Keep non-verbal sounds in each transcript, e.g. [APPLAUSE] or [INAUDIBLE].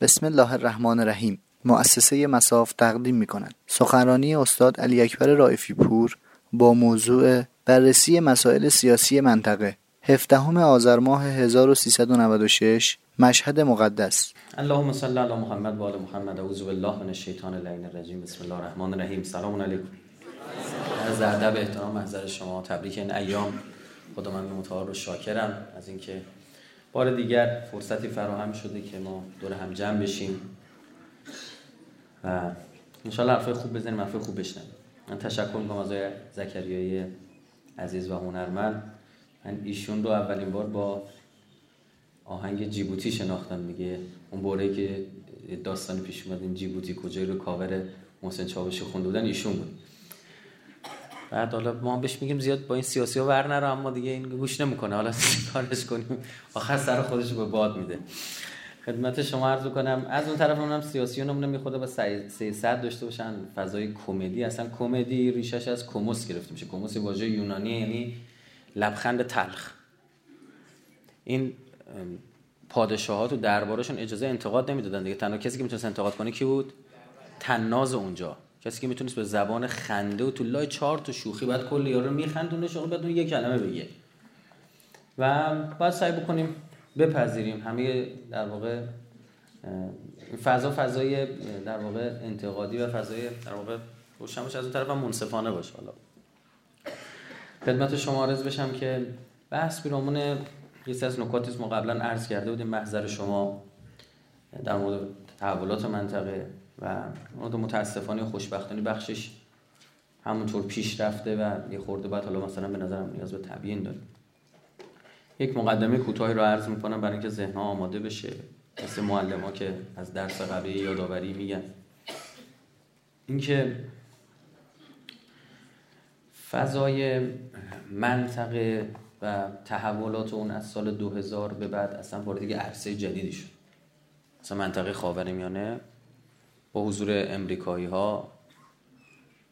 بسم الله الرحمن الرحیم. مؤسسه مساف تقدیم می کند سخنرانی استاد علی اکبر رائفی پور با موضوع بررسی مسائل سیاسی منطقه. هفدهم آذر ماه 1396 مشهد مقدس. اللهم صل علی محمد و آل محمد. اعوذ بالله من الشیطان اللعین الرجیم. بسم الله الرحمن الرحیم. سلام علیکم. از ادب احترام محضر شما تبریک. این ایام خدا من متعال رو شاکرم از اینکه بار دیگر فرصتی فراهم شده که ما دور هم جمع بشیم و انشالله حرفای خوب بزنیم حرفای خوب بشنم من تشکر می‌کنم از آقای زکریایی عزیز و هنرمند. من ایشون رو اولین بار با آهنگ جیبوتی شناختم میگه اون بوره که داستان پیش اومد این جیبوتی کجایی رو کاور محسن چاوشی خونده بودن ایشون بود. بعد حالا ما بهش میگیم زیاد با این سیاسی ها ور نرو اما دیگه این گوش نمی‌کنه. حالا کارش کنیم؟ آخر سر خودش به باد میده. خدمت شما عرض کنم از اون طرف اونم سیاسی نمونه می‌خواد با سیاست داشته باشن فضای کمدی. اصلا کمدی ریشش از کوموس گرفته میشه. کوموس واژه یونانی یعنی لبخند تلخ. این پادشاهات و دربارشون اجازه انتقاد نمی‌دادن دیگه. تنها کسی که می‌تونست انتقاد کنه کی بود؟ تناز اونجا. کسی که می‌تونست به زبان خنده و تو لای چهار تا شوخی بعد کل یارو میخندونه شغل بدون یک کلمه بگه. و باید سعی بکنیم بپذیریم. همه در واقع فضا فضای در واقع انتقادی و فضای در واقع روشن باشه از اون طرف منصفانه باشه. حالا خدمت شما عرض بشم که بحث بیرامون یه از نکاتی ما قبلا عرض کرده بودیم محضر شما در مورد تحولات منطقه. و مورد متاسفانه خوشبختانه بخشش همونطور پیش رفته و یه خورده بعد حالا مثلا به نظرم نیاز به تبیین داره. یک مقدمه کوتاهی رو عرض می‌کنم برای اینکه ذهنها آماده بشه. مثل معلم ها که از درس قبلی یادآوری میگن. اینکه فضای منطقه و تحولات اون از سال 2000 به بعد اصلا وارد دیگه عرصه جدیدی شد. مثلا منطقه خاورمیانه با حضور امریکایی ها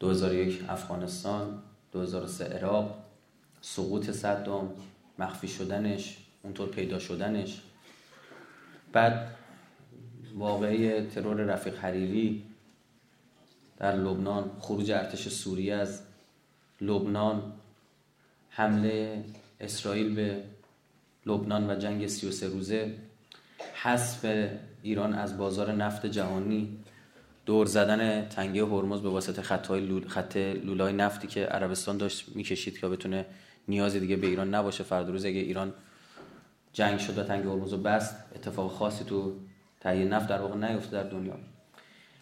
2001 افغانستان 2003 عراق سقوط صدام مخفی شدنش اونطور پیدا شدنش. بعد واقعی ترور رفیق حریری در لبنان خروج ارتش سوریه از لبنان حمله اسرائیل به لبنان و جنگ 33 روزه حذف ایران از بازار نفت جهانی دور زدن تنگه هرمز به واسطه خطای لول... خط لولای نفتی که عربستان داشت می‌کشید که بتونه نیازی دیگه به ایران نباشه. فردا روز اگه ایران جنگ شد و تنگه هرمز رو بست اتفاق خاصی تو تهیه نفت در واقع نیفته در دنیا.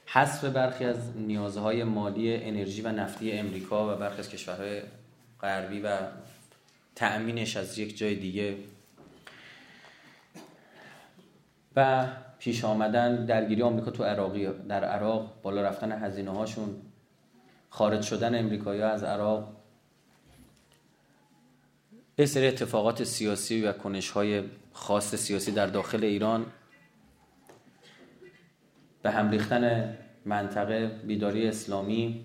حذف برخی از نیازهای مالی انرژی و نفتی امریکا و برخی از کشورهای غربی و تأمینش از یک جای دیگه. و پیش آمدن درگیری آمریکا تو عراقی در عراق بالا رفتن هزینه هاشون خارج شدن امریکایی از عراق. یه سری اتفاقات سیاسی و کنش های خاص سیاسی در داخل ایران. به هم ریختن منطقه بیداری اسلامی.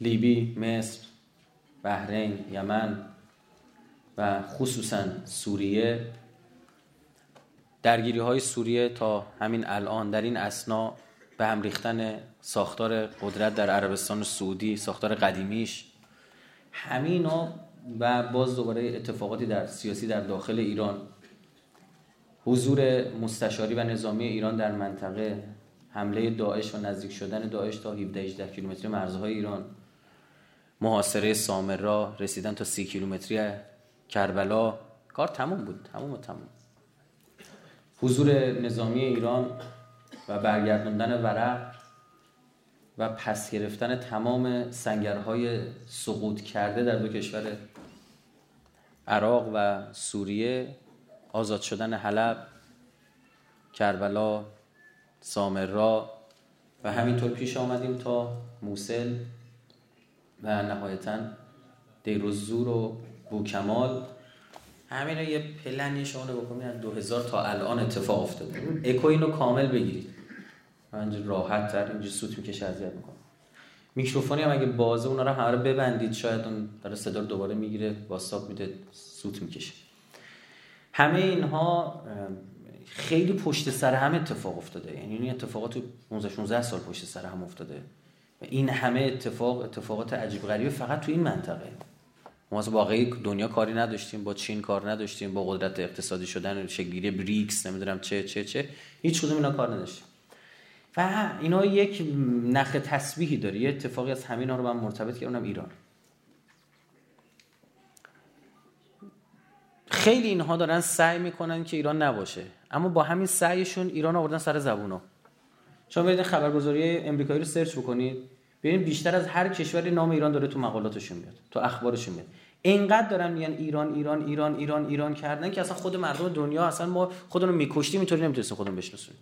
لیبی، مصر، بحرین، یمن و خصوصا سوریه. درگیری های سوریه تا همین الان در این اسنا به هم ریختن ساختار قدرت در عربستان سعودی ساختار قدیمیش همینا و باز دوباره اتفاقاتی در سیاسی در داخل ایران. حضور مستشاری و نظامی ایران در منطقه حمله داعش و نزدیک شدن داعش تا 17 18 کیلومتری مرزهای ایران محاصره سامرا رسیدن تا 30 کیلومتری کربلا کار تموم بود تموم و تموم. حضور نظامی ایران و برگرداندن ورق و پس گرفتن تمام سنگرهای سقوط کرده در دو کشور عراق و سوریه آزاد شدن حلب کربلا سامرا و همینطور پیش آمدیم تا موسل و نهایتا دیروزور و بوکمال. همین یه پلنی شما بکنید از 2000 تا الان اتفاق افتاده. اکو اینو کامل بگیرید. من راحت تر اینجا سوت می‌کشه اذیت می‌کنه میکروفونی هم اگه بازه اونا رو همه رو ببندید شاید اون داره صدا رو دوباره می‌گیره واساب میده سوت می‌کشه. همه اینها خیلی پشت سر هم اتفاق افتاده. یعنی این اتفاقات تو 15 16 سال پشت سر هم افتاده. و این همه اتفاق اتفاقات عجیب غریبه فقط تو این منطقه. ما از باقی دنیا کاری نداشتیم با چین کار نداشتیم با قدرت اقتصادی شدن شکلگیری بریکس نمی‌دونم چه چه چه هیچ کدوم اینا کار نداشتیم. و اینا یک نخ تسبیحی داره یه اتفاقی از همینا رو من مرتبط کردم ایران. خیلی اینها دارن سعی می‌کنن که ایران نباشه اما با همین سعیشون ایران آوردن سر زبونا شما برید خبرگزاری امریکایی رو سرچ بکنید ببینید بیشتر از هر کشوری نام ایران داره تو مقالاتشون میاد تو اخبارشون میاد. اینقدر دارن میگن ایران ایران ایران ایران ایران کردن که اصلا خود مردم دنیا اصلا ما خودمون میکشتیم اینطوری نمی‌تونستیم خودمون بشناسونیم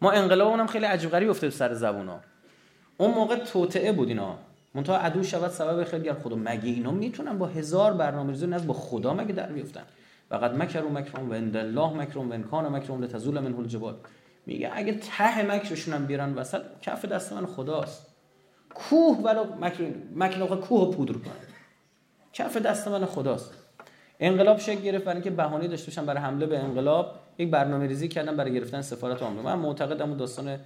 ما انقلابمون هم خیلی عجیب غریب افتاد سر زبونا. اون موقع توطئه بود اینا. منتها عدو شود سبب خیلی خدا مگه اینا می‌تونن با هزار برنامه‌ریزی از با خدا مگه در بیفتن؟ فقط مکر و مکرم و الله مکرم و انکان مکرم لتزول من الجبال. میگه اگه ته مکرشون هم بیارن وسط کف دست من خداست. کوه ولو مکر کوه پودر کنه. کف دست من خداست. انقلاب شکل گرفت برای اینکه بهانه داشته باشن برای حمله به انقلاب یک برنامه ریزی کردن برای گرفتن سفارت آمریکا. من معتقدم داستان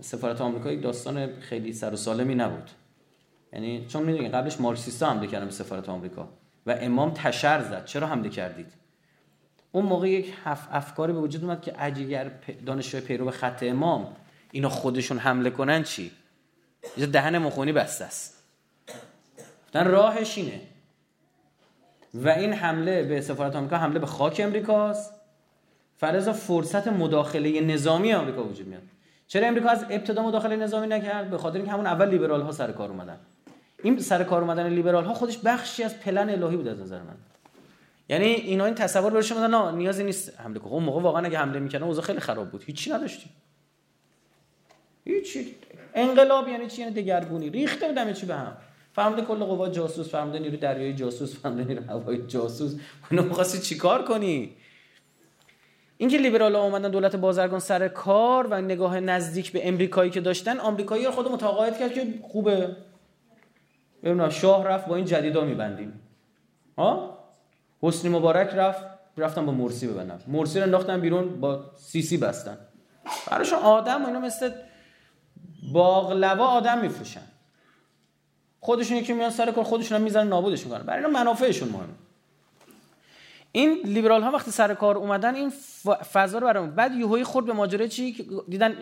سفارت آمریکا یک داستان خیلی سر و سالمی نبود. یعنی چون می‌دونید قبلش مارکسیستا حمله کردن به سفارت آمریکا و امام تشر زد. چرا حمله کردید؟ اون موقع یک هف افکاری به وجود اومد که اگر دانشجوی پیرو به خط امام اینا خودشون حمله کنن چی؟ یه دهن مخونی بسته است. راهش اینه. و این حمله به سفارت آمریکا حمله به خاک امریکاست. فرضا فرصت مداخله نظامی آمریکا وجود میاد. چرا امریکا از ابتدا مداخله نظامی نکرد؟ به خاطر اینکه همون اول لیبرال ها سر کار اومدن. این سر کار اومدن لیبرال ها خودش بخشی از پلن الهی بود از نظر من. یعنی اینا این تصور برشون نه نیازی نیست حمله کنه اون موقع واقعا اگه حمله می‌کنه اوضاع خیلی خراب بود. هیچی نداشتیم. هیچی. انقلاب یعنی چی؟ یعنی دگرگونی. ریخته بودم چی به هم. فهمده کل قوا جاسوس فهمده نیروی دریایی جاسوس فهمده نیروی هوایی جاسوس. اونو می‌خواستی چیکار کنی؟ اینکه لیبرال ها اومدن دولت بازرگان سر کار و نگاه نزدیک به امریکایی که داشتن آمریکایی خود متقاعد کرد که خوبه. ببینم شاه رفت با این جدیدا میبندیم. ها؟ حسنی مبارک رفت رفتن با مرسی ببندن. مرسی رو انداختن بیرون با سیسی بستن. براشون آدم و اینا مثل باقلوا آدم میفروشن. خودشون یکی میان سر کار خودشون هم می‌زنن نابودش می‌کنن. برای منافعشون مهمه. این لیبرال ها وقتی سر کار اومدن این فضا رو برام بعد یوهایی خورد به ماجرا چی؟ دیدن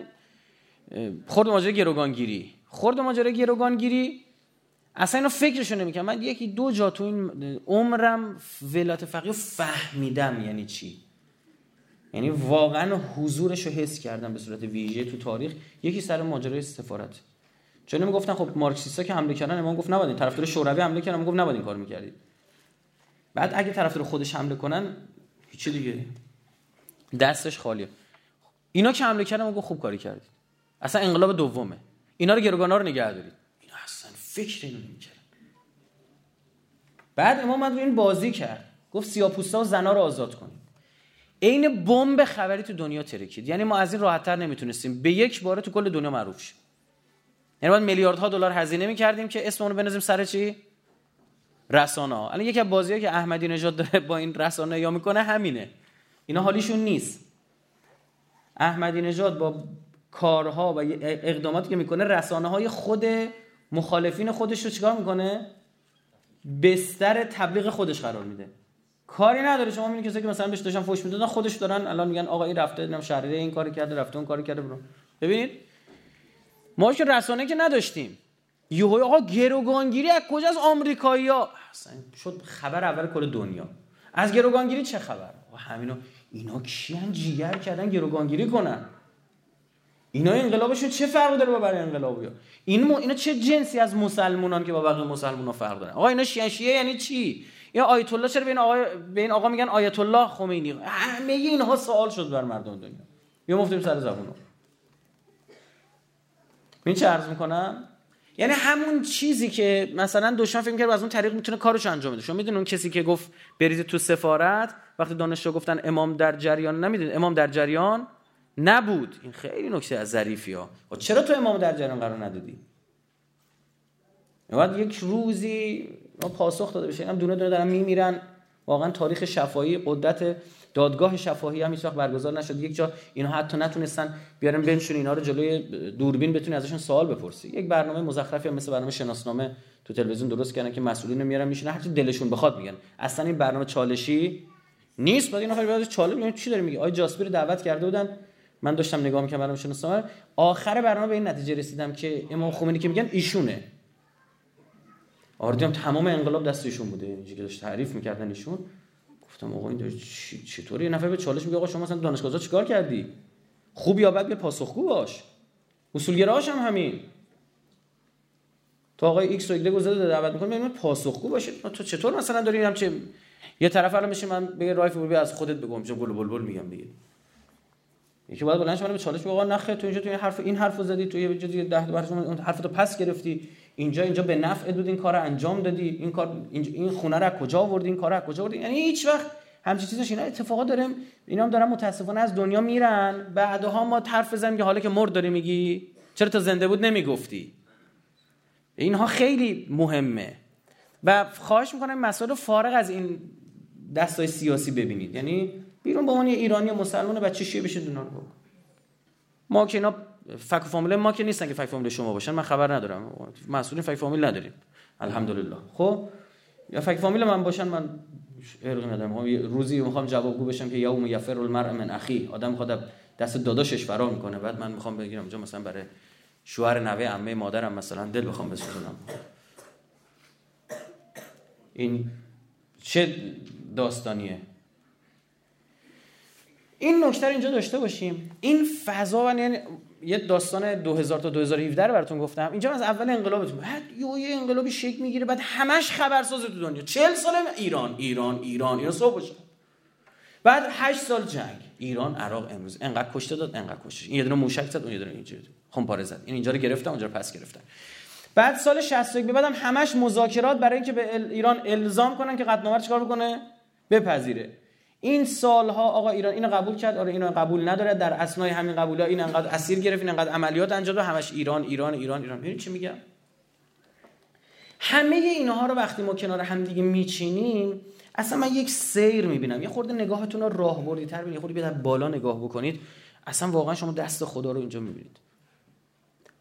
خورد ماجرا گروگانگیری. خورد ماجرا گروگانگیری. اصلا اینو فکرشو نمی‌کنم من یکی دو جا تو این عمرم ولایت فقیه فهمیدم یعنی چی. یعنی واقعا حضورش رو حس کردم به صورت ویژه تو تاریخ. یکی سر ماجرای سفارت. چون می‌گفتن خب مارکسیستا که حمله کردن امام گفت نباید. طرفدار شوروی حمله کردن گفت نباید این کار می‌کردید. بعد اگه طرفدار خودش حمله کنن هیچی دیگه. دستش خالیه اینا که حمله کردن گفت خوب کاری کردید. اصلا انقلاب دومه. اینا رو گروگانا رو نگه دارید. اینا اصلا فکر اینو نمی‌کردن. بعد امام رو این بازی کرد. گفت سیاپوستا و زنا رو آزاد کنید. عین بمب خبری تو دنیا ترکید. یعنی ما از این راحتتر نمی‌تونستیم. به یک باره تو کل دنیا معروف شیم. یعنی باید میلیاردها دلار هزینه می‌کردیم که اسممون رو بنازیم سر چی؟ رسانه ها الان یکی از بازیایی که احمدی نژاد داره با این رسانه یا می‌کنه همینه. اینا حالیشون نیست. احمدی نژاد با کارها و اقداماتی که می‌کنه رسانه های خود مخالفین خودش رو چیکار می‌کنه؟ بستر تبلیغ خودش قرار میده. کاری نداره. شما می‌بینید کسی که مثلا بهش داشتن فوش می‌دادن خودش دارن الان میگن آقا این رفته دیدم شهریه این کاری کرده رفته اون کاری کرده برو. ببینید؟ ما که رسانه که نداشتیم. یهو آقا گروگانگیری از کجا از آمریکایی‌ها. اصلا شد خبر اول کل دنیا. از گروگانگیری چه خبر؟ آقا همینا اینا کیان جیگر کردن گروگانگیری کنن؟ اینا انقلابشون چه فرق داره با برای انقلابیا این اینا چه جنسی از مسلمانان که با بقیه مسلمانان فرق دارن؟ آقا اینا شیعه شیعه یعنی چی؟ یا آیت الله چرا به این آقا به این آقا میگن آیت الله خمینی؟ همه اینها سوال شد بر مردم دنیا. یا مفتیم سر زبونو. این چه عرض می‌کنم؟ یعنی همون چیزی که مثلا دشمن فکر کرد از اون طریق می‌تونه کارش انجام بده. شما می‌دونید اون کسی که گفت برید تو سفارت وقتی دانشجو گفتن امام در جریان نمی‌دونید امام در جریان نبود. این خیلی نکته از ظریفی ها. خب چرا تو امام در جریان قرار ندادی؟ بعد یک روزی پاسخ داده بشه. هم دونه دونه دارن میمیرن. واقعا تاریخ شفایی قدرت دادگاه شفاهی هم هیچ برگزار نشد یک جا اینا حتی نتونستن بیارن بنشون اینا رو جلوی دوربین بتونی ازشون سوال بپرسی. یک برنامه مزخرفی مثل برنامه شناسنامه تو تلویزیون درست کردن که مسئولین رو میارن میشینن. هر چی دلشون بخواد میگن. اصلا این برنامه چالشی نیست. بعد این نفر بعد چالش چی داره میگه؟ آقای جاسپیر دعوت کرده بودن. من داشتم نگاه می‌کردم برنامه شناسنامه. آخر برنامه به این نتیجه رسیدم که امام خمینی که میگن ایشونه. آردیم تمام انقلاب دست ایشون بوده اینجوری که داشت تعریف می‌کردن ایشون. گفتم آقا این چطوری؟ یه نفر به چالش میگه آقا شما مثلا دانشگاه چیکار کردی؟ خوب یا بد؟ به پاسخگو باش. اصولگراش هم همین. تو آقای ایکس و ایگرگ گذاشته دعوت می‌کنه ببین پاسخگو باشه. تو چطور مثلا داری هم چه یه طرف الان میشه من بگه رایف بوبی از خودت بگم چه گل بلبل میگم دیگه. یکی باید بلند به چالش بگه آقا نخه تو اینجا تو این حرف این حرفو زدی تو یه جدی ده بار اون حرفتو پس گرفتی. اینجا اینجا به نفع بود این کار انجام دادی. این کار این خونه رو کجا آوردی؟ این کار رو کجا آوردی؟ یعنی هیچ وقت همچین چیزاش اینا اتفاقات داریم اینا هم دارن متاسفانه از دنیا میرن. بعدها ما حرف بزنیم که حالا که مرد داری میگی چرا تا زنده بود نمی‌گفتی؟ اینها خیلی مهمه. و خواهش می‌کنم مسائل فارغ از این دستای سیاسی ببینید. یعنی بیرون با عنوان ایرانی و مسلمان بچه شیعه بشید اونا رو ما که اینا فک فامیل ما که نیستن که فک فامیل شما باشن من خبر ندارم. مسئولین فک فامیل نداریم. الحمدلله. خب؟ یا فک فامیل من باشن من ارق ندارم. روزی می‌خوام جوابگو بشم که یوم یفر المرء من اخی آدم می‌خواد دست داداشش فرار می‌کنه. بعد من می‌خوام بگیرم اونجا مثلا برای شوهر نوه عمه مادرم مثلا دل بخوام بسوزونم. این چه داستانیه؟ این نکته اینجا داشته باشیم. این فضا و یعنی یه داستان 2000 تا 2017 رو براتون گفتم. اینجا از اول انقلابتون بعد یه انقلابی شکل می‌گیره بعد همش خبرساز تو دنیا. 40 سال ایران ایران ایران ایران صبح باشه. بعد 8 سال جنگ. ایران عراق امروز. انقدر کشته داد انقدر کشته این یه دونه موشک زد اون یه دونه اینجوری خمپاره زد. این اینجا رو گرفتن اونجا رو پس گرفتن. بعد سال 61 به بعدم همش مذاکرات برای اینکه به ایران الزام کنن که قطعنامه چیکار بکنه؟ بپذیره. این سالها آقا ایران اینو قبول کرد آره اینو قبول نداره در اسنای همین قبولا این انقدر اسیر گرفت این انقدر عملیات انجام همش ایران ایران ایران ایران. ببین چی میگم؟ همه اینها رو وقتی ما کنار هم دیگه میچینیم اصلا من یک سیر می‌بینم. یه خورده نگاهتون رو راهبردی تر یه خورده بالا نگاه بکنید. اصلا واقعا شما دست خدا رو اینجا می‌بینید.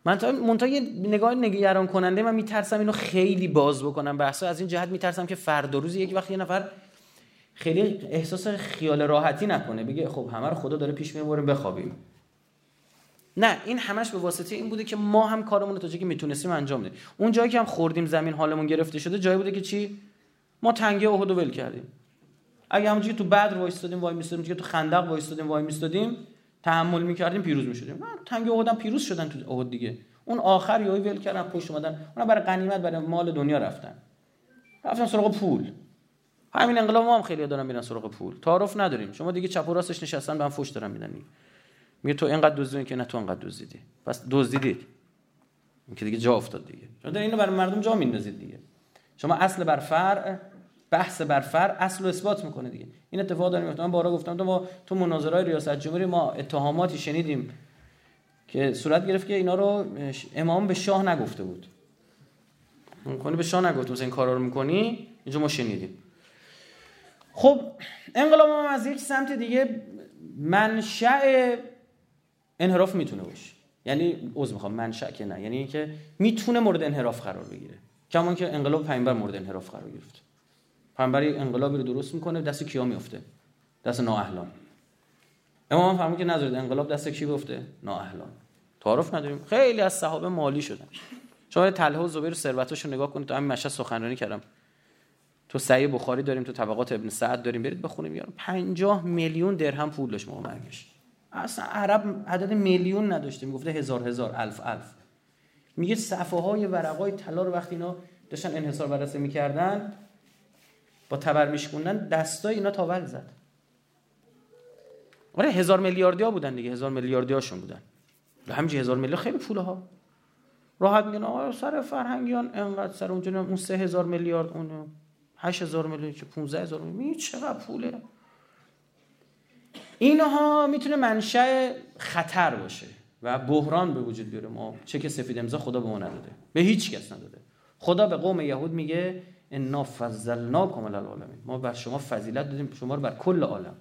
من تا منتها نگاه نگران کننده من میترسم اینو خیلی باز بکنم بحثا از این جهت میترسم که فردا روز یک وقت یه نفر خیلی احساس خیال راحتی نکنه. بگه خب همه رو خدا داره پیش می‌بره بخوابیم. نه این همش به واسطه این بوده که ما هم کارمون رو تا جایی که می‌تونستیم انجام بدیم. اون جایی که هم خوردیم زمین حالمون گرفته شده جایی بوده که چی؟ ما تنگه احد ول کردیم. اگه همونجوری تو بدر وایستادیم وای میستادیم تو خندق وایستادیم وای میستادیم تحمل می‌کردیم پیروز می‌شدیم. نه تنگه احد پیروز شدن تو احد دیگه. اون آخر یهو ول کردن پشت اومدن. اونا برای غنیمت برای مال دنیا رفتن. رفتن سراغ پول. همین انقلاب ما هم خیلی دارن میرن سراغ پول. تعارف نداریم. شما دیگه چپ و راستش نشستن به هم فوش دارن میدن میگه تو اینقدر دزدیدی که نه تو اینقدر دزدیدی. پس دزدیدید این که دیگه جا افتاد دیگه. شما اینو برای مردم جا میندازید دیگه. شما اصل بر فرع بحث بر فرع اصل رو اثبات می‌کنه دیگه. این اتفاق داره میفته من بارا گفتم تو ما تو مناظره ریاست جمهوری ما اتهاماتی شنیدیم که صورت گرفت که اینا رو امام به شاه نگفته بود. کنی به شاه نگفت مثلا این کارا رو می‌کنی؟ اینجا ما شنیدیم. خب انقلاب هم از یک سمت دیگه منشأ انحراف می‌تونه باشه. یعنی عذر می‌خوام منشأ که نه. یعنی اینکه می‌تونه مورد انحراف قرار بگیره. کما که انقلاب پیامبر مورد انحراف قرار گرفت. پیامبر انقلابی رو درست می‌کنه دست کیا میفته دست نااهلان. امام فرمود که نذارید انقلاب دست کی بیفته؟ نااهلان. تعارف نداریم. خیلی از صحابه مالی شدن. شما طلحه و زبیر ثروتاشو نگاه کنید تو همین مشهد سخنرانی کردم. تو سعی بخاری داریم تو طبقات ابن سعد داریم. برید بخونیم. میارم 50 میلیون درهم پول داشت موقع مرگش اصلا عرب عدد میلیون نداشته می‌گفته هزار هزار الف الف. میگه صفحه های ورقای طلا رو وقتی اینا داشتن انحصار بررسی می‌کردن با تبر میشکوندن دستای اینا تاول زد. آره هزار میلیاردی ها بودن دیگه. هزار میلیاردی هاشون بودن. همینجوری هزار میلیارد خیلی پوله ها راحت میگن آقا سر فرهنگیان انقدر سر اونجا اون سه هزار میلیارد اون 8000 میلیون که 15000 میلیون. چقدر پوله؟ اینها می‌تونه منشأ خطر باشه و بحران به وجود بیاره. ما چک سفید امضا خدا به ما نداده. به هیچ کس نداده. خدا به قوم یهود میگه انا فضلناکم علی العالمین. ما بر شما فضیلت دادیم. شما رو بر کل عالم.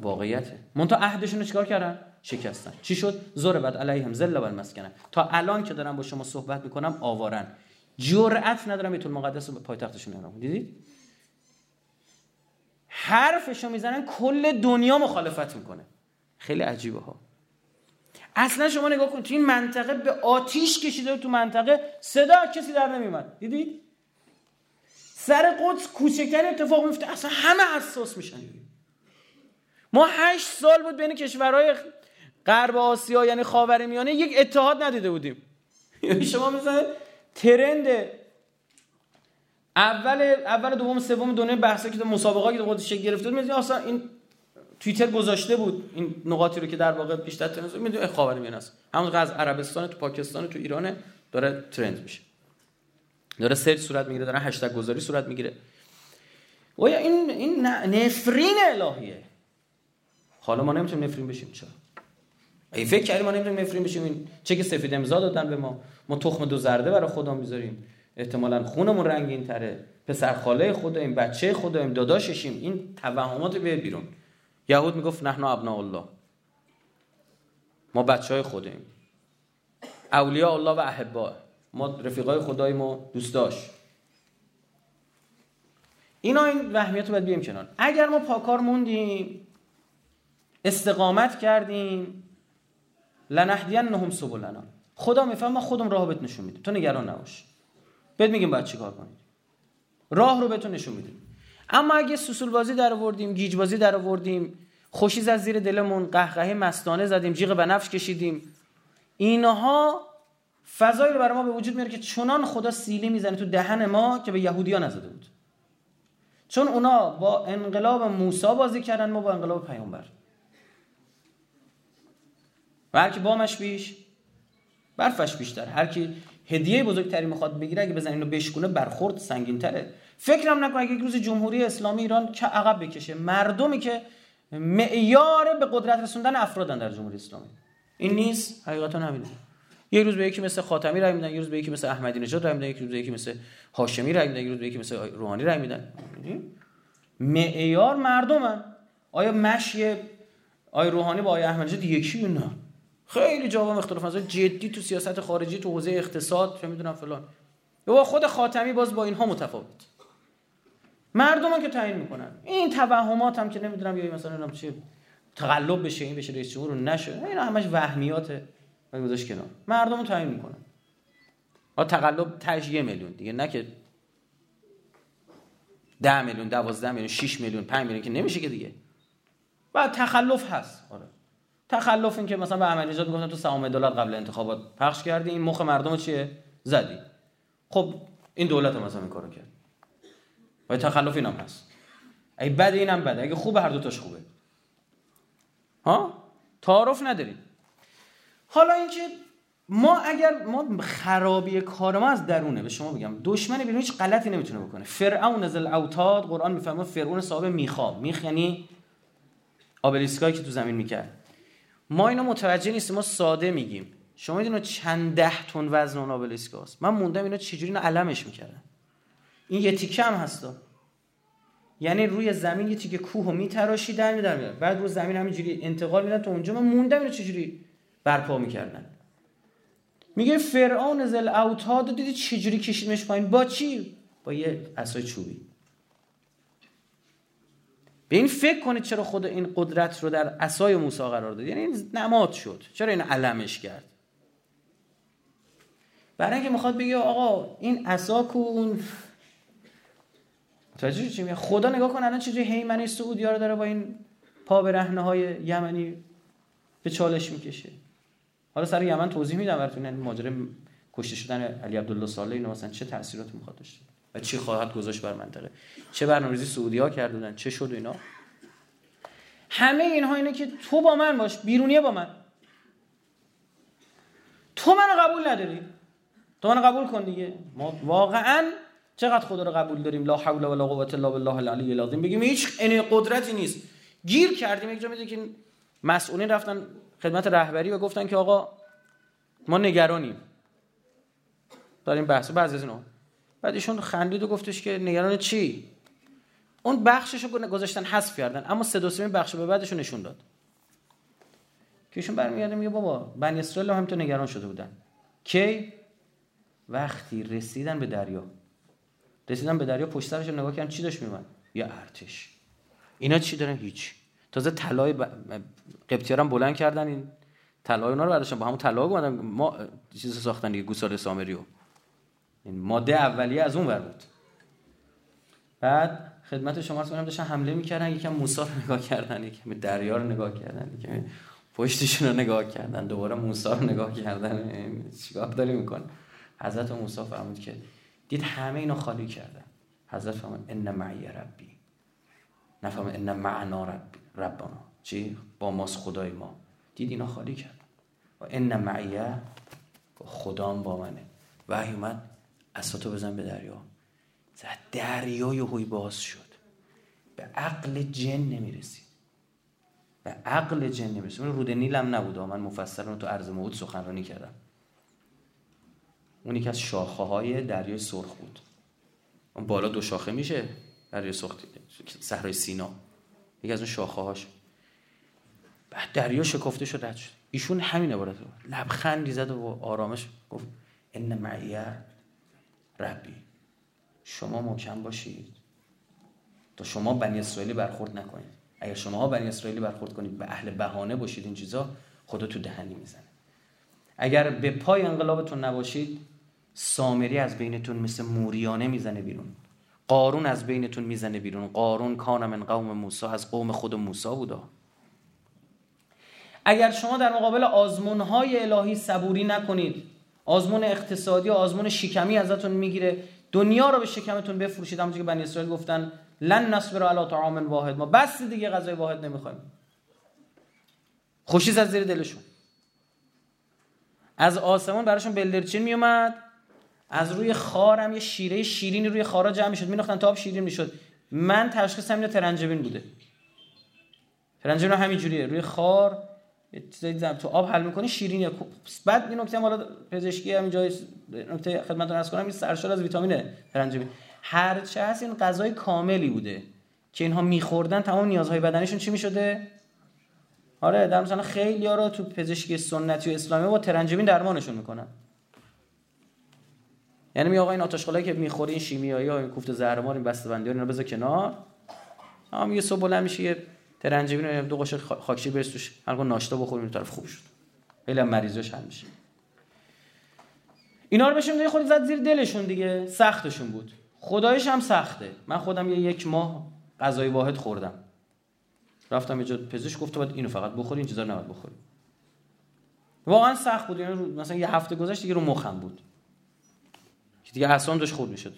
واقعیته. منتها عهدشون رو چیکار کردن؟ شکستن. چی شد؟ زور بعد علیهم ذل و المسکنه. تا الان که دارم با شما صحبت می‌کنم آوارن. جرأت ندارم بیت المقدس رو پایتختشون اعلام دیدید؟ حرفشو می‌زنن کل دنیا مخالفت می‌کنه. خیلی عجیبه ها. اصلا شما نگاه کن تو این منطقه به آتیش کشیده تو منطقه صدا کسی در نمیومد دیدید؟ سر قدس کوچکترین اتفاق میفته اصلا همه حساس میشن. ما هشت سال بود بین کشورهای غرب آسیا یعنی خاورمیانه یک اتحاد ندیده بودیم. [LAUGHS] شما مثلا ترند اول اول دوم سوم دنیا بحثا که مسابقاتی که خودش گرفته بود اصلا این توییتر گذاشته بود این نقاطی رو که در واقع بیشتر ترند می‌دونی خاورمیانه است همون از عربستان تو پاکستان تو ایران داره ترند میشه. داره سرچ صورت می‌گیره داره هشتگ گذاری صورت می‌گیره. و این این نفرین الهیه. حالا ما نمی‌تونیم نفرین بشیم چرا؟ ای فکر کردیم ما نمی‌تونیم نفرین بشیم؟ این چه که سفید امضا دادن به ما. ما تخم دو زرده برای خدا می‌ذاریم. احتمالا خونمون رنگین تره. پسر خاله خدا بچه خدا این داداششیم. این توهمات بیاد بیرون. یهود می‌گفت نحن ابناء الله. ما بچه های خودیم. اولیاء الله و احبا ما رفیقای خدای ما دوست داشت اینا این وهمیت رو باید بیایم کنار. اگر ما پاکار موندیم استقامت کردیم لنهدینهم سبلنا. خدا میفهم خودم راه بهت نشون میدیم. تو نگران نباش. بهت میگیم باید چیکار کنید راه رو بهتون نشون میدیم. اما اگه سوسول بازی در آوردیم گیج بازی در آوردیم خوشیز از زیر دلمون قهقهه مستانه زدیم جیغ بنفش کشیدیم اینها فضایی رو برای ما به وجود میاره که چنان خدا سیلی می‌زنه تو دهن ما که به یهودیا نزده بود. چون اونا با انقلاب موسی بازی کردن ما با انقلاب پیامبر. و هر کی بامش بیش برفش بیشتر. هر کی هدیه بزرگتری می‌خواد بگیره اگه بزن اینو بشکونه برخورد سنگین تره فکرم نکن اگه روز جمهوری اسلامی ایران که عقب بکشه. مردمی که معیار به قدرت رسوندن افرادن در جمهوری اسلامی. این نیست. حقیقتا همینه یه روز به یکی مثل خاتمی رای میدن یه روز به یکی مثل احمدی نژاد رای میدن یه روز به یکی مثل هاشمی رای میدن یه روز به یکی مثل روحانی رای میدن. معیار مردمن. آیا مشی آیا روحانی با آیا احمدی نژاد یکی نه؟ خیلی جواب اختلاف نظر. جدی تو سیاست خارجی تو حوزه اقتصاد چه می‌دونم فلان. یا خود خاتمی باز با اینها متفاوت. مردم که تعیین می‌کنن. این توهمات هم که نمی‌دونم یا مثلا نمی‌دونم چی تقلب بشه این بشه رئیس جمهور نشه. اینا همش وهمیاته و گذاشت کنار. مردم تعیین می‌کنن. ها تقلب تاش یه میلیون دیگه نه که ده میلیون دوازده میلیون 6 میلیون 5 میلیون که نمیشه که دیگه. بعد تخلف هست. آره. تخلف این که مثلا به نژاد می‌گفتن تو سهام دولت قبل انتخابات پخش کردی این مخ مردم چیه؟ زدی. خب این دولت مثلا این کارو کرد. و تخلف اینم هست. ای بد اینم بده. اگه خوبه هر دو تاش خوبه. ها؟ تعارف نداریم. حالا اینکه ما اگر ما خرابی کار ما از درونه به شما بگم دشمن بیرون هیچ غلطی نمی‌تونه بکنه. فرعون از الاوتاد قرآن می‌فهمه فرعون صاحب میخا میخ یعنی آبلیسکایی که تو زمین می‌کرد. ما اینو متوجه نیستیم ما ساده میگیم. شما می‌دونید چند ده تن وزن اون آبلیسکاست من موندم اینا چجوری اینو علمش می‌کردن. این یه تیکه هم هستا یعنی روی زمین یه تیکه کوه میتراشی در میدن بعد رو زمین همینجوری انتقال میدن تو اونجا. من موندم اینو چجوری برپا می‌کردن. میگه فرعون زل اوتاد دیدی چجوری کشیدمش پایین؟ با چی؟ با یه عصای چوبی. به این فکر کنید چرا خدا این قدرت رو در عصای موسی قرار داد. یعنی این نماد شد. چرا این علمش کرد؟ برای اینکه می‌خواد بگه آقا این عصا اون توجه چی خدا نگاه کن الان چجوری هیمنه سعودی رو داره با این پا به های یمنی به چالش می‌کشه. حالا سر یمن توضیح میدم براتون این ماجرا کشته شدن علی عبدالله صالح اینو مثلا چه تاثیراتی می‌خواد داشته. چی خواهد گذاشت بر منطقه. چه برنامه‌ریزی سعودی ها کردن چه شد اینا. همه اینها اینه که تو با من باش بیرونیه با من. تو منو قبول نداری. تو منو قبول کن دیگه. ما واقعا چقدر خدا رو قبول داریم؟ لا حول ولا قوت الا بالله العلی العظیم. بگیم هیچ این قدرتی نیست. گیر کردیم یک جا که مسئولین رفتن خدمت رهبری و گفتن که آقا ما نگرانیم. داریم بحث بعضی از اینا. بعد ایشون خندید و گفتش که نگران چی؟ اون بخشش رو گذاشتن حذف کردن اما سه دو بخش به بعدش نشون داد. که ایشون برمیگرده میگه بابا بنی اسرائیل هم تو نگران شده بودن. کی؟ وقتی رسیدن به دریا. رسیدن به دریا پشت سرش نگاه کردن چی داشت میومد یه ارتش. اینا چی دارن؟ هیچ. تازه طلای ب... قبطی‌ها بلند کردن این. طلای اونا رو برداشتن با همون طلا اومدن. ما چیز ساختن دیگه گوساله سامریو. این ماده اولیه از اون ور بود. بعد خدمت شما رو داشتن حمله می‌کردن یکم موسی رو نگاه کردن یکم دریا رو نگاه کردن یکم پشتشون رو نگاه کردن دوباره موسی رو نگاه کردن. چیکار داری می‌کنه حضرت موسی فرمود که دید همه اینو خالی کردن. حضرت فرمود ان معی ربی. نفهم ان معنا ربی. ربنا. چی؟ با ماست خدای ما. دید اینا خالی کردن. و ان معی. خدام با منه. وحی اومد. اساتو بزن به دریا. زد دریا یهوی باز شد. به عقل جن نمی‌رسید. به عقل جن نمی‌رسید. من رود نیل هم نبود. من مفصل تو عرض موعود سخنرانی کردم. اون یکی از شاخه های دریای سرخ بود. اون بالا دو شاخه میشه؟ دریای سرخ صحرای سینا. یکی از اون شاخه هاش بعد دریا شکفته شد رد شد. ایشون همین عبارت رو. لبخندی زد و آرامش گفت ان معیه ربی. شما محکم باشید. تا شما بنی اسرائیلی برخورد نکنید. اگر شما بنی اسرائیلی برخورد کنید به اهل بهانه باشید این چیزا خدا تو دهنی می‌زنه. اگر به پای انقلابتون نباشید سامری از بینتون مثل موریانه می‌زنه بیرون. قارون از بینتون می‌زنه بیرون. قارون کان من قوم موسی از قوم خود موسی بودا. اگر شما در مقابل آزمون های الهی صبوری نکنید آزمون اقتصادی و آزمون شکمی ازتون می‌گیره. دنیا رو به شکمتون بفروشید. همونجوری که بنی اسرائیل گفتن لن نصبر علی طعام واحد. ما بس دیگه غذای واحد نمی‌خوایم. خوشی از زیر دلشون. از آسمان براشون بلدرچین میومد. از روی خارم یه شیره شیرینی روی خارا جمع می‌شد. میناختن تا آب شیرین می‌شد. من تشخیص همین ترنجبین بوده. ترنجبین همین جوریه روی خار چیزایی تو آب حل می‌کنی شیرینه بعد این نکته حالا پزشکی همین جای نکته خدمتتون عرض کنم این سرشار از ویتامین ترنجبین هر چه هست این غذای کاملی بوده که اینها میخوردن تمام نیازهای بدنشون چی می‌شده؟ آره در مثلا خیلی ها رو تو پزشکی سنتی و اسلامی با ترنجبین درمانشون می‌کنن. یعنی می آقا این آتش که می‌خوری این شیمیایی ها این کوفت زهرمار این بسته‌بندی اینا بذار کنار. هم یه صبح بلند میشه ترنجبین دو قاشق خاکشیر برس توش. هر ناشتا بخوریم طرف خوب شد. خیلی هم مریضاش حل میشه. اینا رو بهشون خود زد زیر دلشون دیگه. سختشون بود. خدایش هم سخته. من خودم یه یک ماه غذای واحد خوردم. رفتم یه پزشک گفت باید اینو فقط بخوری این چیزا نباید بخوری. واقعا سخت بود. یعنی مثلا یه هفته گذشت دیگه رو مخم بود. که دیگه حسان داشت خود می‌شد.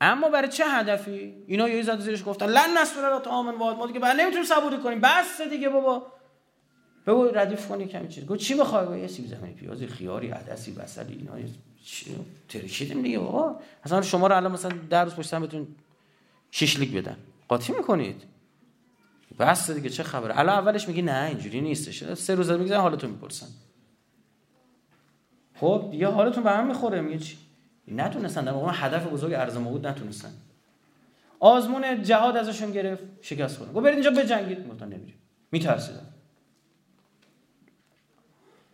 اما برای چه هدفی؟ اینا یه زد زیرش گفتن لن نصبر را آمن واحد ما دیگه بعد نمی‌تونیم صبوری کنیم. بس دیگه بابا. بگو ردیف کنی کمی چیز. گفت چی می‌خوای یه سیب زمینی پیازی خیاری عدسی بصلی اینا ترکیدیم دیگه بابا. اصلا شما رو الان مثلا در روز پشت بهتون شیشلیک بدن. قاطی می‌کنید. بس دیگه چه خبره؟ الان اولش میگی نه اینجوری نیستش سه روز میگه حالتون می‌پرسن. خب دیگه حالتون به هم می‌خوره. میگه چی؟ نتونستن. در واقع هدف بزرگ ارز موجود نتونستن. آزمون جهاد ازشون گرفت شکست خوردن. گفت برید اینجا بجنگید. گفتن نمیریم. میترسیدن.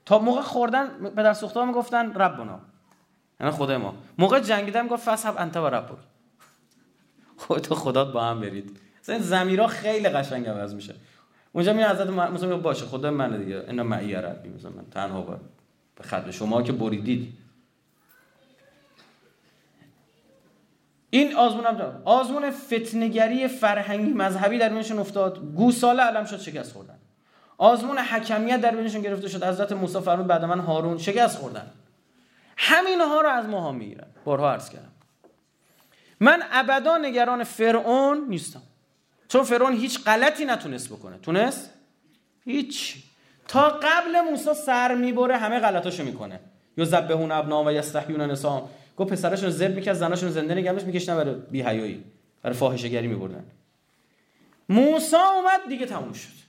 تا موقع خوردن پدر سوخته می‌گفتن ربنا یعنی خدای ما. موقع جنگیدن گفت فسحب انت و ربک. خودت خدات با هم برید. مثلا زمیرا خیلی قشنگ عوض میشه. اونجا می حضرت مثلا باشه خدا من دیگه. اینا معی ربی. مثلا من تنها به خدمت شما که بریدید. این آزمون هم آزمون فتنگری فرهنگی مذهبی در بینشون افتاد. گوساله علم شد شکست خوردن. آزمون حکمیت در بینشون گرفته شد. حضرت موسی فرمود بعد من هارون شکست خوردن. همینها رو از ماها می‌گیرن. بارها عرض کردم. من ابدا نگران فرعون نیستم. چون فرعون هیچ غلطی نتونست بکنه. تونست؟ هیچ. تا قبل موسی سر می‌بره همه غلطاشو می‌کنه. یا ذبحون ابنا و یستحیون نسام گفت پسراشون زب می‌کرد زناشون زنده نگمش می‌کشن برای بی حیایی برای فاحشه گری میبردن. موسی اومد دیگه تموم شد.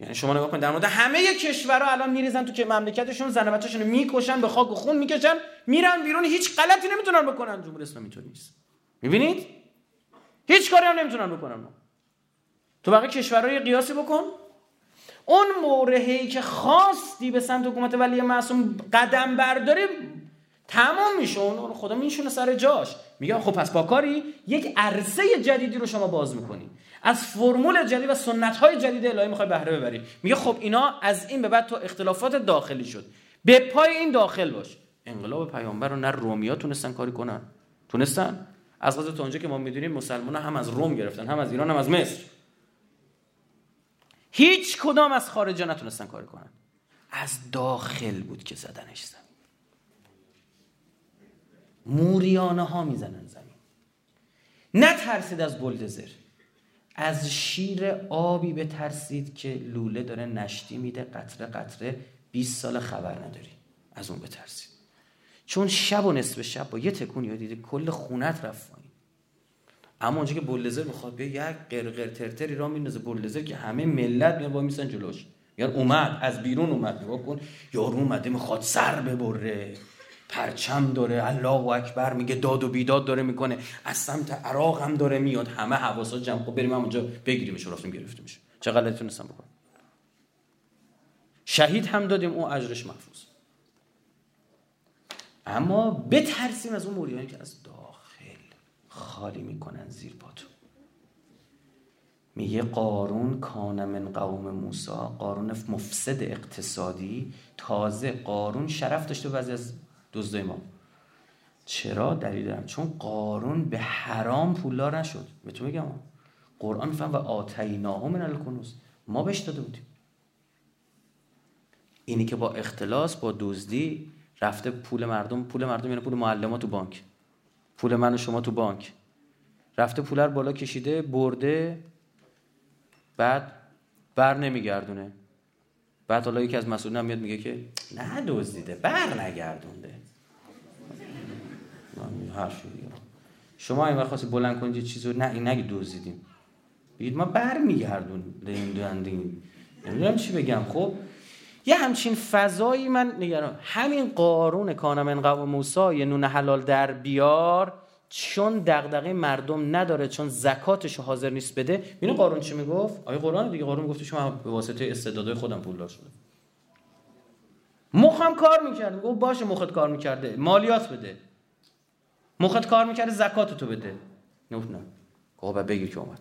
یعنی شما نگاه کنید در مورد همه کشورها الان میریزن تو که مملکتشون زن بچه‌شون می‌کشن به خاک و خون می‌کشن میرن بیرون هیچ غلطی نمی‌تونن بکنن. جمهوری اسلامی اینطوری نیست. می‌بینید؟ هیچ کاری هم نمی‌تونن بکنن. تو بقیه کشورهای قیاسی بکن. اون مورهی که خواستی به سمت حکومت ولی معصوم قدم برداری تمام میشه. اون خدا میشونه سر جاش. میگه خب پس با کاری یک عرصه جدیدی رو شما باز می‌کنی. از فرمول جدید و سنت های جدید الهی می‌خوای بهره ببری. میگه خب اینا از این به بعد تو اختلافات داخلی شد. به پای این داخل باش. انقلاب پیامبر رو نه رومیا تونستن کاری کنن. تونستن؟ از غذا تا اونجا که ما می‌دونیم مسلمان هم از روم گرفتن هم از ایران هم از مصر. هیچ کدام از خارجا نتونستن کاری کنن. از داخل بود که زدنش زمین موریانه ها می‌زنن زمین. نترسید از بلدزر از شیر آبی بترسید که لوله داره نشتی میده قطره قطره 20 سال خبر نداری. از اون بترسید. چون شب و نصف شب با یه تکون یا دیده کل خونت رفت اما اونجا که بولدزر می‌خواد بیا یک قرقر ترتری را میندازه بولدزر که همه ملت میان با میسن جلوش. یار اومد از بیرون اومد. نگاه کن یارو اومده می‌خواد سر ببره. پرچم داره الله اکبر میگه داد و بیداد داره می‌کنه. از سمت عراق هم داره میاد. همه حواسا جمع. خب بریم اونجا بگیریمش رفتیم گرفته میشه چه غلطی تونستم بکنم؟ شهید هم دادیم اون اجرش محفوظ. اما بترسیم از اون موریانی که از داخل خالی می‌کنن زیر پاتو. میگه قارون کان من قوم موسا قارون مفسد اقتصادی تازه قارون شرف داشته بعضی از دزدای ما چرا دلیل دارم؟ چون قارون به حرام پولدار نشد. به تو میگم قرآن فهم و آتیناه من الکنوز. ما بهش داده بودیم. اینی که با اختلاس با دزدی رفته پول مردم پول مردم یعنی پول معلمات تو بانک. پول من و شما تو بانک. رفته پول رو بالا کشیده برده بعد بر نمیگردونه. بعد حالا یکی از مسئولین میاد میگه که نه دزدیده بر نگردونده. حرفی شما این وقت خواستی بلند کنید یه چیزو نه این نگی دزدیدیم. بگید ما بر میگردون نمی‌دونم چی بگم. خب یه همچین فضایی من نگرم همین قارون کانم قوم موسی یه نون حلال در بیار. چون دغدغه مردم نداره چون زکاتش حاضر نیست بده ببین قارون چی می‌گفت؟ آیه قرآن دیگه؟ قارون می‌گفت شما به واسطه استعدادهای خودم پولدار شده مخم کار می‌کرد. گفت باشه مخت کار می‌کرده. مالیات بده. مخت کار می‌کرده زکات تو بده. گفت نه. گفت بگیر که اومد.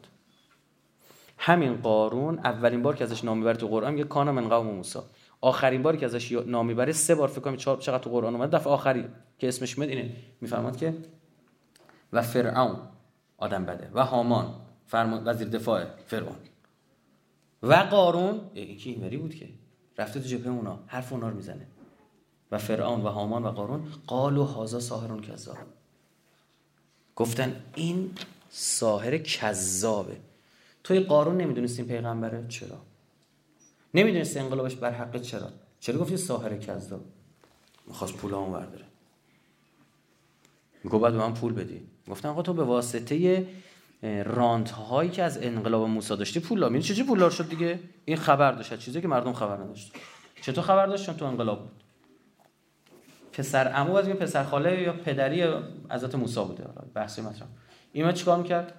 همین قارون اولین بار که ازش نام می‌بره تو قرآن یه کانا من قوم موسی. آخرین باری که ازش نام می‌بره سه بار فکر کنم چقدر تو قرآن اومد. دفعه آخری که اسمش میاد اینه. میفرماد که و فرعون آدم بده و هامان فرمان وزیر دفاع فرعون. و قارون این که بود که. رفته تو جبهه اونا حرف اونا رو می‌زنه. و فرعون و هامان و قارون قالو هازا ساهرون کذاب گفتن این ساهر کذابه. توی قارون نمی‌دونستی این پیغمبره؟ چرا؟ نمی‌دونستی انقلابش بر حق چرا؟ چرا گفتی ساهر کذاب؟ می‌خواست پول اون برداره میگو بعد به من پول بدی گفتن آقا تو به واسطه رانت هایی که از انقلاب موسی داشتی پول لا چه پولدار شد دیگه؟ این خبر داشت چیزی که مردم خبر نداشت چطور خبر داشت چون تو انقلاب بود. پسر عمو از پسر خاله یا پدری حضرت موسی بوده؟ بحثی مطرح. این چیکار می‌کرد؟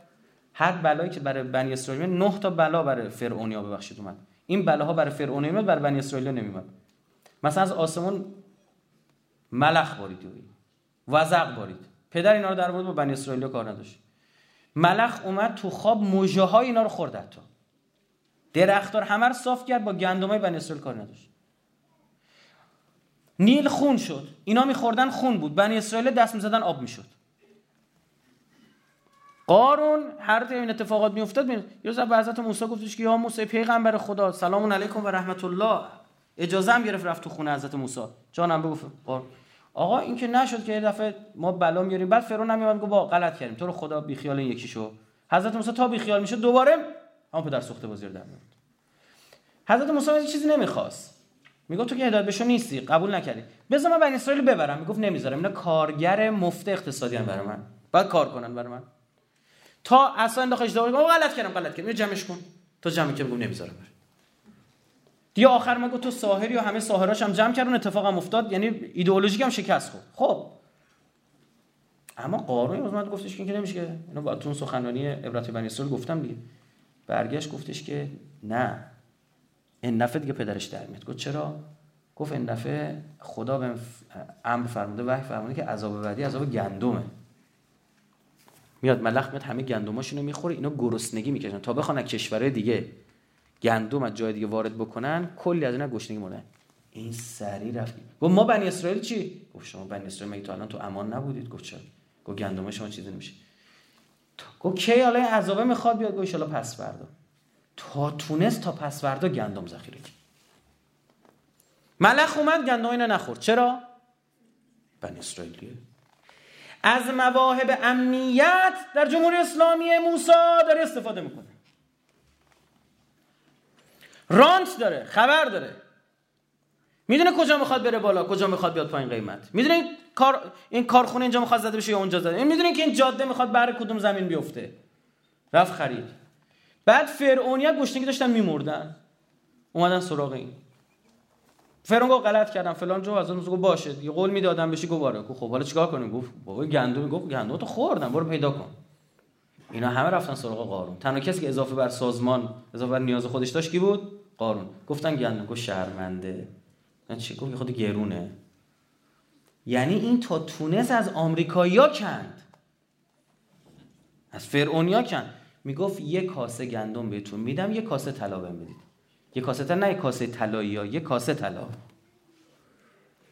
هر بلایی که برای بنی اسرائیل نه تا بلا برای فرعونیا ببخشید اومد. این بلاها برای فرعونیا میاد برای بنی اسرائیل نمیومد مثلا از آسمون ملخ بارید وزق بارید پدر اینا رو در با بنی اسرائیل کار نداشت. ملخ اومد تو خواب موجه های اینا رو خورد حتی. درختار همه رو صاف کرد با گندمای بنی اسرائیل کار نداشت. نیل خون شد. اینا میخوردن خون بود. بنی اسرائیل دست می‌زدن آب می‌شد. قارون هر این اتفاقات میافتاد یه روز به حضرت موسی گفتش که یا موسی پیغمبر خدا سلام علیکم و رحمت الله. اجازه هم گرفت رفت تو خونه حضرت موسی. جانم بگو قارون. آقا این که نشد که یه دفعه ما بلا میاریم. بعد فرعون نمیاد گفت با غلط کردیم. تو رو خدا بی خیال این یکی شو حضرت موسی تا بی خیال میشه دوباره اما پدر سوخته بازی رو در میاد حضرت موسی از چیزی نمی‌خواست. میگه تو که هدایت بشو نیستی قبول نکردی. بذار من بنی اسرائیل ببرم. می‌گفت نمی‌ذارم. اینا کارگر مفت اقتصادی هم برای من. بعد کار کنن برای من. تا اصلا انداختش دوباره غلط کردم غلط کردم. جمعش کن. تو جمع که نمی‌ذارم دیگه آخر ما گفت تو ساحری و همه ساحراش هم جمع کردن اتفاق هم افتاد. یعنی ایدئولوژیک هم شکست خورد. خب. اما قارون اومد گفتش که نمیشه اینو با تو سخنرانی عبرت بنی اسرائیل گفتم دیگه. برگشت گفتش که نه. این دفعه دیگه پدرش در میاد. گفت چرا؟ گفت این دفعه خدا به امر فرموده وحی فرموده که عذاب بعدی عذاب گندمه. میاد ملخ میاد همه گندماشونو می‌خوره اینا گرسنگی می‌کشن. تا بخوان کشورهای دیگه گندم از جای دیگه وارد بکنن کلی از اینا گشنگی مونن این سری رفت. گفت ما بنی اسرائیل چی؟ گفت شما بنی اسرائیل مگه تو الان تو امان نبودید؟ گفت چرا؟ گفت گندم شما چیزی نمیشه. گفت کی حالا این عذابه می‌خواد بیاد؟ گفت ان پس فردا. تا تونست تا پس فردا گندم ذخیره کرد. ملخ اومد گندم اینو نخورد. چرا؟ بنی اسرائیلیه. از مواهب امنیت در جمهوری اسلامی موسی داره استفاده می‌کنه. رانت داره خبر داره. می‌دونه کجا می‌خواد بره بالا کجا می‌خواد بیاد پایین قیمت؟ می‌دونه این کار این کارخونه اینجا می‌خواد زده بشه یا اونجا زده؟ می‌دونه که این جاده می‌خواد بر کدوم زمین بیفته؟ رفت خرید. بعد فرعونیا گشنگی داشتن میمردن. اومدن سراغ این. فرعون گفت غلط کردم فلان جو از اون گفت باشه یه قول می‌دادم بشی گفت خب حالا چیکار کنیم؟ گفت بابا گندم گفت گندم تو خوردم برو پیدا کن. اینا همه رفتن سراغ قارون. تنها کسی که اضافه بر سازمان اضافه بر نیاز خودش داشت کی بود؟ قارون. گفتن گندم گفت شرمنده. چی؟ گفت خود گرونه. یعنی این تا تونس از آمریکایی‌ها کند. از فرعونیا کند. می‌گفت یه کاسه گندم بهتون میدم یه کاسه طلا بهم بدید. یه کاسه طلا نه یه کاسه طلایی ها یه کاسه طلا.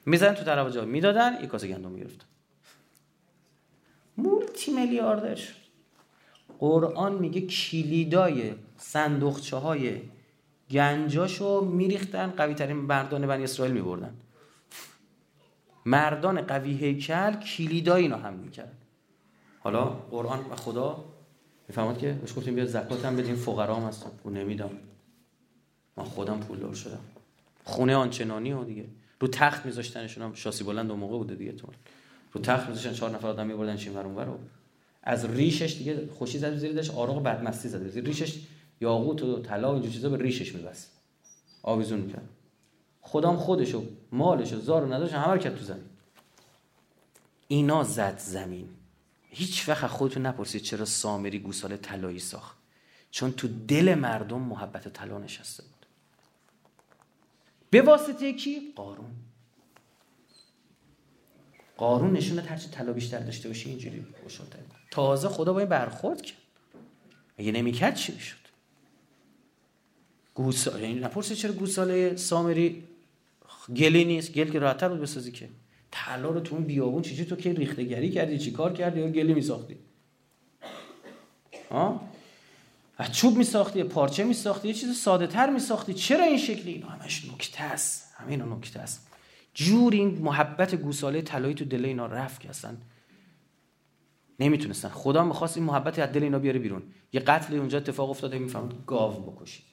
میزن تو طرف جا می‌دادن یه کاسه گندم می‌گرفت مولتی میلیاردر شد قرآن میگه کلیدای صندوقچه های گنجاشو میریختن قوی ترین مردان بنی اسرائیل میبردن. مردان قوی هیکل کلیدای اینو هم می‌کرد حالا قرآن و خدا می‌فهمد که بهش گفتیم بیا زکات هم بدین فقرا هم هستن. اون نمیدم. من خودم پولدار شدم. خونه آنچنانی ها دیگه. رو تخت میذاشتنشون هم شاسی بلند اون موقع بوده دیگه تو. رو تخت میذاشتن چهار نفر آدم میبردن چین ور از ریشش دیگه خوشی زد زیر داشت آراغ بدمستی زده زیر ریشش یاقوت و طلا و اینجور چیزا به ریشش میبست. آویزون می‌کرد. خودم خودشو مالشو زار و نداشت همه کرد تو زمین. اینا زد زمین. هیچ وقت خودتون نپرسید چرا سامری گوساله طلایی ساخت. چون تو دل مردم محبت طلا نشسته بود. به واسطه کی؟ قارون. قارون نشونه هرچی طلا بیشتر داشته باشه اینجوری خوشحال‌تر. تازه خدا با این برخورد کرد. اگه نمی‌کرد چی می‌شد گوساله یعنی نپرسید چرا گوساله سامری گلی نیست؟ گل که راحت‌تر بود بسازی که. طلا رو تو اون بیابون چیزی تو که ریختگری کردی؟ چی کار کردی؟ یا گلی میساختی؟ ها از چوب میساختی پارچه میساختی یه چیز ساده تر میساختی. چرا این شکلی؟ اینا همش نکته است. همین نکته است. جور این محبت گوساله طلایی تو دل اینا رفت که اصلا نمی‌تونستن. خدا می‌خواست این محبت از دل اینا بیاره بیرون. یه قتل اونجا اتفاق افتاده می‌فهمد گاو بکشید.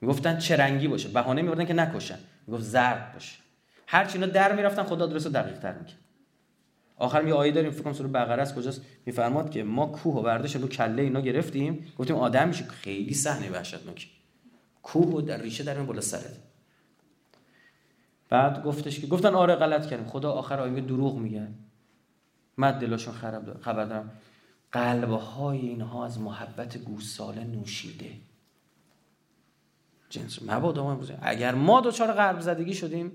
می‌گفتن چه رنگی باشه. بهانه میوردن که نکشن. می‌گفت زرد باشه. هر چی اینا در می‌رفتن خدا درست دقیق تر می‌کرد. آخر یه آیه داریم فکر کنم سوره بقره است. کجاست؟ میفرماد که ما کوه و برداشت رو کله اینا گرفتیم. گفتیم آدم میشه. خیلی صحنه وحشتناک. کوه و در ریشه در بالا سرت. بعد گفتش که گفتن آره غلط کردیم. خدا آخر آیه دروغ میگه. من خراب خبر دارم. قلب های اینها از محبت گوساله نوشیده. جنس مبادا ما اگر ما دوچار قلب زدگی شدیم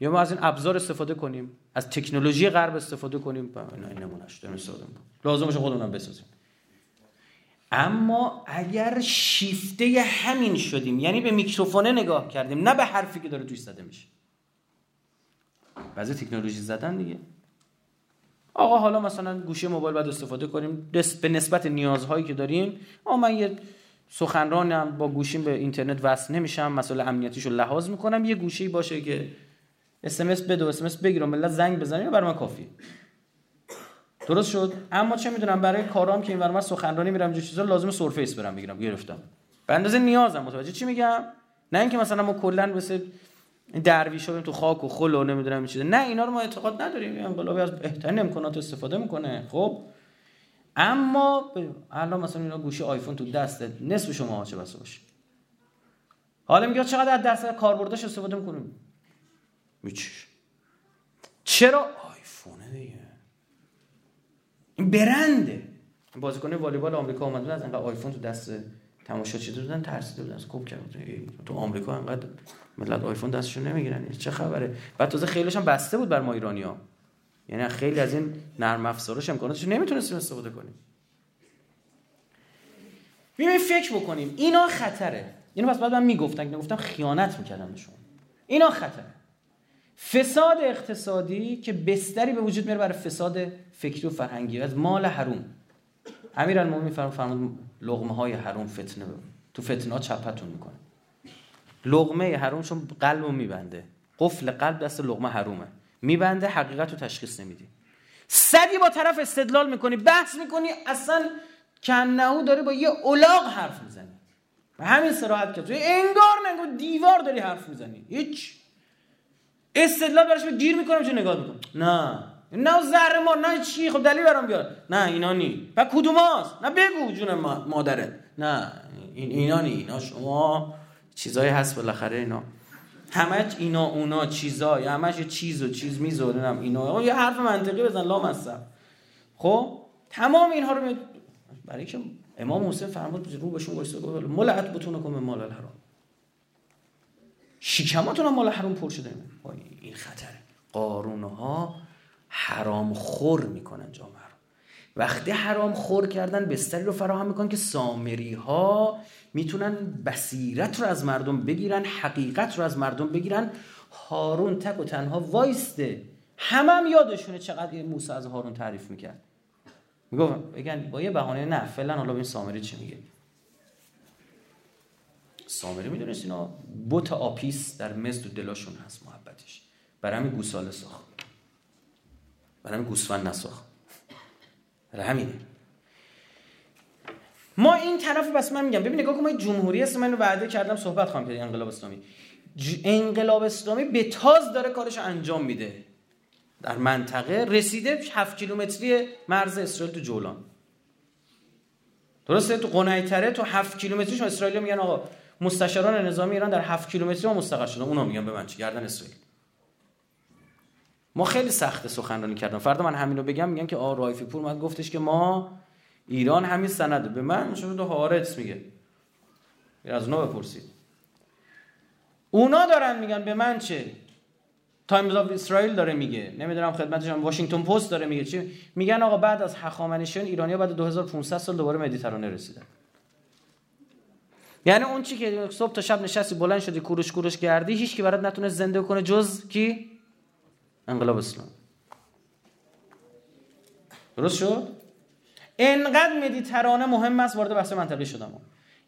یا ما از این ابزار استفاده کنیم از تکنولوژی غرب استفاده کنیم اینا این نمونهش داریم استفاده لازم باشه خودمون بسازیم. اما اگر شیفته همین شدیم یعنی به میکروفونه نگاه کردیم نه به حرفی که داره توش زده میشه. بعضی تکنولوژی زدن دیگه. آقا حالا مثلا گوشه موبایل باید استفاده کنیم. به نسبت نیازهایی که داریم آقا من یه سخنرانم با گوشیم به اینترنت وصل نمیشم مسئله امنیتیشو لحاظ می‌کنم. یه گوشی باشه که اسمس بده و اسمس بگیرم ملت زنگ بزنین برای من کافی درست شد؟ اما چه می‌دونم برای کارام که این من سخنرانی میرم جو چیزا لازم سورفیس برم بگیرم گرفتم. به اندازه نیازم. متوجه چی میگم؟ نه اینکه مثلا ما کلا مثل درویش تو خاک و خل و نمی‌دونم چیزا. نه اینا رو ما اعتقاد نداریم. انقلابی از بهترین امکانات استفاده می‌کنه. خب اما الان مثلا اینا گوشی آیفون تو دست نصف شما چه بسا باشه. حالا میگه چقدر از دست کاربردش استفاده می‌کنیم؟ میچش. چرا؟ آیفونه دیگه. این برنده. بازیکن والیبال آمریکا اومدن از انقدر آیفون تو دست چی دادن ترسیده بودن. کوب کرد. تو آمریکا انقدر ملت آیفون دستشون نمی‌گیرن. چه خبره؟ بعد تازه خیلیش هم بسته بود بر ما ایرانیا یعنی خیلی از این نرم افزارش امکاناتش نمی‌تونستیم استفاده کنیم. بیایم فکر بکنیم. اینا خطره. اینو پس بعد من می‌گفتن که گفتم خیانت می‌کردم شما. اینا خطره. فساد اقتصادی که بستری به وجود میاره برای فساد فکری و فرهنگی. از مال حروم. امیرالمومنین فرمود لقمه های حروم فتنه تو فتنه ها چپتون می‌کنه. لقمه حروم چون قلبو میبنده. قفل قلب دست لقمه حرومه. میبنده حقیقت رو تشخیص نمیدی صدی با طرف استدلال می‌کنی بحث می‌کنی اصلا کنهو داره با یه اولاغ حرف می‌زنی و همین سراحت که توی انگار نگو دیوار داری حرف می‌زنی. هیچ. استدلال براش گیر می‌کنم چه نگاه می‌کنم. نه. نه زهر ما نه چی خب دلیل برام بیار. نه اینا نی. و کدوماست نه بگو جون مادره نه این اینا نی. اینا شما چیزایی هست بالاخره اینا. همه اینا اونا چیزا یا همش چیز و چیز می‌ذارم اینا. یه حرف منطقی بزن لا مصب خب؟ تمام اینها رو می... برای که امام حسین فرمود رو بهشون وایساد گفت ملعت بتون کن مال الحرام. شکماتون مال حرام پر شده. این خطره. قارون ها حرام خور می‌کنن جامعه رو. وقتی حرام خور کردن بستری رو فراهم می‌کنن که سامری ها می‌تونن بصیرت رو از مردم بگیرن حقیقت رو از مردم بگیرن. هارون تک و تنها وایسته. همه هم یادشونه چقدر موسی از هارون تعریف می‌کرد. می‌گفت بگن با یه بهانه نه فعلا حالا این سامری چی میگه؟ سامری می‌دونست اینا بوت آپیس در مزد و دلاشون هست محبتش. برای همین گوساله ساخت. برای گوسفند نساخت. برای همینه. ما این طرف بس من میگم. ببین نگاه کن ما جمهوری اسم من رو وعده کردم صحبت خواهم کرد انقلاب اسلامی. انقلاب اسلامی به تاز داره کارش انجام میده. در منطقه رسیده 7 کیلومتری مرز اسرائیل تو جولان. درسته؟ تو قنیتره تو 7 کیلومتریش اسرائیل میگن آقا مستشاران نظامی ایران در 7 کیلومتری ما مستقر شدن. اونا میگن به من چی؟ گردن اسرائیل. ما خیلی سخت سخنرانی کردم. فردا من همینو بگم میگن که آ رایفی پور من گفتش که ما ایران همین سنده به من دو هارتس میگه. از نو بپرسید. اونا دارن میگن به من چه؟ تایمز آف اسرائیل داره میگه. نمی‌دونم خدمتش واشنگتن پست داره میگه. چی؟ میگن آقا بعد از هخامنشیان ایرانیا بعد 2500 سال دوباره مدیترانه رسیدن. یعنی اون چی که صبح تا شب نشستی بلند شدی کوروش کوروش کردی هیچ کی برات نتونه زنده کنه جز کی؟ انقلاب اسلام درست شد؟ انقدر مدیترانه مهم است وارد بحث منطقی شدم.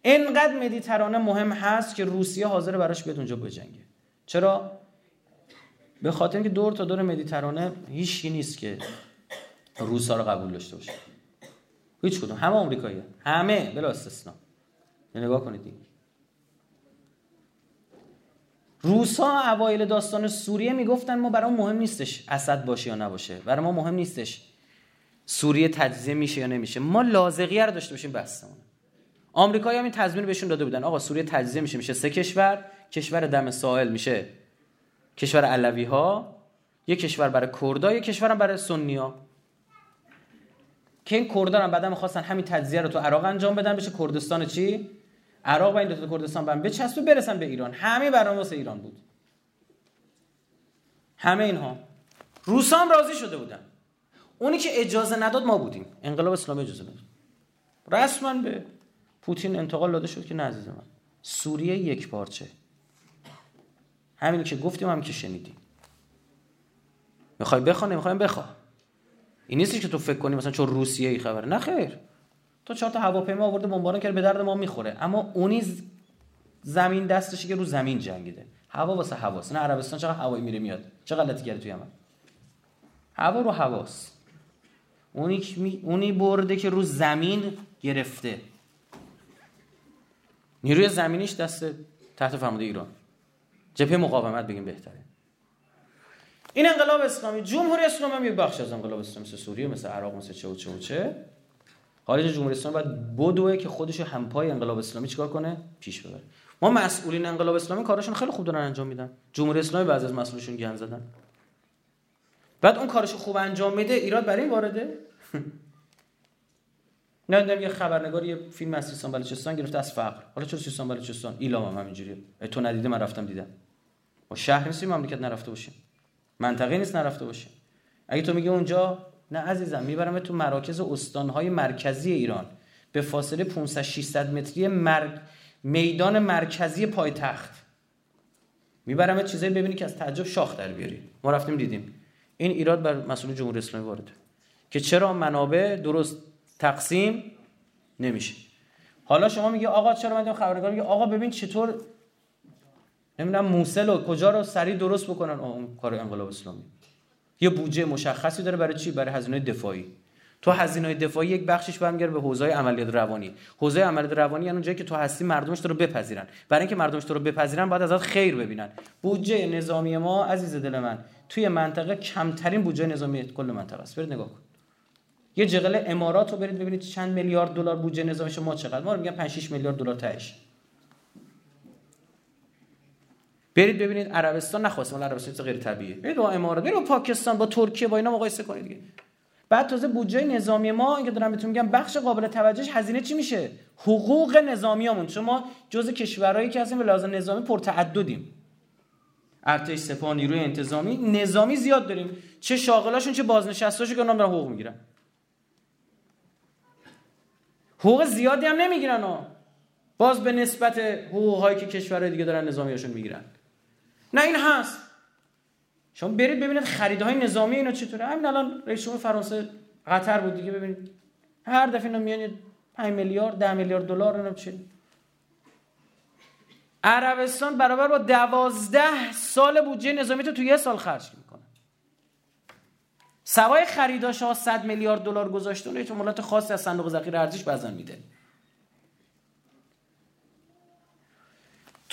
انقدر مدیترانه مهم هست که روسیه حاضر براش بیاد اونجا بجنگه. چرا؟ به خاطر اینکه دور تا دور مدیترانه هیچی نیست که روسا رو قبول داشته باشه. هیچ کدوم. همه آمریکایی همه. بلا استثنا. نگاه کنید دیگه روسا اوایل داستان سوریه می‌گفتن ما برای مهم نیستش اسد باشه یا نباشه. برای ما مهم نیستش سوریه تجزیه میشه یا نمیشه. ما لازقیه رو داشته باشیم بستمون آمریکایی هم این تضمین بهشون داده بودن. آقا سوریه تجزیه میشه. میشه سه کشور. کشور دم ساحل میشه. کشور علوی ها یه کشور برای کردا یه کشور برای سنی ها که این کردا هم بعدا می‌خواستن همین تجزیه رو تو عراق انجام بدن. بشه کردستان چی؟ عراق و این دو تا کردستان به بچسبه برسن به ایران. همه برنامه واسه ایران بود. همه اینها. روس هم راضی شده بودن. اونی که اجازه نداد ما بودیم. انقلاب اسلامی اجازه نداد. رسما به پوتین انتقال داده شد که نه عزیز من. سوریه یک پارچه. همینی که گفتیم هم که شنیدیم. می‌خوای بخواه نمی‌خوایم بخواه. این نیستی که تو فکر کنی مثلا چون روسیه ای خبره. نه خیر. تو چهار تا هواپیما آورده بمباران کرد به درد ما می‌خوره. اما اونی زمین دستشی که رو زمین جنگیده. هوا واسه هواست. نه عربستان چقدر هوایی میره میاد. چه غلطی کرده توی یمن. هوا رو هواست. اونی اونی برده که رو زمین گرفته. نیروی زمینیش دست تحت فرمانده ایران. جبهه مقاومت بگیم بهتره. این انقلاب اسلامی. جمهوری اسلامی هم یک بخش از انقلاب اسلامی مثل سوریه مثل عراق مثل چه و چه و چه. خارج جمهوری اسلامی باید بدوه که خودش همپای انقلاب اسلامی چیکار کنه؟ پیش ببره. ما مسئولین انقلاب اسلامی کارشون خیلی خوب دارن انجام میدن. جمهوری اسلامی بعضی از مسئولشون گند زدن. بعد اون کارش خوب انجام میده ایراد برای این وارده؟ [LAUGHS] نه یه خبرنگار یه فیلم از سیستان بلوچستان گرفته از فقر. حالا چرا سیستان بلوچستان؟ ایلام هم همینجوریه. تو ندیده من رفتم دیدم. ما شهر نیستیم مملکت نرفته باشیم منطقه نیست نرفته باشیم اگه تو میگه اونجا نه عزیزم می‌برم تو مراکز استانهای مرکزی ایران. به فاصله 500 600 متری مر... میدان مرکزی پایتخت. می‌برم چیزایی ببینی که از تعجب شاخ در بیاری. ما رفتیم دیدیم. این ایراد بر مسئول جمهوری اسلامی وارده. که چرا منابع درست تقسیم نمیشه. حالا شما میگه آقا چرا من خبرنگار؟ میگه آقا ببین چطور نمی‌دونم موسل و کجا رو سریع درست بکنن. اون کار انقلاب اسلامی. یه بودجه مشخصی داره برای چی؟ برای هزینه دفاعی. تو هزینه دفاعی یک بخشش برمیگرده به حوزه عملیات روانی. حوزه عملیات روانی یعنی اونجایی که تو هستی مردمش تو رو بپذیرن. برای اینکه مردمش تو رو بپذیرن باید ازت خیر ببینن. بودجه نظامی ما عزیز دل من توی منطقه کمترین بودجه نظامی کل منطقه است. برید نگاه کن. یه جغل امارات رو برید ببینید چند میلیارد دلار بودجه نظامی ما چقدر. ما میگن 5 6 میلیارد دلار تهش. برید ببینید عربستان نخواست مال عربستان غیر طبیعیه. برید با امارات. برید با پاکستان با ترکیه با اینا مقایسه کنید دیگه. بعد تازه بودجه نظامی ما اینکه دارم بهتون میگم بخش قابل توجهش هزینه چی میشه؟ حقوق نظامیامون. چون ما جزء کشورهایی که هستیم به لحاظ نظامی پرتعددیم. ارتش سپاه نیروی انتظامی نظامی زیاد داریم. چه شاغلاشون چه بازنشستاشون که اونم دارن حقوق می‌گیرن. حقوق زیادی هم نمی‌گیرن ها. باز به نسبت حقوق هایی که کشورهای دیگه دارن نظامیاشون می‌گیرن. نه این هست. شما برید ببینید خریدهای نظامی اینا چطوره. همین الان رئیس جمهور فرانسه قطر بود دیگه ببینید. هر دفعه اینا میان 5 میلیارد 10 میلیارد دلار اینا چه عربستان برابر با دوازده سال بودجه نظامی تو یه سال خرج می‌کنه. سوای خریداش ها 100 میلیارد دلار گذاشته اون مولات خاصی از صندوق ذخیره ارزش بعضا میده.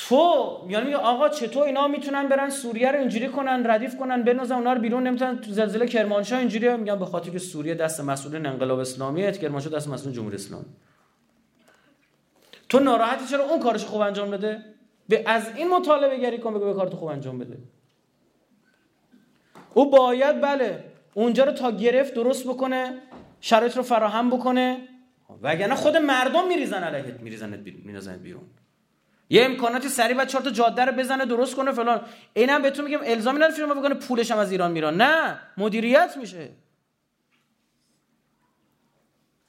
تو یعنی آقا چطور اینا می‌تونن برن سوریه رو اینجوری کنن ردیف کنن بنازن اونا رو بیرون؟ نمی‌تونن تو زلزله کرمانشاه اینجوری میگن به خاطر که سوریه دست مسئولین انقلاب اسلامیه کرمانشاه دست مسئول جمهوری اسلامی. تو ناراحتی چرا اون کارش خوب انجام بده؟ به از این مطالبه گری کن بگو به کارت خوب انجام بده. او باید بله اونجا رو تا گرفت درست بکنه شرایط رو فراهم بکنه. وگرنه خود مردم میریزن علیهت میریزنت بیرون. یه امکاناتی سریع بعد چهار تا جاده رو بزنه درست کنه فلان. اینم بهتون میگم الزامی نداره فیلم بکنه پولش هم از ایران میران نه مدیریت میشه.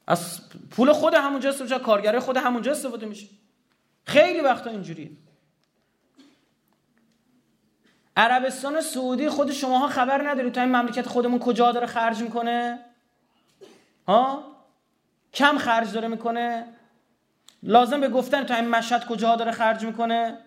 از پول خود همونجا استفاده کارگرای خود همونجا استفاده میشه. خیلی وقتا اینجوریه. عربستان سعودی خود شماها خبر نداری تا این مملکت خودمون کجا داره خرج می‌کنه؟ ها؟ کم خرج داره می‌کنه؟ لازم به گفتن تا این مشهد کجا داره خرج می‌کنه؟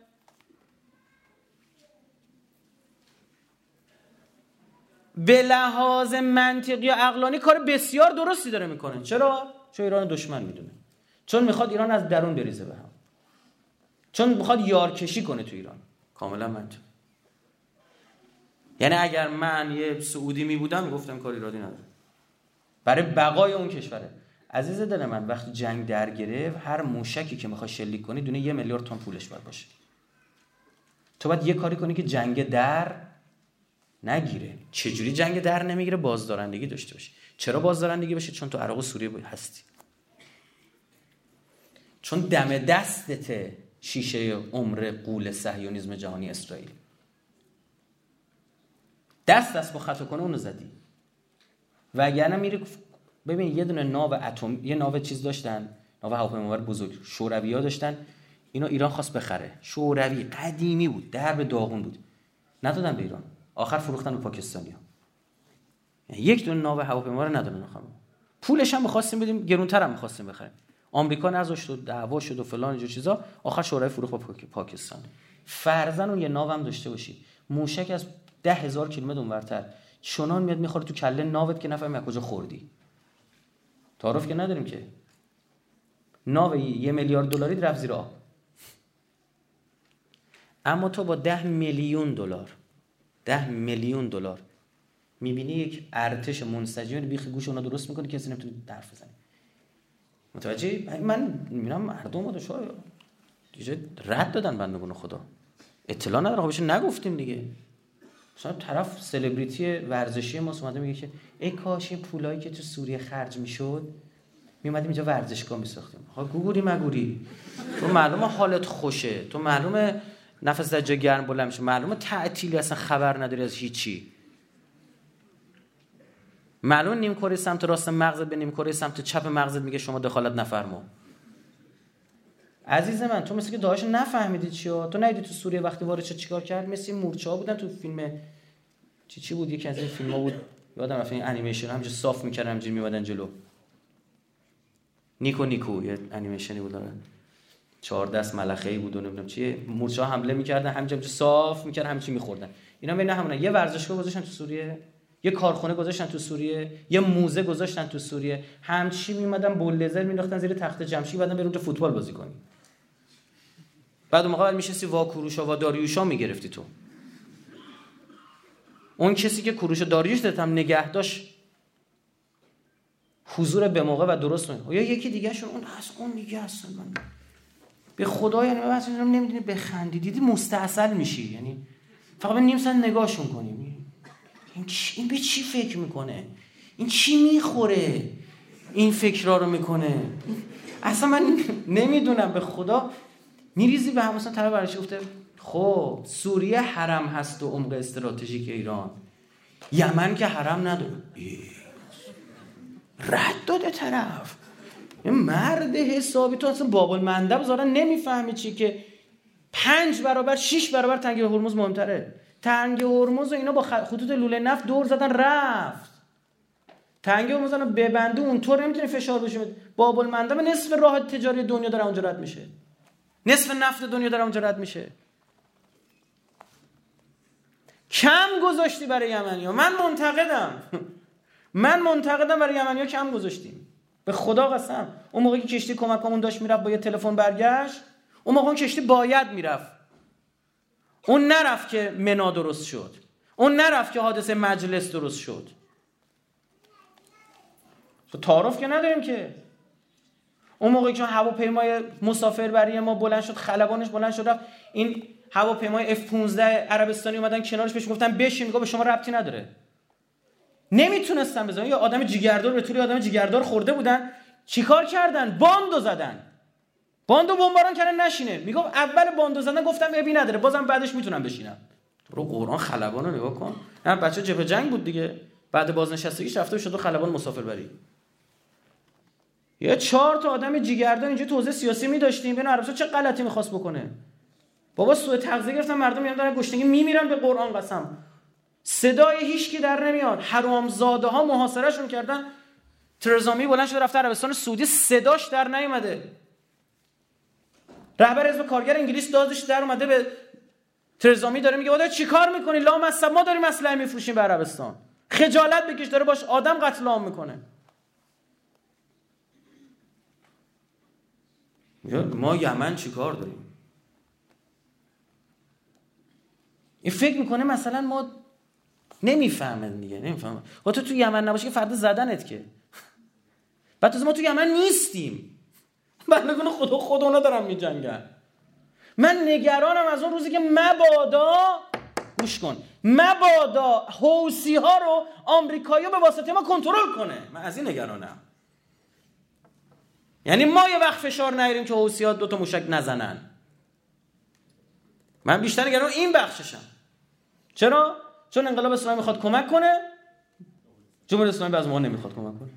به لحاظ منطقی یا عقلانی کار بسیار درستی داره می‌کنه. چرا؟ چون ایران دشمن می‌دونه. چون می‌خواد ایران از درون بریزه به هم. چون می‌خواد یارکشی کنه تو ایران. کاملا منطقی. یعنی اگر من یه سعودی می بودم می‌گفتم کار ایرادی نداره برای بقای اون کشوره. عزیز دل من وقتی جنگ در گرفت هر موشکی که می‌خوای شلیک کنی دونه یه میلیارد تن پولش باید باشه. تو باید یه کاری کنی که جنگ در نگیره. چجوری جنگ در نمی‌گیره؟ بازدارندگی داشته باشی چرا بازدارندگی باشه؟ چون تو عراق و سوریه هستی. چون دم دستت شیشه عمر قول صهیونیسم جهانی اسرائیل. دست دست با خطا کنه اونو زدی. وگرنه میری ببین یه دونه ناو اتم یه ناو چیز داشتن ناو هواپیمابر بزرگ شوروی ها داشتن اینو ایران خواست بخره. شوروی قدیمی بود درب داغون بود. ندادن به ایران. آخر فروختن به پاکستانی ها یعنی یک دونه ناو هواپیما رو ندادن پولش هم می‌خواستیم بدیم گرونتر هم می‌خواستیم بخریم. آمریکا نذاشت و دعوا شد و فلان اینجور چیزا. آخر شوروی فروخت با پاکستان. فرزن اون یه ناو هم داشته باشی. موشک از ده هزار کیلومتر اونورتر. چنان میاد می‌خوره تو کله ناوت که نفهمی از کجا خوردی. تعارف که نداریم که. ناو یه میلیارد دلاری رفت زیر آب اما تو با ده میلیون دلار ده میلیون دلار می‌بینی یک ارتش منسجم بیخ گوش اونا درست می‌کنه کسی نمی‌تونه درف بزنه. متوجه من می‌بینم مردم رو شاید رد دادن بندگون خدا. اطلاع نداره خب نگفتیم دیگه. مثلا طرف سلبریتی ورزشی ما اومده میگه که ای کاش این پولایی که تو سوریه خرج می‌شد میومدیم اینجا ورزشگاه میساختیم. ها گوگوری مگوری. تو معلومه حالت خوشه. تو معلومه نفس در جا گرم بلند میشه. معلومه تعطیلی اصلا خبر نداری از هیچی. معلومه نیم کره سمت راست مغزت به نیم کره سمت چپ مغزت میگه شما دخالت نفرما عزیز من تو مثل که داعش نفهمیدی چیا تو ندیدی تو سوریه وقتی وارد شد چیکار کرد؟ مثل مورچه ها بودن تو فیلم چی چی بود؟ یکی از این فیلم ها بود. یادم رفت این انیمیشن همینجوری صاف می‌کردن همینجوری میومدن جلو. نیکو نیکو یه انیمیشنی بود داره چهار دست ملخه ای بود و نمی‌دونم چیه. مورچه ها حمله می‌کردن همینجا صاف می‌کردن همینجوری میخوردن. اینا بین همونه یه ورزشگاه گذاشتن تو سوریه یه کارخونه گذاشتن تو سوریه یه موزه گذاشتن تو سوریه. همچی میمدن بولدزر مینداختن زیر تخت جمشید بعدن بریم اونجا فوتبال بازی کنی بعد اون موقع میشستی وا کوروشا و داریوشا می‌گرفتی تو. اون کسی که کوروش داریوش هم نگه داشت حضور به موقع و درست می یا یکی دیگه شون اون از اون دیگه هستن. من به خدا یعنی مثلا نمی‌دونی بخندی. دیدی مستاصل میشی؟ یعنی فقط به نیم نگاهشون کنیم. این, این به چی فکر می‌کنه؟ این چی می‌خوره؟ این فکرها رو می‌کنه؟ اصلا من نمی‌دونم. به خدا میریزی به مثلا طرف برش گفته خب سوریه حرم هست و عمق استراتژیک ایران. یمن که حرم نداره. رد داده طرف. مرد حسابی تو اصلا بابل مندب زارن نمی‌فهمی چی که پنج برابر شیش برابر تنگی هرمز مهمتره. تنگی هرمز و اینا با خطوط لوله نفت دور زدن رفت. تنگی هرمز رو ببنده اونطور نمی‌تونی فشار بشه بابل مندب نصف راه تجاری دنیا داره اونجا رد میشه. نصف نفت دنیا داره اونجا رد میشه. کم گذاشتی برای یمنی ها. من منتقدم. [LAUGHS] من منتقدم برای یمنی ها کم گذاشتیم. به خدا قسم. اون موقعی که کشتی کمک داشت می‌رفت با یه تلفن برگشت اون موقع اون کشتی باید می‌رفت. اون نرفت که منا درست شد. اون نرفت که حادثه مجلس درست شد. خب تعارف که نداریم که. اون موقعی که هواپیمای مسافر برای ما بلند شد خلبانش بلند شد رفت. این هواپیمای F15 عربستانی اومدن کنارش بهش گفتن بشین میگه به شما ربطی نداره. نمی‌تونستن بزنن. یا آدم جیگردار به طوری آدم جیگردار خورده بودن. چیکار کردن؟ باندو زدن. باندو بمباران کردن نشینه. میگم اول باندو زدن گفتم ابی نداره. بازم بعدش می‌تونم بشینم. رو قرآن خلبان رو نگاه کن. نه بچه جبه جنگ بود دیگه. بعد بازنشستگیش رفته شد خلبان مسافر بری یه چهار تا آدم جیگردان اینجا توزیع سیاسی می داشتیم. ببین عربستان چه غلطی می‌خواست بکنه. بابا سوء تغذیه گرفتن مردم میان دارن گشتگی میمیرن به قرآن قسم. صدای هیچ کی در نمیاد. حرامزاده ها محاصرهشون کردن. ترزامی بلند شده رفته عربستان سعودی صداش در نیومده. رهبر حزب کارگر انگلیس دادش در اومده به ترزامی داره میگه چی چیکار می‌کنی؟ لام ما داریم اسلحه میفروشیم به عربستان. خجالت بکش داره باش آدم قتل عام می‌کنه. ما یمن چیکار داریم؟ این فکر می‌کنه مثلا ما نمی‌فهمه دیگه نمی‌فهمه. و تو تو یمن نباشی که فردا زدنت که. بعد ما تو یمن نیستیم. بعد نکنه خدا خدا دارم میجنگن. من نگرانم از اون روزی که مبادا گوش کن. مبادا حوسی ها رو آمریکایی به واسطه ما کنترل کنه. من از این نگرانم. یعنی ما یه وقت فشار نیاریم که حوسی ها دو تا موشک نزنن. من بیشتر نگران این بخششم. چرا؟ چون انقلاب اسلامی می‌خواد کمک کنه جمهوری اسلامی بعضی ما نمی‌خواد کمک کنه.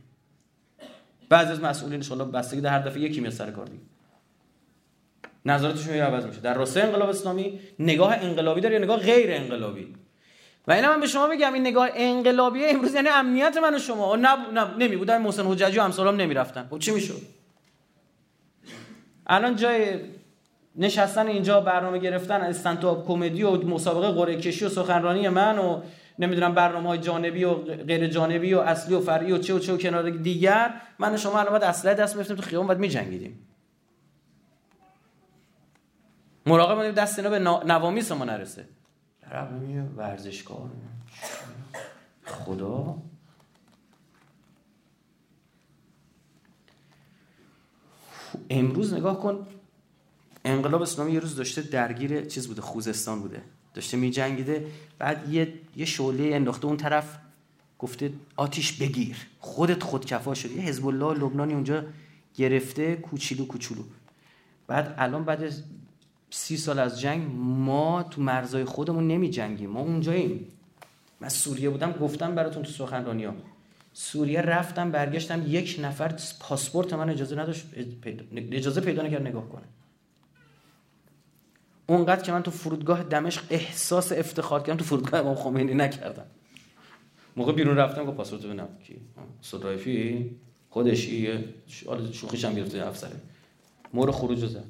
بعضی از مسئولین ان بستگی در هر دفعه یکی میاد سر کار دیگه. نظراتشون عوض میشه. در راستای انقلاب اسلامی نگاه انقلابی داره یا نگاه غیر انقلابی؟ و اینا من به شما بگم این نگاه انقلابی امروز یعنی امنیت من و شما. نه نه نمی بودن محسن حجاجی و امثالام نمی‌رفتن. خب چی می‌شد؟ الان جای نشستن اینجا برنامه گرفتن استنتاب کمدی و مسابقه قرعه کشی و سخنرانی من و نمی‌دونم برنامه های جانبی و غیر جانبی و اصلی و فرعی و چه و چه و کنار دیگر من و شما الان باید اصله دست میفتیم تو خیابون باید میجنگیدیم. مراقب بودیم دست اینا به نوامیس ما نرسه. ورزشکار. خدا. امروز نگاه کن انقلاب اسلامی یه روز داشته درگیر چیز بوده خوزستان بوده. داشته می جنگیده بعد یه یه شعله انداخته اون طرف گفته آتیش بگیر. خودت خودکفا شدی. یه حزب الله لبنانی اونجا گرفته کوچولو کوچولو. بعد الان بعد سی سال از جنگ ما تو مرزای خودمون نمی جنگیم ما اونجاییم. من سوریه بودم گفتم براتون تو سخنرانی سوریه رفتم برگشتم یک نفر پاسپورت من اجازه نداشت اجازه پیدا نکرد نگاه کنه. اونقدر که من تو فرودگاه دمشق احساس افتخار کردم تو فرودگاه امام خمینی نکردم. موقع بیرون رفتم که پاسپورت ببینم کی. صدایفی خودشی؟ شوخیش هم گرفته افسره. مور خروج زد.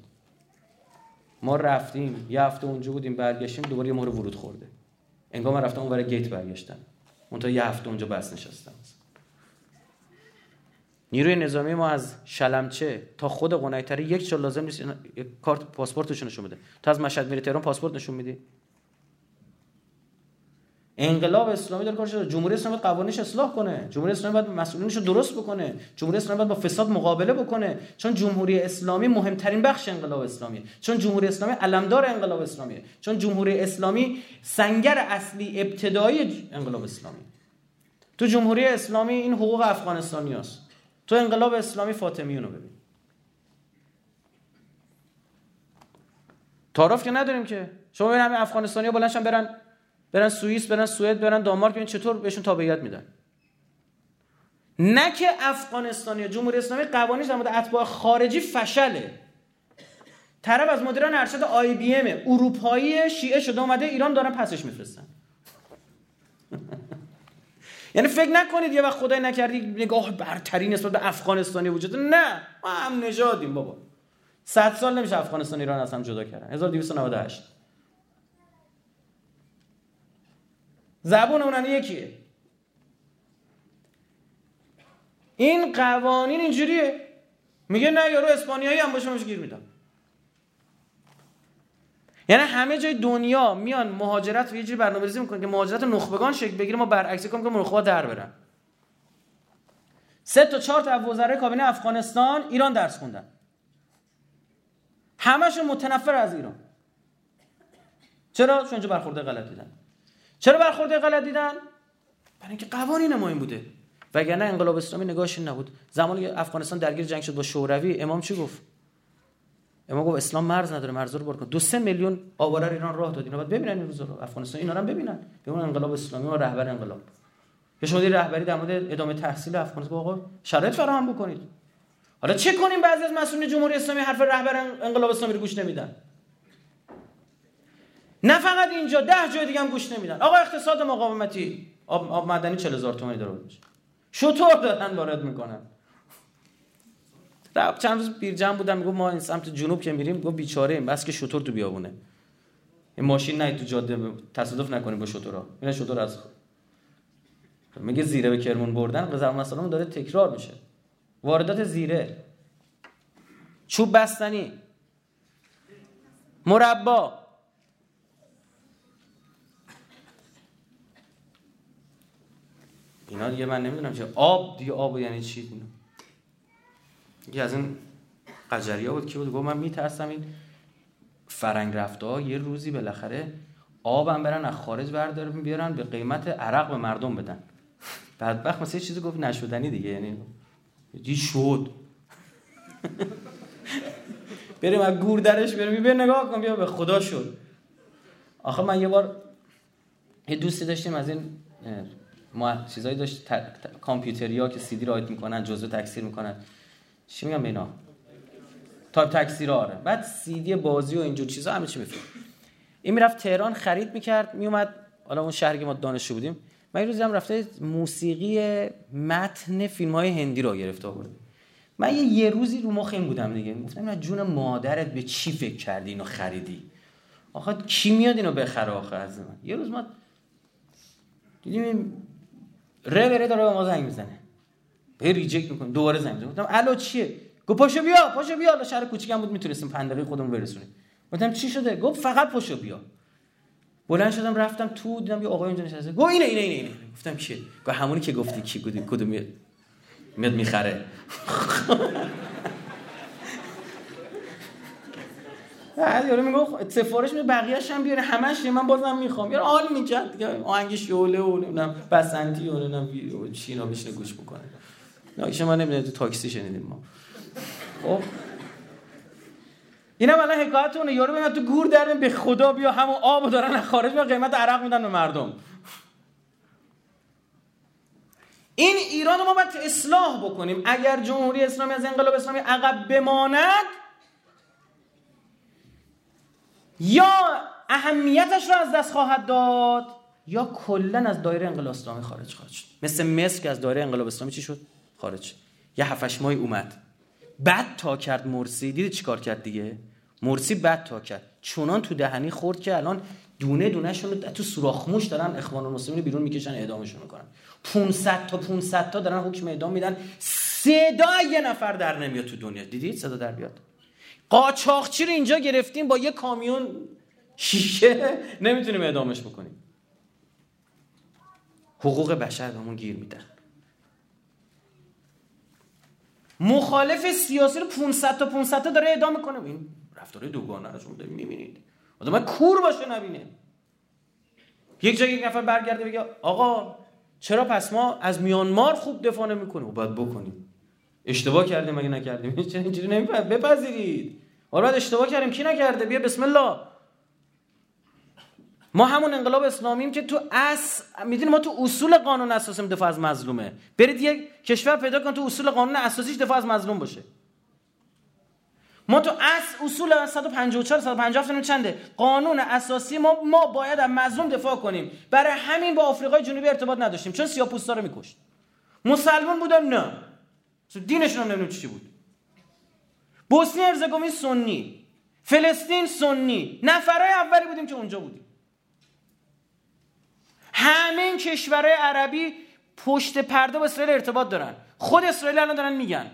ما رفتیم یه هفته اونجا بودیم برگشتیم دوباره یه مور ورود خورده. انگار من رفتم اون گیت برگشتم. اون تا یه هفته اونجا بس نشستم. نیروی نظامی ما از شلمچه تا خود قنیتری یک چال لازم نیست کارت پاسپورتشون نشون بده. تو از مشهد میری تهران پاسپورت نشون میدی. انقلاب اسلامی داره کارش جمهوری اسلامی قوانینش اصلاح کنه. جمهوری اسلامی باید مسئولینش رو درست بکنه. جمهوری اسلامی باید با فساد مقابله بکنه. چون جمهوری اسلامی مهمترین بخش انقلاب اسلامیه. چون جمهوری اسلامی علمدار انقلاب اسلامیه. چون جمهوری اسلامی سنگر اصلی ابتدایی انقلاب اسلامی تو جمهوری اسلامی این حقوق افغانستانی هست. تو انقلاب اسلامی فاطمیون رو ببین. تعارف که نداریم که. شما ببین همین افغانستانی ها بلنشن برن برن سوئیس برن سوئد برن دانمارک ببین چطور بهشون تابعیت میدن. نه که افغانستانی جمهوری اسلامی قوانینش در مورد اتباع خارجی فشله. طرف از مدیران ارشد آی بی ام اروپایی شیعه شده اومده ایران دارن پسش میفرستن. یعنی فکر نکنید یه وقت خدای نکردی نگاه برتری نسبت به افغانستانی وجود نه ما هم نژادیم بابا. صد سال نمیشه افغانستان ایران از هم جدا کردن. 1298 زبون اونن یکیه. این قوانین اینجوریه. میگه نه یارو اسپانیایی هم باشه گیر میدم. یعنی همه جای دنیا میان مهاجرت رو یه جوری برنامه‌ریزی می‌کنن که مهاجرت نخبگان شکل بگیره ما برعکس کنیم که نخبه در برن. سه تا چهار تا وزرای کابینه افغانستان ایران درس خوندن. همشون متنفر از ایران. چرا؟ چون اینجا برخورده غلط دیدن. چرا برخورده غلط دیدن؟ برای اینکه قوانین ما این بوده. وگرنه انقلاب اسلامی نگاهش نبود. زمانی افغانستان درگیر جنگ شد با شوروی امام چی گفت؟ اما گفت اسلام مرز نداره مرز رو بر کن. دو سه میلیون آواره ایران راه داد. اینا باید ببینن این روزا رو. افغانستان اینا رو ببینن. ببینن انقلاب اسلامی و رهبر انقلاب. یا شما رهبری در مورد ادامه تحصیل افغانستان آقا شرایط فراهم بکنید. حالا چه کنیم بعضی از مسئولین جمهوری اسلامی حرف رهبر انقلاب اسلامی رو گوش نمیدن؟ نه فقط اینجا ده جای دیگه هم گوش نمیدن. آقا اقتصاد مقاومتی آب, آب معدنی 40000 تومانی داره. شطور دارن وارد می‌کنن. رب چند روز بیرجم بودم میگم ما این سمت جنوب که میریم گفت بیچاره ایم بس که شطور تو بیابونه. این ماشین نه تو جاده تصادف نکنیم با شطورا. این شطور از میگه زیره به کرمون بردن قزل مثلا داره تکرار میشه. واردات زیره. چوب بستنی. مربا. اینا دیگه من نمی‌دونم چه آب دیگه آب یعنی چی؟ یکی از این قجری بود که بود؟ گفت من میترسم این فرنگ رفته ها یه روزی بالاخره آبم برن از خارج بردارن بیارن به قیمت عرق به مردم بدن. بدبخت مثل چیزی گفت نشدنی دیگه یعنی دی شد؟ بریم از گور درش بریم بیا نگاه کن بیا به خدا شد. آخه من یه بار یه دوستی داشتیم از این ما چیزایی داشت کامپیوتری ها که سی دی write می‌کنن جزء تکثیر می‌کنن. چی میگم اینا؟ تایپ تکثیر آره. بعد سی دی بازی و اینجور چیزا همه چی میفهم این می‌رفت تهران خرید می‌کرد میومد حالا اون شهری که ما دانشجو بودیم. من یه روزی هم رفته موسیقی متن فیلم های هندی رو گرفته آورد. من یه, یه روزی رو مخ این بودم دیگه. گفتم من جون مادرت به چی فکر کردی اینو خریدی؟ آخه کی میاد اینو بخره آخه از من؟ یه روز ما دیدیم ره بره داره به ما زنگ می‌زنه. به ریجکت می‌کنه دوباره زنگ می‌زنه گفتم الو چیه؟ گفت پاشو بیا پاشو بیا. حالا شهر کوچیکم بود می‌تونستیم پندقی خودمون برسونیم. گفتم چی شده؟ گفت فقط پاشو بیا. بلند شدم رفتم تو دیدم یه آقای اونجا نشسته. گفت اینه اینه اینه, اینه. گفتم کیه؟ گفت همونی که گفتی کی بودی؟ کدوم میاد میاد می‌خره. بعد یارو میگه سفارش میده بقیه‌اش هم بیاره همش من بازم می‌خوام. یارو حال می‌کرد دیگه آهنگ شعله و نمی‌دونم بسنتی و نمی‌دونم چینا بشینه گوش بکنه. نه من نمی‌دونم تو تاکسی شنیدیم ما. خب؟ اینم الان حکایتونه. یارو میاد تو گور در به خدا بیا همون آبو دارن خارج به قیمت عرق میدن به مردم. این ایران رو ما باید اصلاح بکنیم. اگر جمهوری اسلامی از انقلاب اسلامی عقب بماند یا اهمیتش رو از دست خواهد داد یا کلا از دایره انقلاب اسلامی خارج خواهد شد. مثل مصر که از دایره انقلاب اسلامی چی شد؟ خارج. یه هفتش ماهی اومد. بعد تا کرد مرسی. دیدی چیکار کرد دیگه؟ مرسی بعد تا کرد. چونان تو دهنی خورد که الان دونه دونه شون تو سوراخ موش دارن اخوان المسلمین بیرون می‌کشن اعدامشون می‌کنن. 500 تا 500 تا دارن حکم اعدام میدن. صدا یه نفر در نمیاد تو دنیا. دیدید صدا در بیاد؟ قاچاقچی رو اینجا گرفتیم با یه کامیون شیشه. نمی‌تونیم اعدامش بکنیم. حقوق بشر بهمون گیر میدن مخالف سیاسی رو 500 تا 500 تا داره اعدام می‌کنه. این رفتار دوگانه رو شما دارید می‌بینید. آدم کور باشه نبینه. یک جایی یک نفر برگرده بگه آقا چرا پس ما از میانمار خوب دفاع نمی‌کنیم؟ و باید بکنیم. اشتباه کردیم مگه نکردیم. [LAUGHS] اینجوری بپذیرید. حالا اشتباه کردیم. کی نکرده؟ بیا بسم الله. ما همون انقلاب اسلامیم که تو اس می‌دونی ما تو اصول قانون اساسی دفاع از مظلومه. برید یک کشور پیدا کن تو اصول قانون اساسیش دفاع از مظلوم باشه. ما تو اس اصول 154 157 چنده؟ قانون اساسی ما ما باید از مظلوم دفاع کنیم. برای همین با آفریقای جنوبی ارتباط نداشتیم. چون سیاهپوستا رو میکشت. مسلمان بودن؟ نه. دینشون هم نمی‌دونم چی بود. بوسنی هرزگوین سنی. فلسطین سنی. نفرای اولی بودیم که اونجا بودیم. همه این کشورهای عربی پشت پرده با اسرائیل ارتباط دارن. خود اسرائیل الان دارن میگن.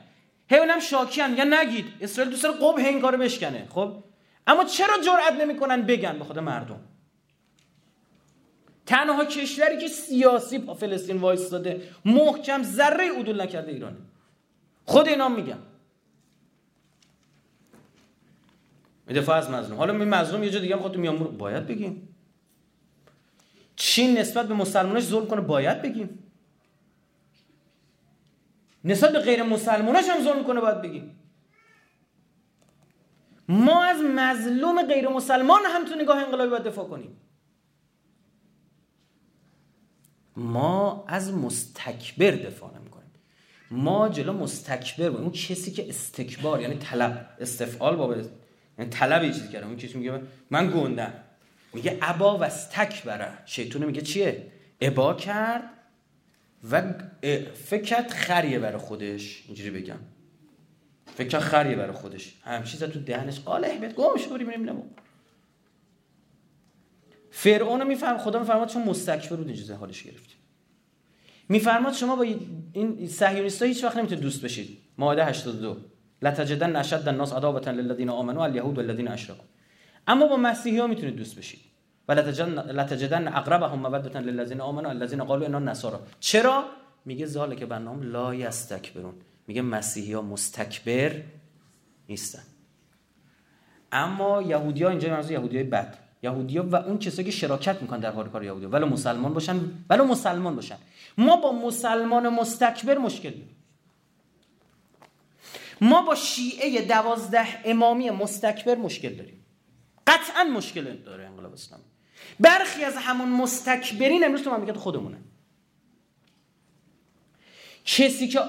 هم میگن نگید اسرائیل دوست داره این کارو بشکنه. خب؟ اما چرا جرئت نمی‌کنن بگن به خود مردم؟ تنها کشوری که سیاسی با فلسطین وایستاده محکم ذره عدول نکرده ایرانه خود اینا میگن. دفاع از مظلوم. حالا می مظلوم یه جا دیگه می‌خواد تو میامور باید بگیم چین نسبت به مسلمانش ظلم کنه؟ باید بگیم. نسبت به غیر مسلماناش هم ظلم کنه باید بگیم. ما از مظلوم غیر مسلمان هم تو نگاه انقلابی باید دفاع کنیم. ما از مستکبر دفاع نمی کنیم ما جلو مستکبر اون کسی که استکبار یعنی طلب استفعال با یعنی طلب یه چیزی کرده اون کسی میگه من گندم. میگه ابا و استکبره شیطون میگه چیه؟ ابا کرد و فکرت خریه برای خودش. اینجوری بگم. فکر خریه برای خودش. همیشه تو دهنش. قاله بهت گم شو بریم نمو فرعون میفهم خدا میفرماد چون مستکبر بود اینجوری حالش گرفت. میفرماد شما با این صهیونیست‌ها هیچ وقت نمی‌تونید دوست بشید. ماده 82 لتجدن اشد الناس عداوه للذین آمنوا الیهود والذین اشرکوا. اما با مسیحی ها می‌تونید دوست بشید. و لتجدن اقربهم موده للذین آمنوا الذین قالوا انا نصارا چرا؟ میگه زاله که برنامه لا یستکبرون. میگه مسیحی ها مستکبر نیستن. اما یهودی ها اینجا منظور یهودی های بد. یهودی ها و اون کسایی که شراکت می‌کنن در کار یهودی ها ولو مسلمان باشن ولو مسلمان باشن. ما با مسلمان مستکبر مشکل داریم. ما با شیعه دوازده امامی مستکبر مشکل داریم. قطعا مشکل داره انقلاب اسلامی. برخی از همون مستکبرین امروز تو مملکت خودمونه. کسی که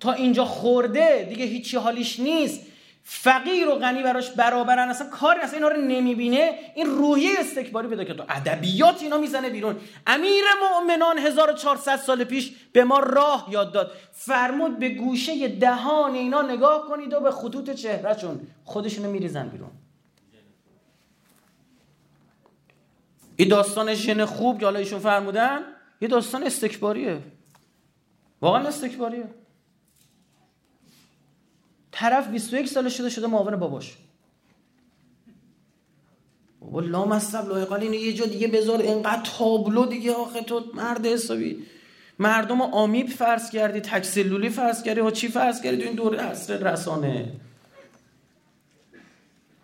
تا اینجا خورده دیگه هیچی حالیش نیست. فقیر و غنی براش برابرن اصلا کاری اصلا اینا رو نمی‌بینه. این روحیه استکباری پیدا که تو ادبیات اینا می‌زنه بیرون. امیر مؤمنان 1400 سال پیش به ما راه یاد داد. فرمود به گوشه دهان اینا نگاه کنید و به خطوط چهرهشون خودشونو میریزن بیرون. این داستان ژن خوب که حالا ایشون فرمودن یه داستان استکباریه. واقعا استکباریه. طرف 21 سال شده شده معاون باباش. بابا لا مصب لایقال اینو یه جا دیگه بذار اینقدر تابلو دیگه آخه تو مرد حسابی. مردم آمیب فرض کردی تکسلولی فرض کردی و چی فرض کردی؟ تو این دوره عصر رسانه.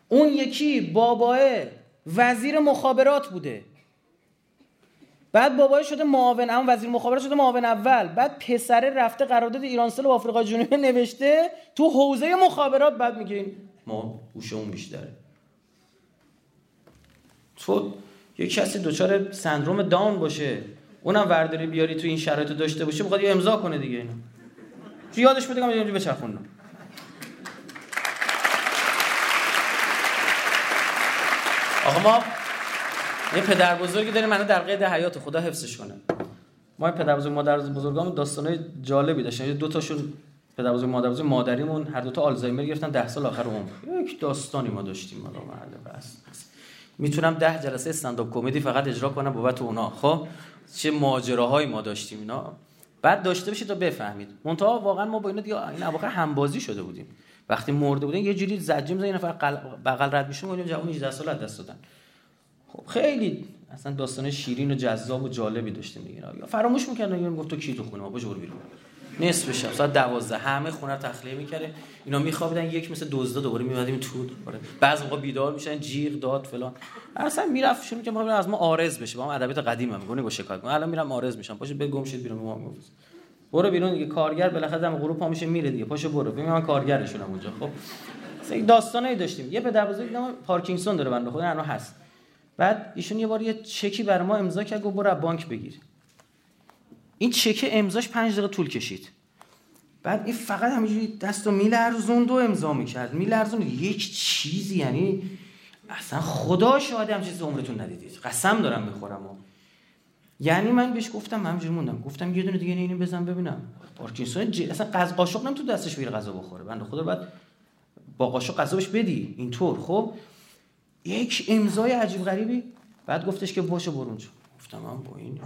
اون یکی باباه وزیر مخابرات بوده. بعد بابای شده معاون اما وزیر مخابرات شده معاون اول. بعد پسره رفته قرارداد ایرانسل و آفریقا جنوبی نوشته تو حوزه مخابرات بعد میگه ما اون بیشتره تو یه کسی دچار سندروم داون باشه. اونم ورداری بیاری تو این شرایط داشته باشه بخواد یه امضا کنه دیگه اینو. یادش بده که بچرخونم. آقا ما یه پدر بزرگی داریم منو در قید حیات خدا حفظش کنه. ما پدر بزرگ مادر بزرگامون داستانای جالبی داشتن. دو تاشون پدر بزرگ مادر بزرگ مادریمون هر دو تا آلزایمر گرفتن 10 سال آخر عمر. یک داستانی ما داشتیم حالا محل بس. می‌تونم ده جلسه استنداپ کمدی فقط اجرا کنم بابت اونا. خب چه ماجراهایی ما داشتیم اینا. بعد داشته باشید تا بفهمید. منتها واقعا ما با اینا دیگه این اواخر همبازی شده بودیم. وقتی مرده بودن یه جوری زجه می‌زنه نفر بغل رد میشه میگم جوون 18 سال دست دادن. خب خیلی اصلا داستان شیرین و جذاب و جالبی داشتیم دیگه. یا فراموش می‌کردن یا گفت تو کی تو خونه؟ ما برو بیرون. نصف شب ساعت 12 همه خونه تخلیه می‌کرده اینا میخوابیدن یک مثل دزدا دوباره میومدیم تو. آره. بعضی موقع بیدار میشن جیغ داد فلان. اصلا می‌رفت شروع که از ما آرز بشه. با ما ادبیات قدیم هم میگه شکایت. الان میرم آرز میشم. پاشو به گم شید بیرون ما برو بیرون دیگه کارگر بالاخره دم غروب پا میشه میره دیگه. پاشو برو. ببین من کارگرشونم اونجا. خب؟ یک داستانی داشتیم. یه پدر بزرگ نام پارکینسون داره بنده خدا الان هست. بعد ایشون یه بار یه چکی بر ما امضا کرد گفت برو بانک بگیر. این چک امضاش 5 دقیقه طول کشید. بعد این فقط همینجوری دستو میلرزوند و امضا می‌کرد. میلرزوند یک چیزی یعنی اصلا خدا شاهد هم چیزی عمرتون ندیدید. قسم دارم می‌خورم یعنی من بهش گفتم همینجوری موندم. گفتم یه دونه دیگه اینو بزن ببینم. پارکینسون ج... اصلا قز قاشق نم تو دستش بگیره غذا بخوره. بنده خدا بعد با قاشق غذا بهش بدی. اینطور. خب؟ یک امضای عجیب غریبی. بعد گفتش که باشه برو گفتم من با این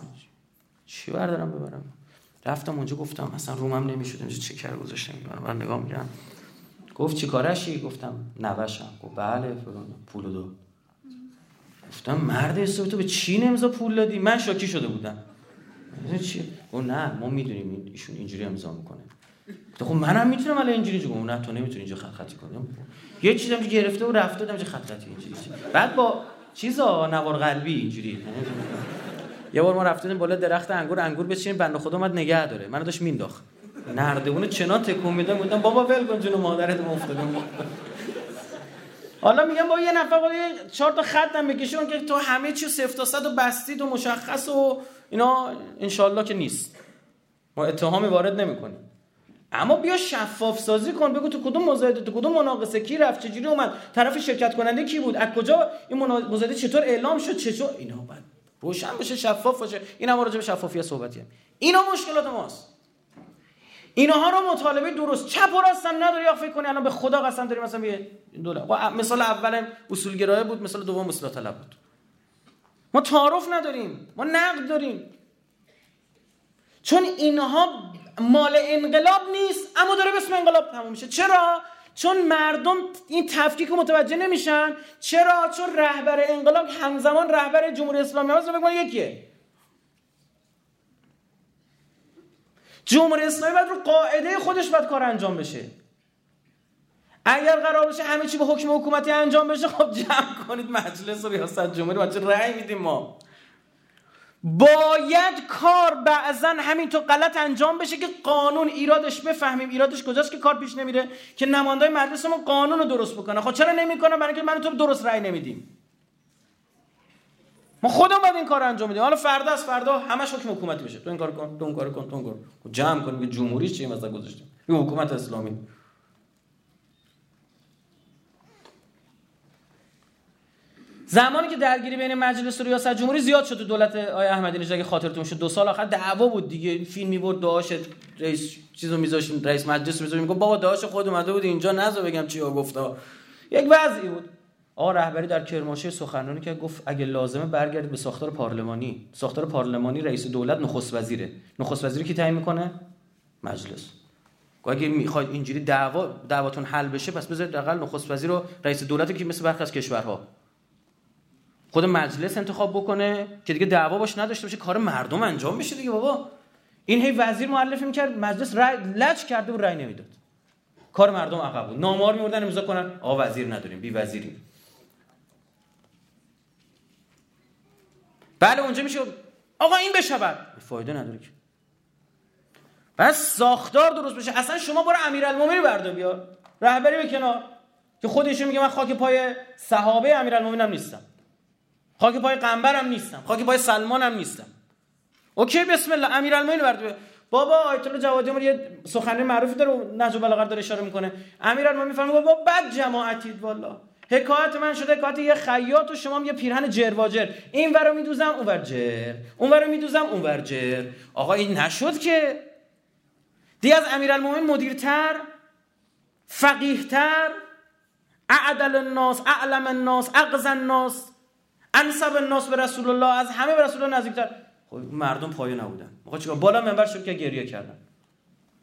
چی بردارم ببرم؟ رفتم اونجا گفتم مثلا رومم نمی‌شد اینجا چکر گذاشتم. من نگاه میگم گفت چی کارشی؟ گفتم نوشم. گفت بله فلان. پولو دو. گفتم مرد حسابی تو به چی امضا پول دادی؟ من شاکی شده بودم. چی؟ گفت نه ما می‌دونیم ایشون اینجوری امضا می‌کنه. تو خب منم می‌تونم الان اینجوری گفت نه تو نمی‌تونی اینجا خط خطی کنی. یه چیزم که گرفته و رفته دادم خط خطی اینجوری بعد با چیزا نوار قلبی اینجوری. یه بار ما رفتیم بالا درخت انگور انگور بچینیم بنده خدا اومد نگه داره. منو داشت مینداخت. نردبون چنا تکون میدم گفتم بابا ول کن جون مادرت افتادم حالا میگم با یه نفر با یه چهار تا خط هم بکشون که تو همه چی صفر تا صد و بستید و مشخص و اینا انشالله که نیست. ما اتهامی وارد نمی‌کنیم. اما بیا شفاف سازی کن بگو تو کدوم مزایده تو کدوم مناقصه کی رفت چجوری اومد طرف شرکت کننده کی بود از کجا این مزایده چطور اعلام شد چطور اینا بعد روشن بشه شفاف باشه. این هم راجع به شفافیت صحبتیه. اینا مشکلات ماست. اینها رو مطالبه درست. چپ و راستم نداری یا فکر کنی الان به خدا قسم داریم مثلا یه دوله مثال اول اصولگرایه بود مثال دوم اصلاح طلب بود. ما تعارف نداریم ما نقد داریم. چون اینها مال انقلاب نیست اما داره به اسم انقلاب تموم میشه. چرا؟ چون مردم این تفکیک متوجه نمیشن. چرا؟ چون رهبر انقلاب همزمان رهبر جمهوری اسلامی رو یکیه. جمهوری اسلامی باید رو قاعده خودش باید کار انجام بشه. اگر قرار باشه همه چی به حکم حکومتی انجام بشه خب جمع کنید مجلس و ریاست جمهوری بچه رأی میدیم ما. باید کار بعضا همینطور غلط انجام بشه که قانون ایرادش بفهمیم. ایرادش کجاست که کار پیش نمیره؟ که نماینده مجلسمون قانون رو درست بکنه خب چرا نمی‌کنه برای اینکه من تو درست رأی نمیدیم. ما خودمون باید این کار انجام بدیم. حالا فردا از فردا همش حکم حکومتی بشه. تو این کار کن تو اون کار کن تو اون کار خب جمع کنیم که جمهوری چی مثلا گذاشتیم؟ این حکومت اسلامی. زمانی که درگیری بین مجلس و ریاست جمهوری زیاد شد تو دولت آقای احمدی نژاد اگه خاطرتون شد. دو سال آخر دعوا بود دیگه. فیلم می‌برد داعش رئیس چیزو میذاشیم رئیس مجلس میذاشیم میگه بابا داعش خود اومده بود اینجا نذار بگم چی گفتا یک وضعی بود. آقا رهبری در کرمانشاه سخنرانی که گفت اگه لازمه برگردید به ساختار پارلمانی. ساختار پارلمانی رئیس دولت نخست وزیره. نخست وزیری کی تعیین می‌کنه؟ مجلس. اگه می‌خواید اینجوری دعوا دعواتون حل بشه پس بذارید حداقل نخست وزیر رو رئیس دولت که مثل برخی از کشورها. خود مجلس انتخاب بکنه که دیگه دعوا باش نداشته باشه کار مردم انجام بشه دیگه بابا. این هی وزیر معلفی می‌کرد مجلس رای لج کرده و رای نمی‌داد. کار مردم عقب بود. نامار میوردن امضا کنن. آقا وزیر نداریم بی وزیری بله اونجا میشه. آقا این بشود. فایده نداره که. بس ساختار درست بشه. اصلا شما برو امیرالمومنین بردا بیار رهبری به کنار. که خودشون میگه من خاک پای صحابه امیرالمومنینم نیستم. خاک پای قنبرم نیستم. خاک پای سلمانم نیستم. اوکی بسم الله. امیرالمومنین بردا بابا آیت الله جوادی عمر یه سخنرانی معروفی داره نهج البلاغه داره اشاره می‌کنه. امیرالمومنین می‌فهمه بابا بد جماعتید والله. حکایت من شده حکایت یه خیاط و شما یه پیرهن جرواجر این ورو میدوزم اون ور جر. اون ورو میدوزم اون ور جر. آقا این نشد که. دی از امیرالمومنین مدیرتر فقیهتر اعدل الناس اعلم الناس اقضى الناس انسب الناس به رسول الله از همه به رسول الله نزدیکتر. خب مردم پایه نبودن. آقا چیکار؟ بالا منبر شد که گریه کردن.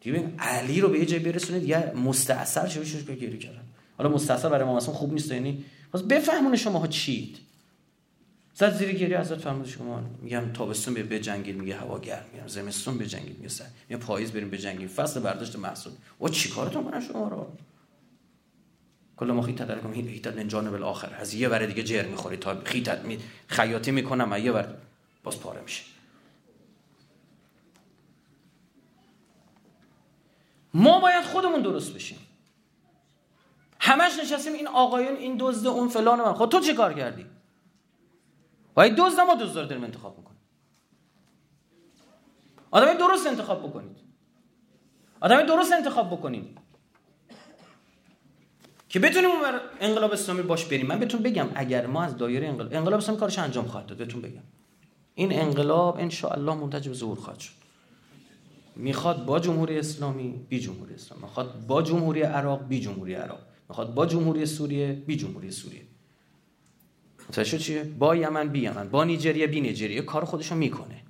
دیگه علی رو به یه جای برسونید یه مستعصر شد که گریه کردن. حالا مستعصر برای ما مثلا خوب نیست یعنی بس بفهمون شما چید زد زیر گریه ازت فرمود شما میگم تابستون به بجنگید میگه هوا گرم میگم زمستون بجنگید میگه سر میگم پاییز بریم بجنگید فصل برداشت محصول و چیکارتون کنن شما رو؟ کل ما خیت درکم هیت من جانب الاخر از یه ور دیگه جر می‌خوری تا خیتت می خیاطی می‌کنم یه ور باز پاره میشه. ما باید خودمون درست بشیم. همش نشستیم این آقایون این دزد اون فلان من. خب تو چه کار کردی؟ باید دزد ما دزد رو داریم انتخاب می‌کنیم. آدمی درست انتخاب بکنید. آدمی درست انتخاب بکنیم که بتونیم اون انقلاب اسلامی باش بریم. من بهتون بگم اگر ما از دایره انقلاب انقلاب اسلامی کارش انجام خواهد داد بهتون بگم. این انقلاب ان الله منتج به ظهور خواهد شد. می‌خواد با جمهوری اسلامی بی جمهوری اسلامی. می‌خواد با جمهوری عراق بی جمهوری عراق. می‌خواد با جمهوری سوریه بی جمهوری سوریه. متوجه چیه؟ با یمن بی یمن. با نیجریه بی نیجریه. کار خودشو می‌کنه.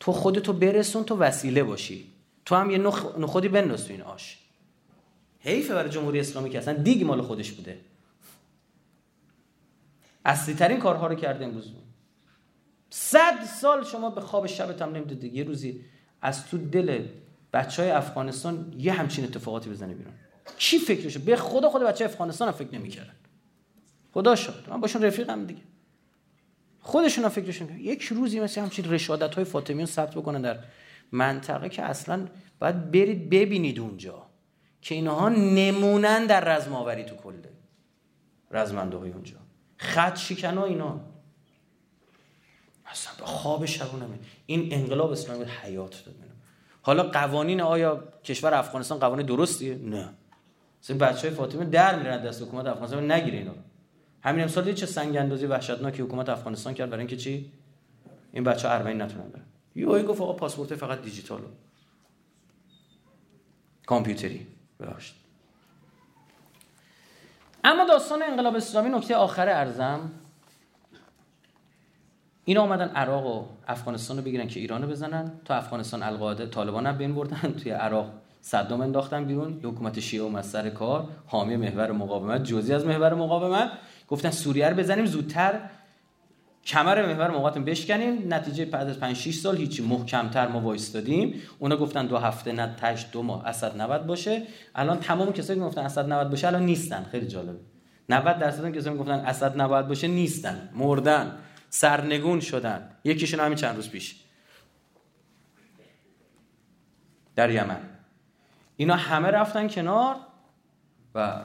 تو خودتو برسون تو وسیله باشی. تو هم یه نخ... نخودی بنداز تو این آش. حیفه برای جمهوری اسلامی که اصلا دیگ مال خودش بوده. اصلی ترین کارها رو کرده امروز. صد سال شما به خواب شبت هم نمی‌دید یه روزی از تو دل بچه های افغانستان یه همچین اتفاقاتی بزنه بیرون. کی فکرشه به خدا خود بچه افغانستان هم فکر نمی‌کردن. خدا شد من باشون رفیقم دیگه. خودشون هم فکرشون یک روزی مثل همچین رشادت های فاطمیون ثبت بکنن در منطقه که اصلا باید برید ببینید اونجا که اینها نمونن در رزماوری تو کل رزمنده های اونجا. خط شکن ها اینا. اصلا به خواب شبونه. این انقلاب اسلامی حیات داد حالا قوانین آیا کشور افغانستان قوانین درستیه؟ نه. مثلا بچه های فاطمه در میرن دست حکومت افغانستان نگیره اینا. همین امسال چه سنگ اندازی وحشتناکی حکومت افغانستان کرد برای اینکه چی؟ این بچه ها ارمنی نتونن برن. یهو گفت آقا پاسپورت فقط دیجیتال کامپیوتری. ببخشید. اما داستان انقلاب اسلامی نکته آخر ارزم. اینا اومدن عراق و افغانستان رو بگیرن که ایران رو بزنن تا افغانستان القاعده طالبان هم بین بردن توی عراق. صدام انداختن بیرون حکومت شیعه اومد سر کار حامی محور مقاومت جزئی از محور مقاومت. گفتن سوریه رو بزنیم زودتر کمر محور مقاومت بشکنیم. نتیجه بعد از 5 6 سال هیچی محکمتر ما وایستادیم. اونا گفتن دو هفته نه تاش دو ماه اسد 90 باشه. الان تمام کسایی که گفتن اسد 90 باشه الان نیستن. خیلی جالبه. 90 درصد کسایی گفتن اسد 90 باشه نیستن. مردن. سرنگون شدن. یکیشون همین چند روز پیش. در یمن. اینا همه رفتن کنار و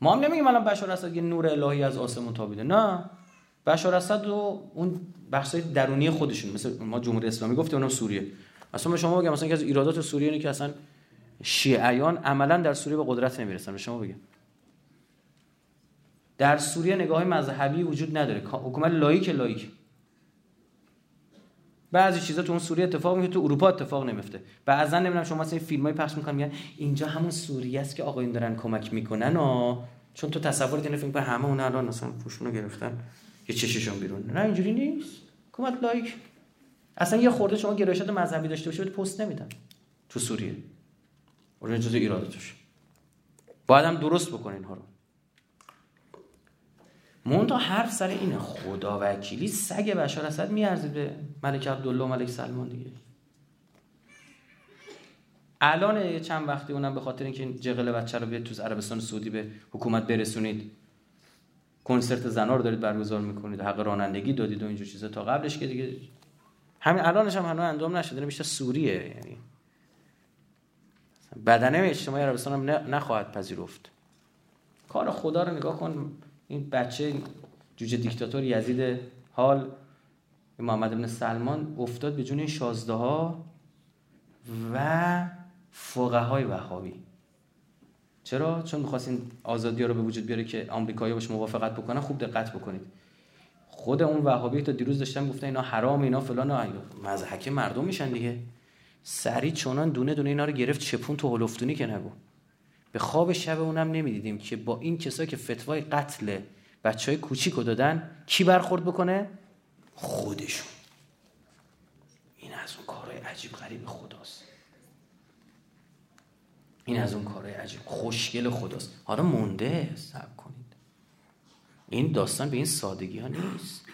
ما هم نمیگیم الان بشار اسد یه نور الهی از آسمون تابیده نه. بشار اسد و اون بحثای درونی خودشون مثل ما جمهوری اسلامی گفتیم اونم سوریه. اصلا شما بگم مثلا که از ایرادات سوریه اینه که اصلا شیعیان عملا در سوریه به قدرت نمی‌رسن به شما بگم. در سوریه نگاه مذهبی وجود نداره. حکومت لایک لایک. بعضی چیزا تو اون سوریه اتفاق میفته تو اروپا اتفاق نمیفته. بعضا نمی‌دونم شما مثلا فیلمای پخش می‌کنن میگن اینجا همون سوریه است که آقایون دارن کمک می‌کنن و چون تو تصور کنی فکر همه اون الان مثلا پوشونو گرفتن که چششون بیرون. نه اینجوری نیست. حکومت لایک. اصلا یه خورده شما گرایشات مذهبی داشته باشید پست نمیدن. تو سوریه. اون جزء ایراداتش باید هم درست بکنین اینها رو. تا حرف سر اینه. خدا وکیلی سگ بشار اسد میارزید به ملک عبدالله و ملک سلمان دیگه. الان چند وقتی اونم به خاطر اینکه جغل بچه رو بیاد تو عربستان سعودی به حکومت برسونید کنسرت زنا رو دارید برگزار می‌کنید حق رانندگی دادید و اینجور چیزا تا قبلش که دیگه همین الانش هم هنوز انجام نشده بیشتر سوریه یعنی بدنه اجتماعی عربستان هم نخواهد پذیرفت. کار خدا رو نگاه کن. این بچه جوجه دیکتاتور یزید حال محمد ابن سلمان افتاد به جون این شازده ها و فقهای وهابی. چرا؟ چون می‌خواستین آزادی رو به وجود بیاره که آمریکایی باش موافقت بکنن خوب دقت بکنید. خود اون وهابی تا دیروز داشتن گفتن اینا حرام اینا فلان مزحک مردم میشن دیگه. سری چونان دونه دونه اینا رو گرفت چپون تو هلفتونی که نگو به خواب شب اونم نمی‌دیدیم که با این کسایی که فتوای قتل بچه های کوچیک رو دادن کی برخورد بکنه؟ خودشون. این از اون کارهای عجیب غریب خداست. این از اون کارهای عجیب خوشگل خداست. حالا مونده سب کنید. این داستان به این سادگی ها نیست.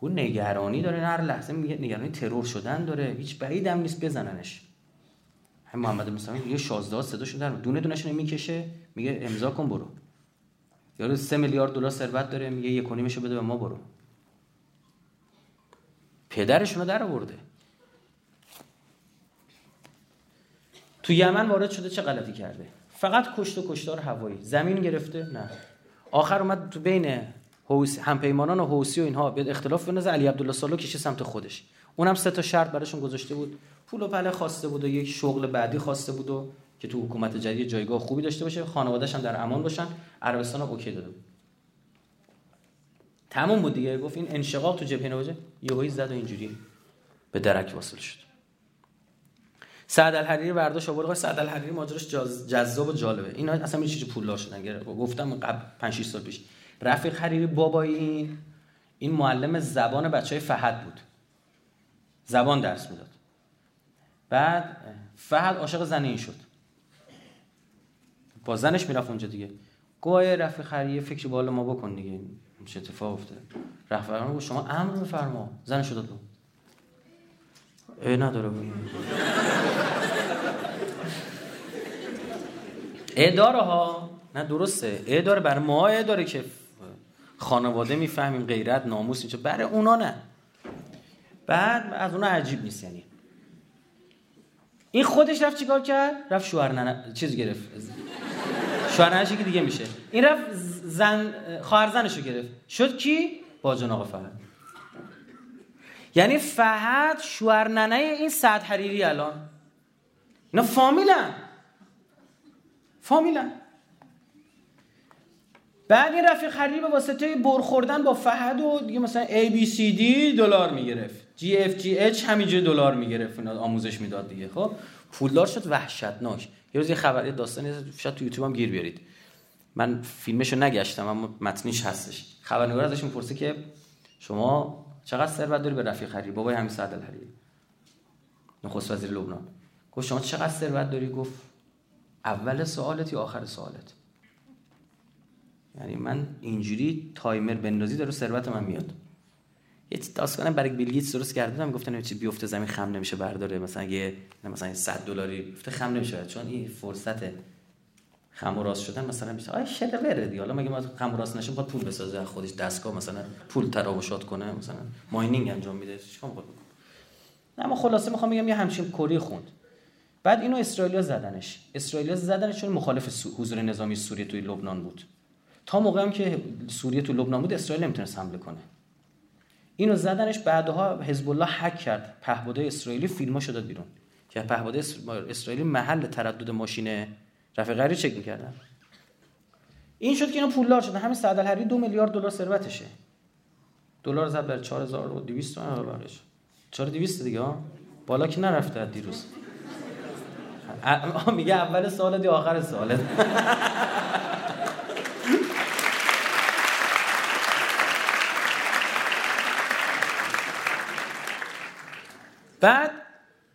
اون نگرانی داره هر لحظه میگه نگرانی ترور شدن داره. هیچ بعید هم نیست بزننش. محمد مصطفی یه 16 صدا شده دونه دونهشون می‌کشه میگه امضا کن برو. یارو 3 میلیارد دلار ثروت داره میگه یک و بده به ما برو. پدرشون رو در آورده. تو یمن وارد شده چه غلطی کرده؟ فقط کشت و کشتار هوایی. زمین گرفته؟ نه. آخر اومد تو بین همپیمانان و حوسی و اینها. به اختلاف بنز علی عبدالله سالو کشی سمت خودش. اونم سه تا شرط براشون گذاشته بود. پول و پله خواسته بود و یک شغل بعدی خواسته بود و که تو حکومت جدید جایگاه خوبی داشته باشه خانواده‌اش هم در امان باشن عربستان هم اوکی داده بود. تموم بود دیگه گفت این انشقاق تو جبهه نواجه یهویی زد و اینجوری به درک واصل شد. سعد الحریری برداشت آورد سعد الحریری ماجراش جذاب و جالبه. اینا اصلا یه چیزی پولدار شدن گفتم قبل 5 6 سال پیش. رفیق حریری بابایی این معلم زبان بچه های فهد بود. زبان درس می‌داد. بعد فهد عاشق زن این شد. با زنش می‌رفت اونجا دیگه. گواه رفیق حریری فکر بالا ما بکن دیگه. چه اتفاق افتاده. رفیق شما امر بفرما زنش داد ای نداره. ای داره ها. نه درسته. ای داره. برای ما ای داره که خانواده می‌فهمیم غیرت ناموس اینجا. برای اونا نه. بعد از اونا عجیب نیست یعنی. این خودش رفت چیکار کرد؟ رفت شوهر ننه چیز گرفت. شوهر که دیگه میشه. این رفت زن خواهر زنشو گرفت. شد کی؟ با آقا فهد یعنی فهد شوهر ننه این سعد حریری الان. اینا فامیلن. فامیلن. بعد این رفیق حریری به واسطه برخوردن با فهد و دیگه مثلا ABCD دلار می‌گرفت. GFGH همینجوری دلار می‌گرفت اینا آموزش می‌داد دیگه. خب پولدار شد وحشتناک. یه روز یه خبری داستانی شاید تو یوتیوب گیر بیارید. من فیلمشو نگشتم اما متنیش هستش. خبرنگار ازش می‌پرسه که شما چقدر ثروت داری به رفیق حریری؟ بابای همین سعد الحریری. نخست وزیر لبنان. گفت شما چقدر ثروت داری؟ گفت اول سوالت یا آخر سوالت؟ یعنی من اینجوری تایمر بندازی داره ثروت من میاد. یه داستان برای بیل درست کرده گفتن چی بیفته زمین خم نمیشه برداره. مثلا یه مثلا 100 دلاری بیفته خم نمیشه. چون این فرصت خم و راست شدن مثلا میشه. آی شده بره دی حالا مگه ما خم و راست نشه باید پول بسازه. خودش دستگاه مثلا پول تراوشات کنه مثلا ماینینگ انجام میده. چیکار می‌خواد نه اما خلاصه می‌خوام بگم یه همچین کری خوند. بعد اینو اسرائیلیا زدنش. اسرائیلیا زدنش چون مخالف حضور نظامی سوریه توی لبنان بود. تا موقعی که سوریه تو لبنان بود اسرائیل نمی‌تونست حمله کنه. اینو زدنش بعدها حزب الله هک کرد. پهباده اسرائیلی فیلماشو داد بیرون. که پهباده اسرائیلی محل تردد ماشین رفیق غری چک می‌کردن. این شد که اینا پولدار شدن. همین سعد الحریری دو میلیارد دلار ثروتشه. دلار زد بر 4200 تومن بقیش 4200 دیگه ها بالا که نرفته دیروز؟ [LAUGHS] میگه اول سال دی آخر سال [LAUGHS] بعد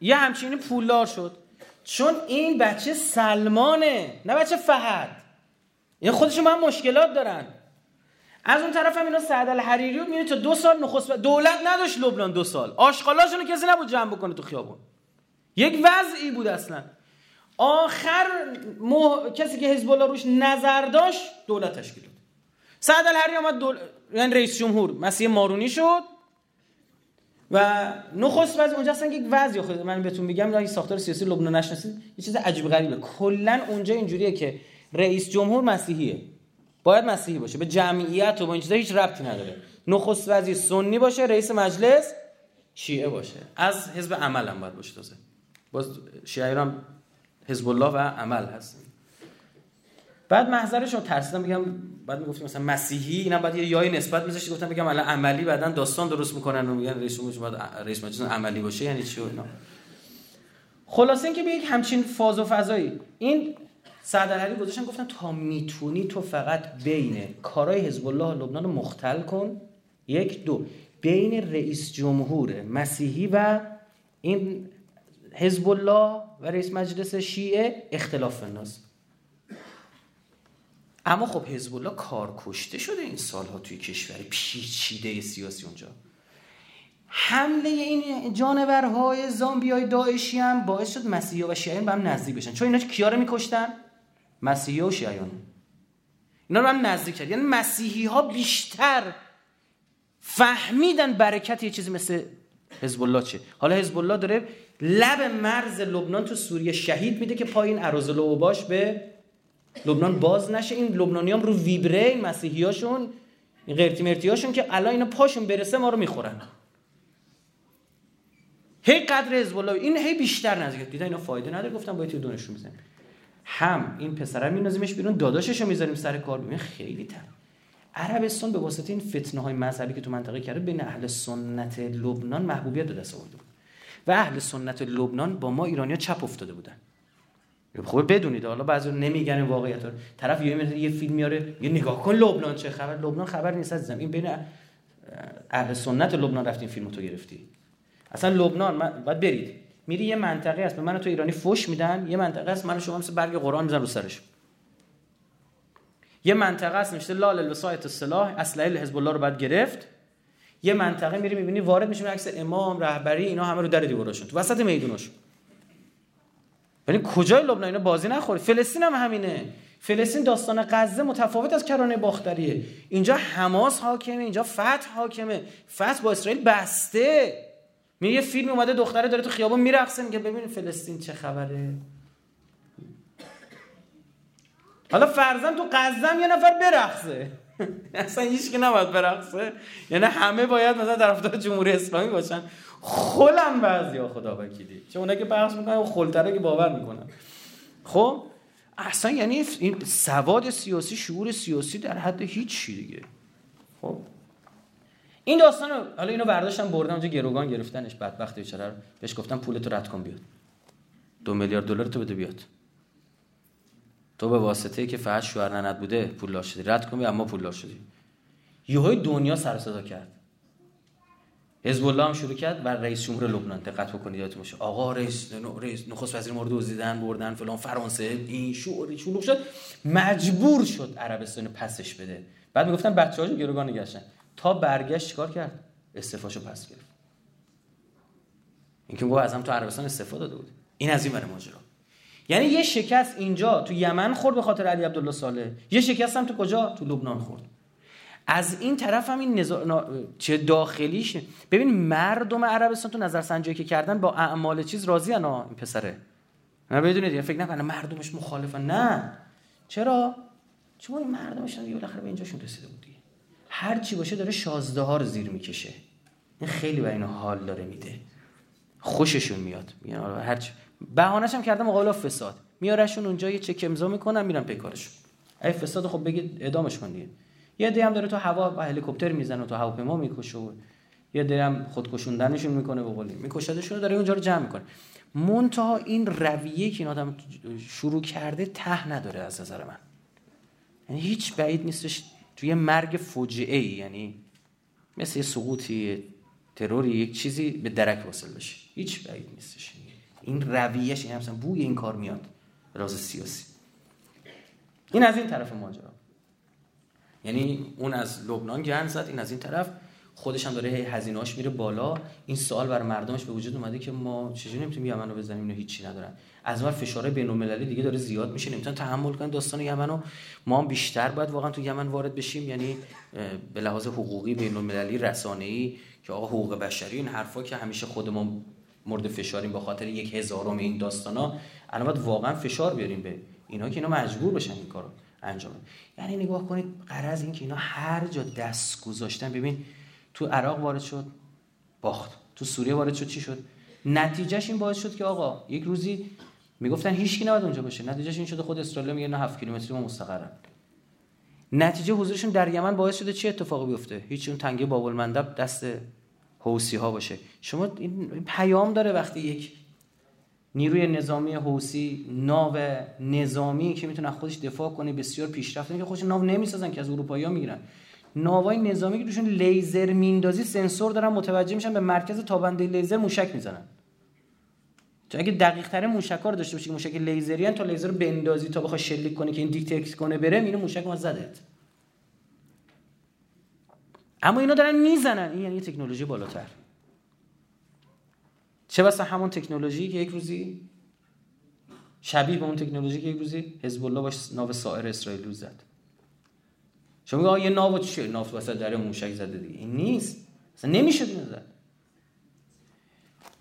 یه همچینی پولدار شد. چون این بچه سلمانه نه بچه فهد. این خودشون من مشکلات دارن. از اون طرف هم اینا سعد الحریری میره تا دو سال نخست دولت نداشت لبنان دو سال. آشغالاشونو کسی نبود جمع بکنه تو خیابون. یک وضعی بود اصلا. آخر مح... کسی که حزب الله روش نظر داشت دولت تشکیل داد. سعد الحری آمد دول... یعنی رئیس جمهور. مسیح مارونی شد. و نخست وزیر اونجا اصلا یک وضعی خود من بهتون میگم این ساختار سیاسی لبنان نشناسید. یه چیز عجیب غریبه. کلا اونجا اینجوریه که رئیس جمهور مسیحیه. باید مسیحی باشه. به جمعیت و با این چیزا هیچ ربطی نداره. نخست وزیر سنی باشه رئیس مجلس شیعه باشه. از حزب عمل هم باید باشه تازه. باز شیعه هم حزب الله و عمل هست. بعد محضرش رو ترسیدم بگم بعد می‌گفتیم مثلا مسیحی اینا بعد یه یای نسبت میذاشتی گفتم بگم الان عملی بعدا داستان درست می‌کنن و میگن رئیس جمهور رئیس مجلس عملی باشه یعنی چی اینا. خلاصه اینکه به یک همچین فاز و فضایی. این سعد گذاشتن گفتن تا می‌تونی تو فقط بین کارهای حزب الله لبنان رو مختل کن. یک دو بین رئیس جمهور مسیحی و این حزب الله و رئیس مجلس شیعه اختلاف بنداز. اما خب حزب الله کار کشته شده این سالها توی کشور پیچیده سیاسی اونجا. حمله این جانورهای زامبی های داعشی هم باعث شد مسیحی و شیعیان به هم نزدیک بشن. چون اینا کیا رو میکشتن؟ مسیحی و شیعیان. اینا رو هم نزدیک کرد یعنی مسیحی ها بیشتر فهمیدن برکت یه چیزی مثل حزب الله چه حالا حزب الله داره لب مرز لبنان تو سوریه شهید میده که پایین ارازل و باش به لبنان باز نشه. این لبنانی هم رو ویبره این مسیحی هاشون این غیرتی مرتی هاشون که الان اینا پاشون برسه ما رو می‌خورن. هی قدر حزب این هی بیشتر نزدیک. دیدن اینا فایده نداره گفتم باید تو دونشون بزنیم. هم این پسره میندازیمش بیرون داداشش رو می‌ذاریم سر کار. ببین خیلی تر. عربستان به واسطه این فتنه های مذهبی که تو منطقه کرده بین اهل سنت لبنان محبوبیت دست آورده بود. و اهل سنت لبنان با ما ایرانیا چپ افتاده بودن. خب بدونید حالا بعضی نمیگن واقعیت رو. طرف یه یه فیلم میاره یه نگاه کن لبنان چه خبر. لبنان خبر نیست از این بین اهل سنت لبنان رفتین فیلمو تو گرفتی. اصلا لبنان من باید برید. میری یه منطقه است به من تو ایرانی فوش میدن. یه منطقه است من شما مثل برگ قرآن می‌زنن رو سرش. یه منطقه است نوشته لال الوسایت السلاح اسلحه حزب الله رو بعد گرفت. یه منطقه میری می‌بینی وارد میشه عکس امام رهبری اینا همه رو در دیواراشون تو وسط میدونشون ولی کجای لبنان؟ اینا بازی نخوره. فلسطین هم همینه. فلسطین داستان غزه متفاوت از کرانه باختریه. اینجا حماس حاکمه اینجا فتح حاکمه. فتح با اسرائیل بسته. می یه فیلم اومده دختره داره تو خیابون میرقصه میگه ببین فلسطین چه خبره. حالا فرزن تو غزه یه نفر برقصه. [LAUGHS] اصلا هیچ که نباید برقصه. یعنی همه باید مثلا طرفدار جمهوری اسلامی باشن. خلم بعضیا خدا وکیلی. چون اونایی که بحث می‌کنن خلتره که باور می‌کنن. خب؟ اصلا یعنی این سواد سیاسی شعور سیاسی در حد هیچ دیگه. خب؟ این داستان حالا اینو برداشتم بردم اونجا گروگان گرفتنش بدبخت بیچاره بهش گفتم پولتو رد کن بیاد. دو میلیارد دلار تو بده بیاد. تو به واسطه که فقط شوهر نند بوده پولدار شدی رد کن اما پولدار شدی یهو دنیا سر صدا کرد. حزب الله هم شروع کرد بر رئیس جمهور لبنان دقت بکنید یادتون باشه. آقا رئیس رئیس نخست وزیر مورد دزدیدن بردن فلان فرانسه. این شعوری شلوغ شد. مجبور شد عربستان پسش بده. بعد می‌گفتن بچه‌هاشو گروگان نگشتن تا برگشت چیکار کرد؟ استعفاشو پس گرفت. اینکه گفت ازم تو عربستان استفاده داده بود. این از این ور ماجرا. یعنی یه شکست اینجا تو یمن خورد به خاطر علی عبدالله صالح. یه شکست هم تو کجا؟ تو لبنان خورد. از این طرف هم این نزا... چه داخلیشه ببین مردم عربستان تو نظر سنجی که کردن با اعمال چیز راضی انا این پسره. نه بدونید یه فکر نکنه مردمش مخالفن. نه. چرا؟ چون این مردمش دیگه بالاخره به اینجاشون رسیده بود هر چی باشه داره شازده ها رو زیر می‌کشه. این خیلی برای اینا حال داره میده. خوششون میاد. میگن آره هر چی بهانه‌ش هم کردم مقابل فساد. میارشون اونجا یه چک امضا می‌کنن میرن پی کارشون. ای فساد خب بگید اعدامش کن دیگه. یه دی هم داره تو هوا با هلیکوپتر می‌زنه تو هواپیما می‌کشه یه دی هم خودکشوندنشون می‌کنه به قولی. میکشدشون داره اونجا رو جمع می‌کنه. منتها این رویه که این آدم شروع کرده ته نداره از نظر من. یعنی هیچ بعید نیستش توی مرگ فوجعه ای یعنی مثل سقوطی تروری یک چیزی به درک واصل بشه. هیچ بعید نیستش. این رویهش این مثلا بوی این کار میاد. راز سیاسی. این از این طرف ماجرا. یعنی اون از لبنان گند زد این از این طرف. خودش هم داره هزینه‌اش میره بالا. این سوال برای مردمش به وجود اومده که ما چجوری نمی‌تونیم یمن رو بزنیم؟ اینا هیچی ندارن. از اون فشار بین‌المللی دیگه داره زیاد میشه. نمی‌تونن تحمل کنن داستان یمن ما هم بیشتر باید واقعا تو یمن وارد بشیم. یعنی به لحاظ حقوقی بین‌المللی رسانه‌ای که آقا حقوق بشری این حرفا که همیشه خودمون مورد فشاریم به خاطر یک هزارم این داستانا الان باید واقعا فشار بیاریم به اینا که اینا مجبور بشن این کارو. انجام یعنی نگاه کنید قرض این که اینا هر جا دست گذاشتن ببین تو عراق وارد شد باخت. تو سوریه وارد شد چی شد؟ نتیجهش این باعث شد که آقا یک روزی می‌گفتن هیچ کی نباید اونجا باشه. نتیجهش این شده خود اسرائیل میگه نه 7 کیلومتری ما مستقرن. نتیجه حضورشون در یمن باعث شده چه اتفاقی بیفته؟ هیچ اون تنگه باب المندب دست حوسی ها باشه. شما این پیام داره وقتی یک نیروی نظامی حوسی ناو نظامی که می‌تونه خودش دفاع کنه بسیار پیشرفته. که خودش ناو نمی‌سازن که از اروپایی ها می‌گیرن. ناوای نظامی که روشون لیزر میندازی سنسور دارن متوجه میشن به مرکز تابنده لیزر موشک می‌زنن. تو اگه دقیق تر موشک رو داشته باشی که موشک لیزری تا لیزر بندازی تا بخواد شلیک کنه که این detect کنه بره اینو موشک ما زدت. اما اینا دارن می‌زنن. این یعنی تکنولوژی بالاتر. چه بسا همون تکنولوژی که یک روزی شبیه به اون تکنولوژی که یک روزی حزب الله باش ناو ساعر اسرائیل زد. شما میگه یه ناو چیه ناو واسه در موشک زده دیگه. این نیست. اصلا نمیشه زد.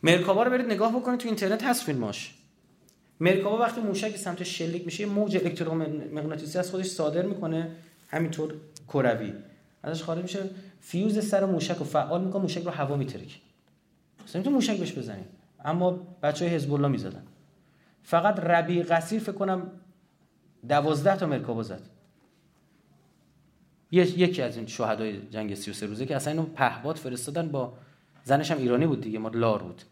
مرکابا رو برید نگاه بکنید تو اینترنت هست فیلماش مرکابا وقتی موشک سمت شلیک میشه موج الکترومغناطیسی از خودش صادر می‌کنه همینطور کروی. ازش خارج میشه. فیوز سر موشک رو فعال می‌کنه موشک رو هوا میترکه مثلا تو موشک بهش بزنیم. اما بچه حزب الله می‌زدن. فقط ربی قصیر فکر کنم دوازده تا مرکابا زد. یکی از این شهدای جنگ 33 روزه که اصلا اینو پهباد فرستادن با زنش هم ایرانی بود دیگه ما لار بود.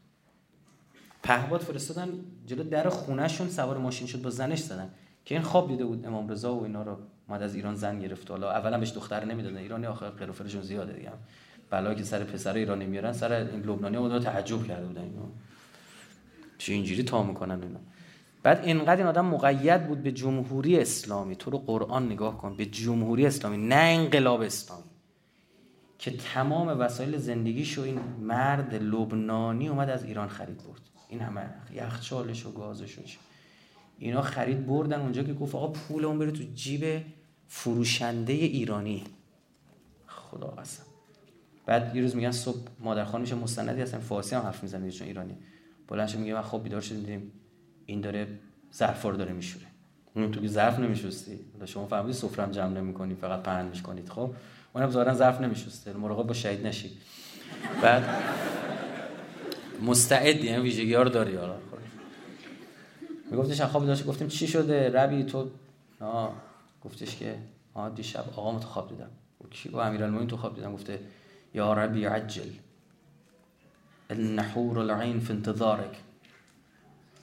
پهباد فرستادن جلو در خونهشون سوار ماشین شد با زنش زدن. که این خواب دیده بود امام رضا و اینا رو اومد از ایران زن گرفت. حالا اولا بهش دختر نمی‌دادن. ایرانی آخر قرفرشون زیاده دیگه بلا که سر پسر ایرانی میارن سر این لبنانی اون تعجب کرده بودن اینو چه اینجوری تا می‌کنن اینا؟ بعد اینقدر این آدم مقید بود به جمهوری اسلامی. تو رو قرآن نگاه کن به جمهوری اسلامی نه انقلاب اسلامی. که تمام وسایل زندگیشو این مرد لبنانی اومد از ایران خرید برد. این همه یخچالش و گازش و اینا خرید بردن اونجا که گفت آقا پول اون بره تو جیب فروشنده ایرانی. خدا قسم بعد یه روز میگن صبح مادر خانم میشه مستندی هستن. فارسی هم حرف می‌زنه چون ایرانی بلند میگه من خب بیدار شدیم این داره ظرفا رو داره میشوره. اون تو که ظرف نمیشستی. شما فهمیدی سفرم جمع نمی‌کنی فقط پهن می‌کنید خب اونم ظاهرا ظرف نمیشسته. مراقب با شهید نشید بعد مستعدی این ویژگی ها رو داری. حالا خب. میگفتش خواب داشت گفتیم چی شده؟ ربی تو؟ آه. گفتش که آ دیشب آقا تو خواب دیدم. کی با امیرالمومنین تو خواب دیدم. گفته یا ربی عجل. ان حور العين في انتظارك.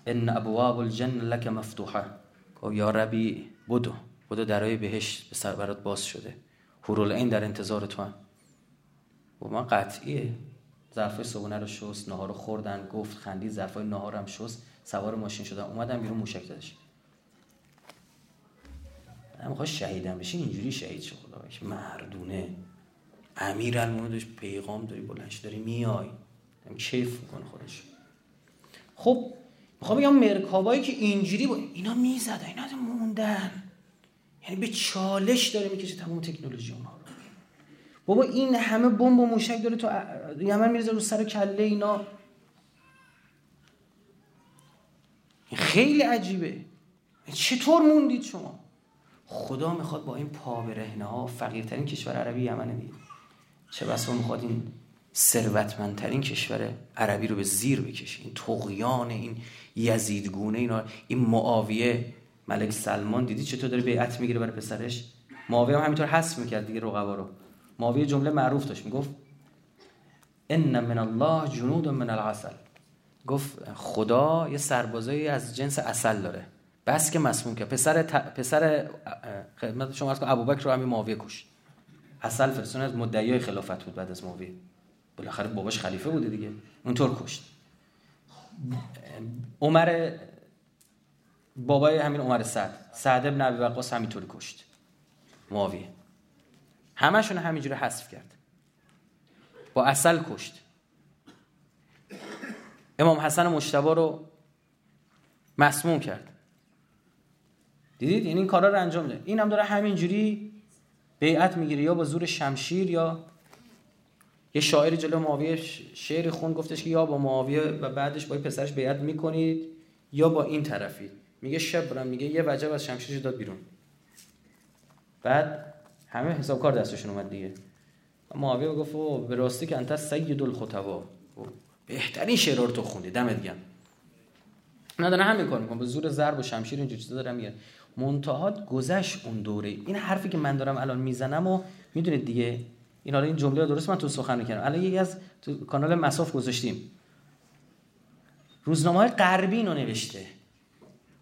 ان ابواب الجنه لك مفتوحه گفت یا ربی بدو بدو درای بهشت به سر برات باز شده. حور العین در انتظار تو هم و ما قطعیه ظرفای صبحونه رو شست نهار رو خوردن گفت خندید ظرفای نهار هم شست سوار ماشین شدن اومدم بیرون موشک زدش من خواهش شهیدم بشی اینجوری شهید شد خدا مردونه. امیر المومنین پیغام داری بلنش داری میای. کیف می‌کنه خودش. خب می‌خوام بگم مرکابایی که اینجوری با اینا می‌زدن اینا موندن. یعنی به چالش داره می‌کشه تمام تکنولوژی اونها رو. بابا این همه بمب و موشک داره تو یمن میرزه رو سر کله اینا. خیلی عجیبه. چطور موندید شما؟ خدا می‌خواد با این پا برهنه ها فقیرترین کشور عربی یمن دیگه. چه بسا می‌خواد این ثروتمندترین کشور عربی رو به زیر بکشه. این تقیان این یزیدگونه اینا. این معاویه ملک سلمان دیدی چطور داره بیعت می‌گیره برای پسرش؟ معاویه هم همینطور حذف می‌کرد دیگه رقبا رو. معاویه جمله معروف داشت می‌گفت ان من الله جنود من العسل. گفت خدا یه سربازایی از جنس اصل داره. بس که مسموم که پسر ت... پسر خدمت شما از ابوبکر رو همین معاویه کشت. اصل فرسون از مدعیای خلافت بود بعد از معاویه. بالاخره باباش خلیفه بوده دیگه. اونطور کشت. عمر بابای همین عمر سعد. سعد ابن ابی وقاص همینطوری کشت. معاویه. همشون همینجوری حذف کرد. با اصل کشت. امام حسن مشتبه رو مسموم کرد. دیدید؟ یعنی این کارا رو انجام میده این هم داره همینجوری بیعت می‌گیره یا با زور شمشیر یا یه شاعری جلو معاویه شعر خون گفتش که یا با معاویه و بعدش با پسرش بیعت می‌کنید یا با این طرفی. میگه شب میگه یه وجب از شمشیرش داد بیرون. بعد همه حساب کار دستشون اومد دیگه. معاویه گفت به راستی که انت سید الخطبا بهترین شعر رو تو خوندی دمت گرم. نداره همین کار می‌کنم به زور ضرب و شمشیر اینجور چیزا دارم میگه منتهات گذشت اون دوره. این حرفی که من دارم الان می‌زنم و می‌دونید دیگه این حالا این جمله رو درست من تو سخن می‌کنم الان یکی از تو کانال مساف گذاشتیم. روزنامه های غربی اینو نوشته.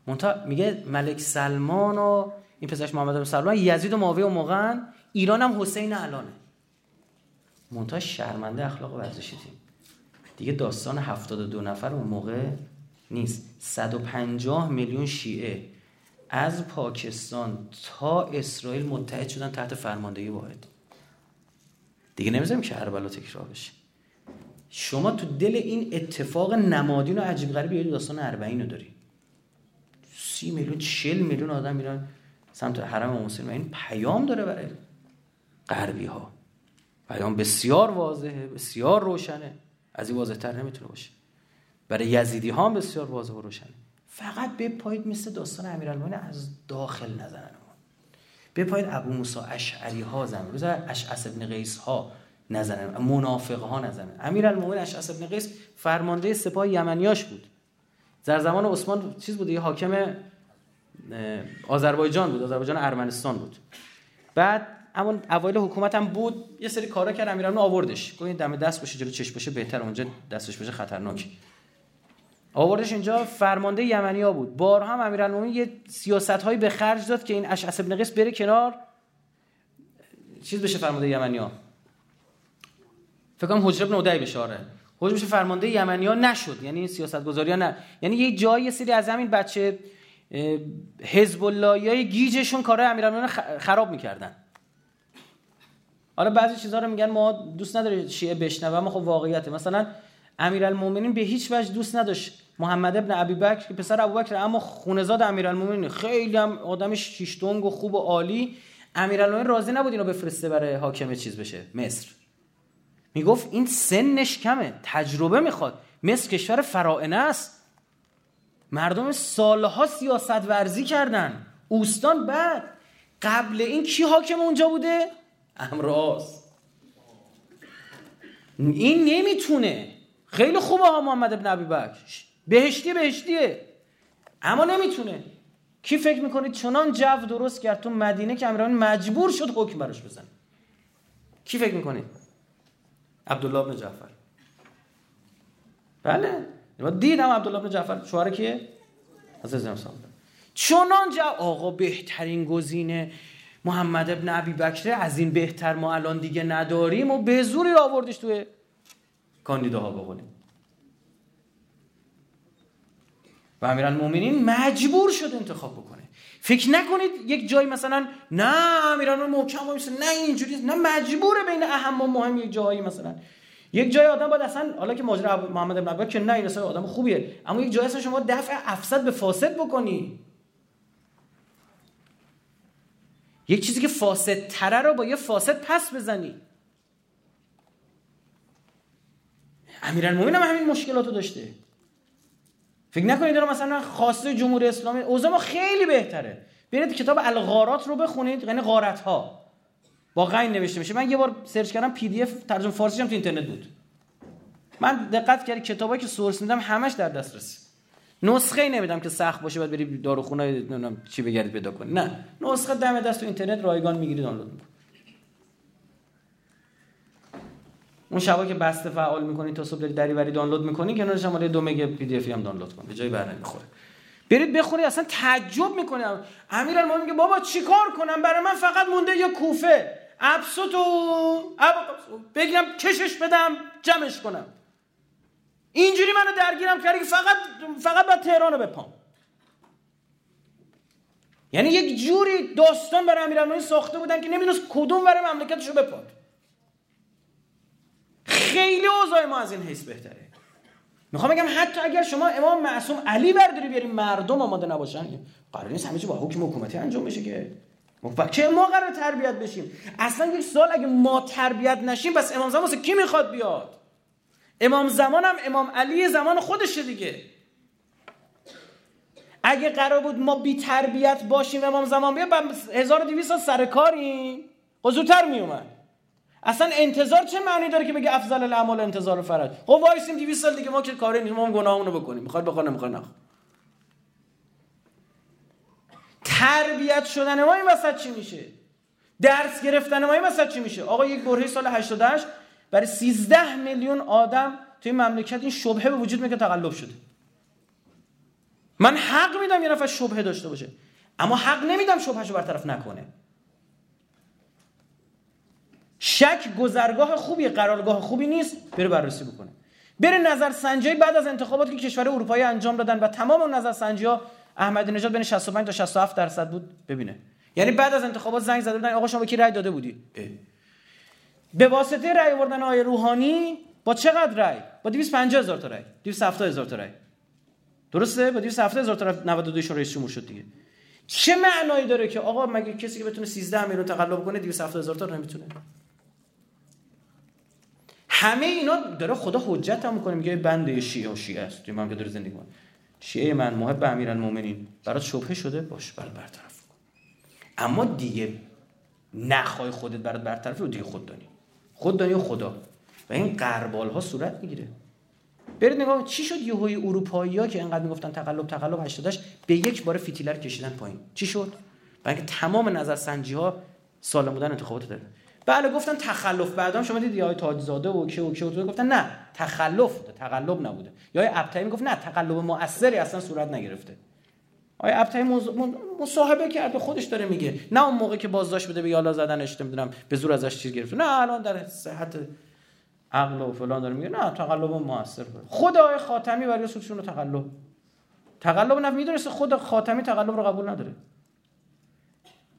منتها میگه ملک سلمان و این پسرش محمد بن سلمان یزید و معاویه و موقع ایران هم حسین الانه. منتها شرمنده اخلاق ورزشی تیم دیگه داستان 72 نفر اون موقع نیست. 150 میلیون شیعه. از پاکستان تا اسرائیل متحد شدن تحت فرماندهی واحد. دیگه نمی‌ذاریم که کربلا تکرار بشه. شما تو دل این اتفاق نمادین و عجیب غریب یه داستان 40 رو داری. سی میلیون چل میلیون آدم میرن سمت حرم حسین و این پیام داره برای غربی ها پیام بسیار واضحه بسیار روشنه. از این واضح تر نمی‌تونه باشه. برای یزیدی ها هم بسیار واضح و روشنه. فقط به پایید مثل داستان امیرالمومنین از داخل نزنن به پایید ابو موسی اشعری ها زنن روز اشعث ابن قیس ها نزنن منافق ها نزنن امیرالمومنین اشعث ابن قیس فرمانده سپاه یمنیاش بود. در زمان عثمان چیز بود؟ یه حاکم آذربایجان بود. آذربایجان ارمنستان بود. بعد اما اوایل حکومت هم بود. یه سری کارا کرد. امیرالمومنین آوردش. گفت دم دست باشه جلو چش باشه بهتر. اونجا دستش باشه خطرناک. آوردش اینجا فرمانده یمنی بود. بار هم امیرالمومنین یه سیاست هایی به خرج داد که این اشعث ابن قیس بره کنار. چیز بشه فرمانده یمنی ها؟ فکر کنم حجر ابن عدی بشه آره. حجر بشه فرمانده یمنی نشد. یعنی سیاست گذاری ها نه. یعنی یه جایی سری از همین بچه حزب های گیجشون کارهای امیرالمومنین خراب می‌کردن. حالا بعضی چیزها رو میگن ما دوست نداره شیعه بشنوه اما خب واقعیته. مثلا امیرالمومنین به هیچ وجه دوست نداشت. محمد ابن ابی بکر که پسر ابوبکر اما خونزاد امیرالمومنین. خیلی هم آدم شیشتونگ و خوب و عالی. امیرالمومنین راضی نبود اینو بفرسته برای حاکم چیز بشه. مصر. می‌گفت این سنش کمه. تجربه می‌خواد. مصر کشور فرائنه است. مردم سالها سیاست ورزی کردن. اوستان بعد. قبل این کی حاکم اونجا بوده؟ امراض. این نمی‌تونه. خیلی خوبه ها محمد ابن عبی بکر. بهشتی بهشتیه. اما نمی‌تونه. کی فکر می‌کنید چنان جو درست کرد تو مدینه که امیران مجبور شد حکم براش بزن کی فکر می‌کنید عبدالله ابن جعفر. بله. دیدم عبدالله ابن جعفر. شوهر کیه؟ حضرت زمان چنان جو آقا بهترین گزینه محمد ابن عبی بکره از این بهتر ما الان دیگه نداریم و به زوری آوردش توی کاندیداها بقولیم و امیرالمومنین مجبور شد انتخاب بکنه. فکر نکنید یک جایی مثلا نه امیران محکم وایسه نه اینجوری نه مجبوره بین اهم و مهم یک جایی مثلا. یک جای آدم باید اصلا حالا که ماجرا محمد بن که نه این اصلا آدم خوبیه. اما یک جایی اصلا شما دفع افسد به فاسد بکنی. یک چیزی که فاسد تره رو با یه فاسد پس بزنی. امیرالمومنین هم همین مشکلاتو داشته. فکر نکنید داره مثلا خاص جمهوری اسلامی اوضاع ما خیلی بهتره. برید کتاب الغارات رو بخونید یعنی غارت ها با غین نوشته میشه من یه بار search کردم PDF ترجمه فارسی هم تو اینترنت بود. من دقت کردم کتابایی که source میدم همش در دسترس نسخه ای نمیدم که سخت باشه باید بری داروخونه نمی‌دونم چی بگردید پیدا کنی. نه. نسخه دم دست تو اینترنت رایگان می‌گیری دانلود اون شبا که بسته فعال می‌کنی تا صبح داری وری دانلود می‌کنی کنارش هم دو مگا پی دی افی هم دانلود کن به جای بر نمی‌خوره. برید بخونید اصلا تعجب می‌کنه امیرالمومنین میگه بابا چیکار کنم؟ برای من فقط مونده یه کوفه. ابسوتو بگیرم کشش بدم جمعش کنم. اینجوری منو درگیرم کردی که فقط فقط با تهران رو بپام. یعنی یک جوری داستان برای امیرالمومنین ساخته بودن که نمی‌دونست کدوم برای مملکتشو بپاد خیلی اوضاع ما از این حیث بهتره. می‌خوام بگم حتی اگر شما امام معصوم علی برداری بیاریم مردم آماده نباشن قرار نیست همه چی با حکم حکومتی انجام بشه که. چه ما قرار تربیت بشیم. اصلا یک سال اگه ما تربیت نشیم بس امام زمان کی می‌خواد بیاد؟ امام زمان هم امام علی زمان خودشه دیگه. اگه قرار بود ما بی تربیت باشیم امام زمان بیا 1200 سال سر کاریم. خب زودتر میومد اصلا انتظار چه معنی داره که بگه افضل الاعمال انتظار فرج؟ خب وایسیم 200 سال دیگه ما که کاری نیست ما هم گناهمونو بکنیم. می‌خواد بخواد نمی‌خواد نخواد. تربیت شدن ما این وسط چی میشه؟ درس گرفتن ما این وسط چی میشه؟ آقا یک برهه سال 88 برای 13 میلیون آدم توی مملکت این شبهه به وجود میگه تقلب شده. من حق میدم یه نفر شبهه داشته باشه. اما حق نمیدم شبهشو برطرف نکنه. شک گذرگاه خوبی قرارگاه خوبی نیست بره بررسی بکنه. بره نظر سنجی بعد از انتخاباتی که کشور اروپایی انجام دادن و تمام نظر سنجی ها احمدی نژاد بین 65 تا 67 درصد بود ببینه. یعنی بعد از انتخابات زنگ زده بودن آقا شما کی رأی داده بودی؟ به واسطه رأی آوردن آقای روحانی با چقدر رأی؟ با 250 هزار تا رأی. 270 هزار تا رأی. درسته؟ با 270 هزار تا 92 شورای جمهور شد دیگه. چه معنایی داره که آقا مگه کسی که بتونه 13 میلیون تقلب کنه 270 هزار تا نمی‌تونه همه اینا داره خدا حجت هم می‌کنه میگه بنده شیعه و شیعه است. من که داره زندگی کنه شیعه من محب امیرالمومنین برات شبهه شده؟ باش بر برطرف کن اما دیگه نخوای خودت برات برطرف رو دیگه خود دانی. خود دانی و خدا. و این قربال ها صورت می‌گیره. برید نگاه چی شد یهوی اروپایی ها که انقدر می‌گفتن تقلب تقلب 88 به یک بار فیتیلر کشیدن پایین؟ چی شد؟ برای تمام نظر سنجی ها سالم بودن انتخابات داره بله گفتن تخلف بعدام. شما دیدی آقای تاجزاده و کی و کی و گفتن نه تخلف بوده تقلب نبوده. یا ابطحی می‌گفت نه تقلب مؤثری اصلا صورت نگرفته. آقای ابطحی مصاحبه کرده خودش داره میگه. نه اون موقع که بازداشت بده به یالا زدنش نمی‌دونم به زور ازش چیز گرفته نه الان در صحت عقل و فلان داره میگه. نه تقلب موثر خود آقای خاتمی برای سودشون رو تقلب تقلب نه می‌دونست خود خاتمی تقلب رو قبول نداره.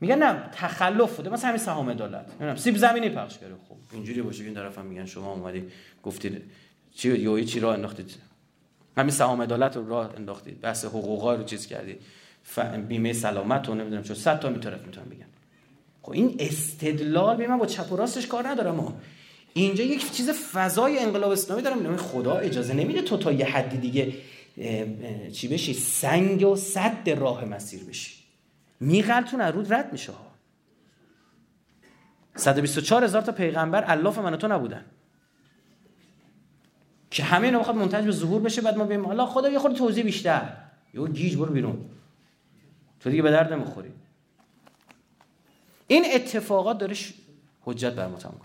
میگن نه تخلف بوده. مثلا همین سهام عدالت نمی‌دونم سیب زمینی پخش کرده. خب. اینجوری باشه این طرفم میگن شما اومدی گفتید چی یوی چی راه انداختید؟ همین سهام عدالت رو راه انداختید. بحث حقوقا رو چیز کردید بیمه سلامت رو نمی‌دونم چون 100 تا میطرف می‌تونم بگن خب این استدلال به من با چپ و راستش کار ندارم ما اینجا یک چیز فضای انقلاب اسلامی دارم. میگم خدا اجازه نمیده تو تا یه حدی دیگه چی بشی؟ سنگ و صد راه مسیر بشی. میغلتون از رود رد میشه ها 124 هزار تا پیغمبر الاف من تو نبودن. که همه اینا بخواد منتج به ظهور بشه بعد ما بگیم حالا خدا یه خورده توضیح بیشتر. یه گیج برو بیرون. تو دیگه به درد نمی‌خوری. این اتفاقات داره حجت بر ما تمام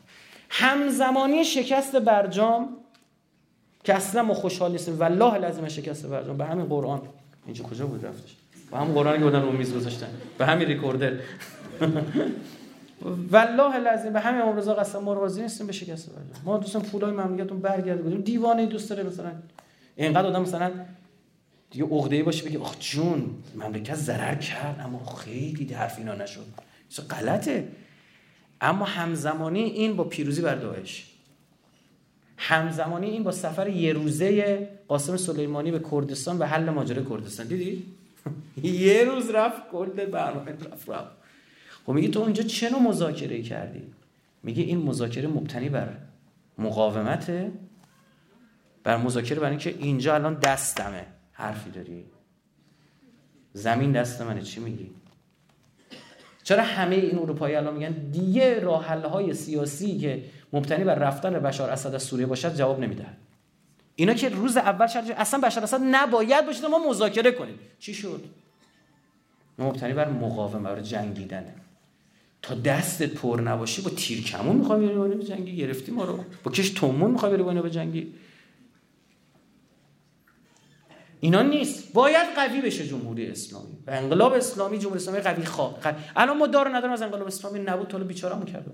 همزمانی شکست برجام که اصلا ما خوشحال نیستیم والله لازم شکست برجام. به همین قرآن. اینجا کجا بود رفتش؟ با هم قرآنی که بودن رو میز گذاشتن. به همین ریکوردر. [LAUGHS] والله لازم به همین امروز قسم ما راضی نیستیم به شکست برجام ما دوستان پولای مملکتون برگرد. بودیم دیوانه دوست داره مثلا. اینقدر آدم مثلا دیگه عقده‌ای باشه بگه آخ جون مملکت ضرر کرد اما خیلی حرف اینا نشد. غلطه. اما همزمانی این با پیروزی بر داعش. همزمانی این با سفر یه روزه قاسم سلیمانی به کردستان و حل ماجرای کردستان. دیدی؟ [LAUGHS] یه روز رفت کل برنامه رفت رفت. خب میگه تو اونجا چه نوع مذاکره کردی؟ میگه این مذاکره مبتنی بر مقاومته. بر مذاکره برای اینکه اینجا الان دستمه. حرفی داری؟ زمین دست منه چی میگی؟ چرا همه این اروپایی الان میگن دیگه راه های سیاسی که مبتنی بر رفتن بشار اسد از سوریه باشد؟ جواب نمیده اینا که روز اول شرط اصلا بشار اسد نباید باشه ما مذاکره کنیم. چی شد؟ مبتنی بر مقاومه بر جنگیدنه تا دستت پر نباشی با تیر کمون می‌خوای بری به جنگی؟ گرفتی ما رو. با کش تومون می‌خوای بری به جنگی؟ اینا نیست. باید قوی بشه جمهوری اسلامی. و انقلاب اسلامی جمهوری اسلامی قوی خواه الان ما دار ندارم از انقلاب اسلامی نبود تا بیچارهمون کرده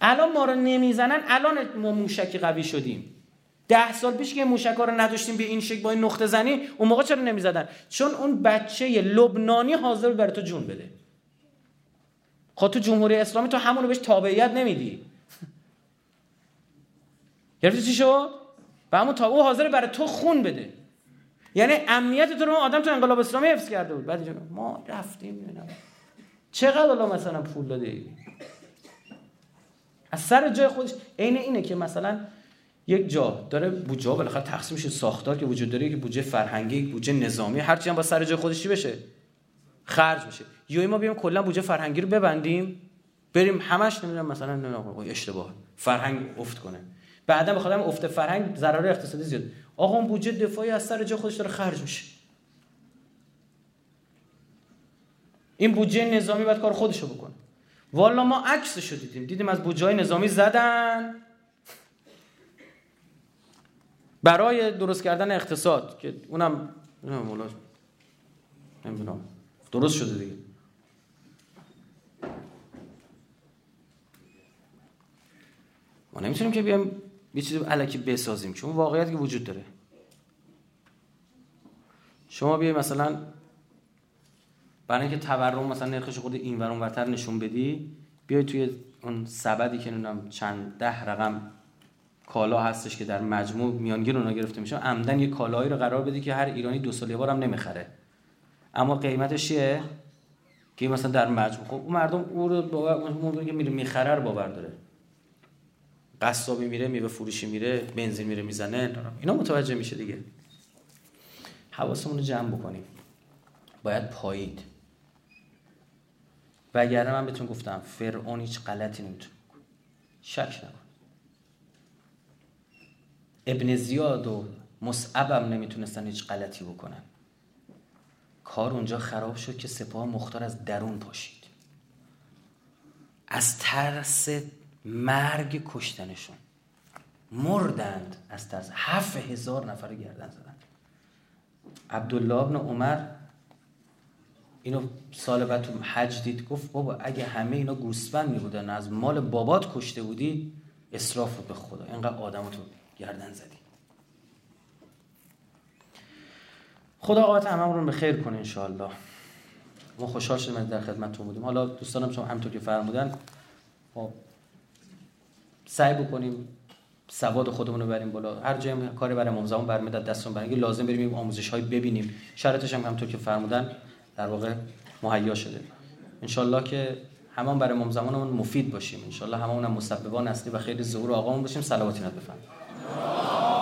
الان ما رو نمی‌زنن الان ما موشکی قوی شدیم. ده سال پیش که موشک رو نداشتیم به این شکل با این نقطه زنی اون موقع چرا نمی‌زدن؟ چون اون بچه لبنانی حاضر برای تو جون بده. خب تو جمهوری اسلامی تو همونو بهش تابعیت نمیدی. گرفتی چی شد؟ و همون تا او حاضر برای تو خون بده. یعنی امنیت تو رو آدم تو انقلاب اسلامی حفظ کرده بود. بعد ما رفتیم چقدر الله مثلا پول داده از سر جای خودش عین اینه که مثلا یک جا داره بودجه بالاخره تقسیم میشه. ساختار که وجود داره که بودجه فرهنگی بودجه نظامی. هر چی هم با سر جای خودش بشه؟ خرج بشه. یا ما بیایم کلا بودجه فرهنگی رو ببندیم بریم همش نمی‌دونم مثلا نمی‌دونم اشتباه. فرهنگ افت کنه. بعدا بخوام افت فرهنگ ضرر اقتصادی زیاد. آقا اون بودجه دفاعی از سر جای خودش داره خرج میشه. این بودجه نظامی باید کار خودشو بکنه. والا ما عکسشو دیدیم. دیدیم از بودجه نظامی زدن. برای درست کردن اقتصاد که اونم نمی‌دونم. درست شده دیگه. ما نمی‌تونیم که بیایم یه چیزی علکی بسازیم چون واقعیت که وجود داره. شما بیای مثلا برای اینکه تورم مثلا نرخش خود این ور ورتر نشون بدی بیای توی اون سبدی که نمی‌دونم چند ده رقم کالا هستش که در مجموع میانگین اونا گرفته میشه. عمدن یه کالایی رو قرار بدی که هر ایرانی دو سال یه نمی‌خره. اما قیمتش چیه؟ که مثلا در مجموع خب اون مردم او رو باور که میره می‌خره رو باور داره. قصابی میره میوه فروشی میره بنزین میره می‌زنه اینا متوجه میشه دیگه. حواسمون رو جمع بکنیم. باید پایید. وگرنه من بهتون گفتم فرعون هیچ غلطی نمی‌تونه شک نکن. ابن زیاد و مصعب هم نمی‌تونستن هیچ غلطی بکنن. کار اونجا خراب شد که سپاه مختار از درون پاشید. از ترس مرگ کشتنشون. مردند از ترس. هفت هزار نفر گردن زدن. عبدالله ابن عمر اینو سال بعد تو حج دید گفت بابا اگه همه اینا گوسفند می بودن از مال بابات کشته بودی اصراف به خدا. اینقدر آدم تو گردن زدی. خدا آقایت همه رو به خیر کنه انشاءالله. ما خوشحال شدیم در خدمتتون بودیم. حالا دوستانم شما همطور که فرمودن خب سعی بکنیم سواد خودمون رو بریم بالا. هر جایی کاری برای امام برمیاد دستون برای لازم بریم آموزش های ببینیم. شرطش هم همطور که فرمودن در واقع مهیا شده. انشالله که همان برای زمانمون مفید باشیم. انشالله هممون هم مسببان اصلی و خیلی ظهور آقامون باشیم. صلوات بفرمایید. No.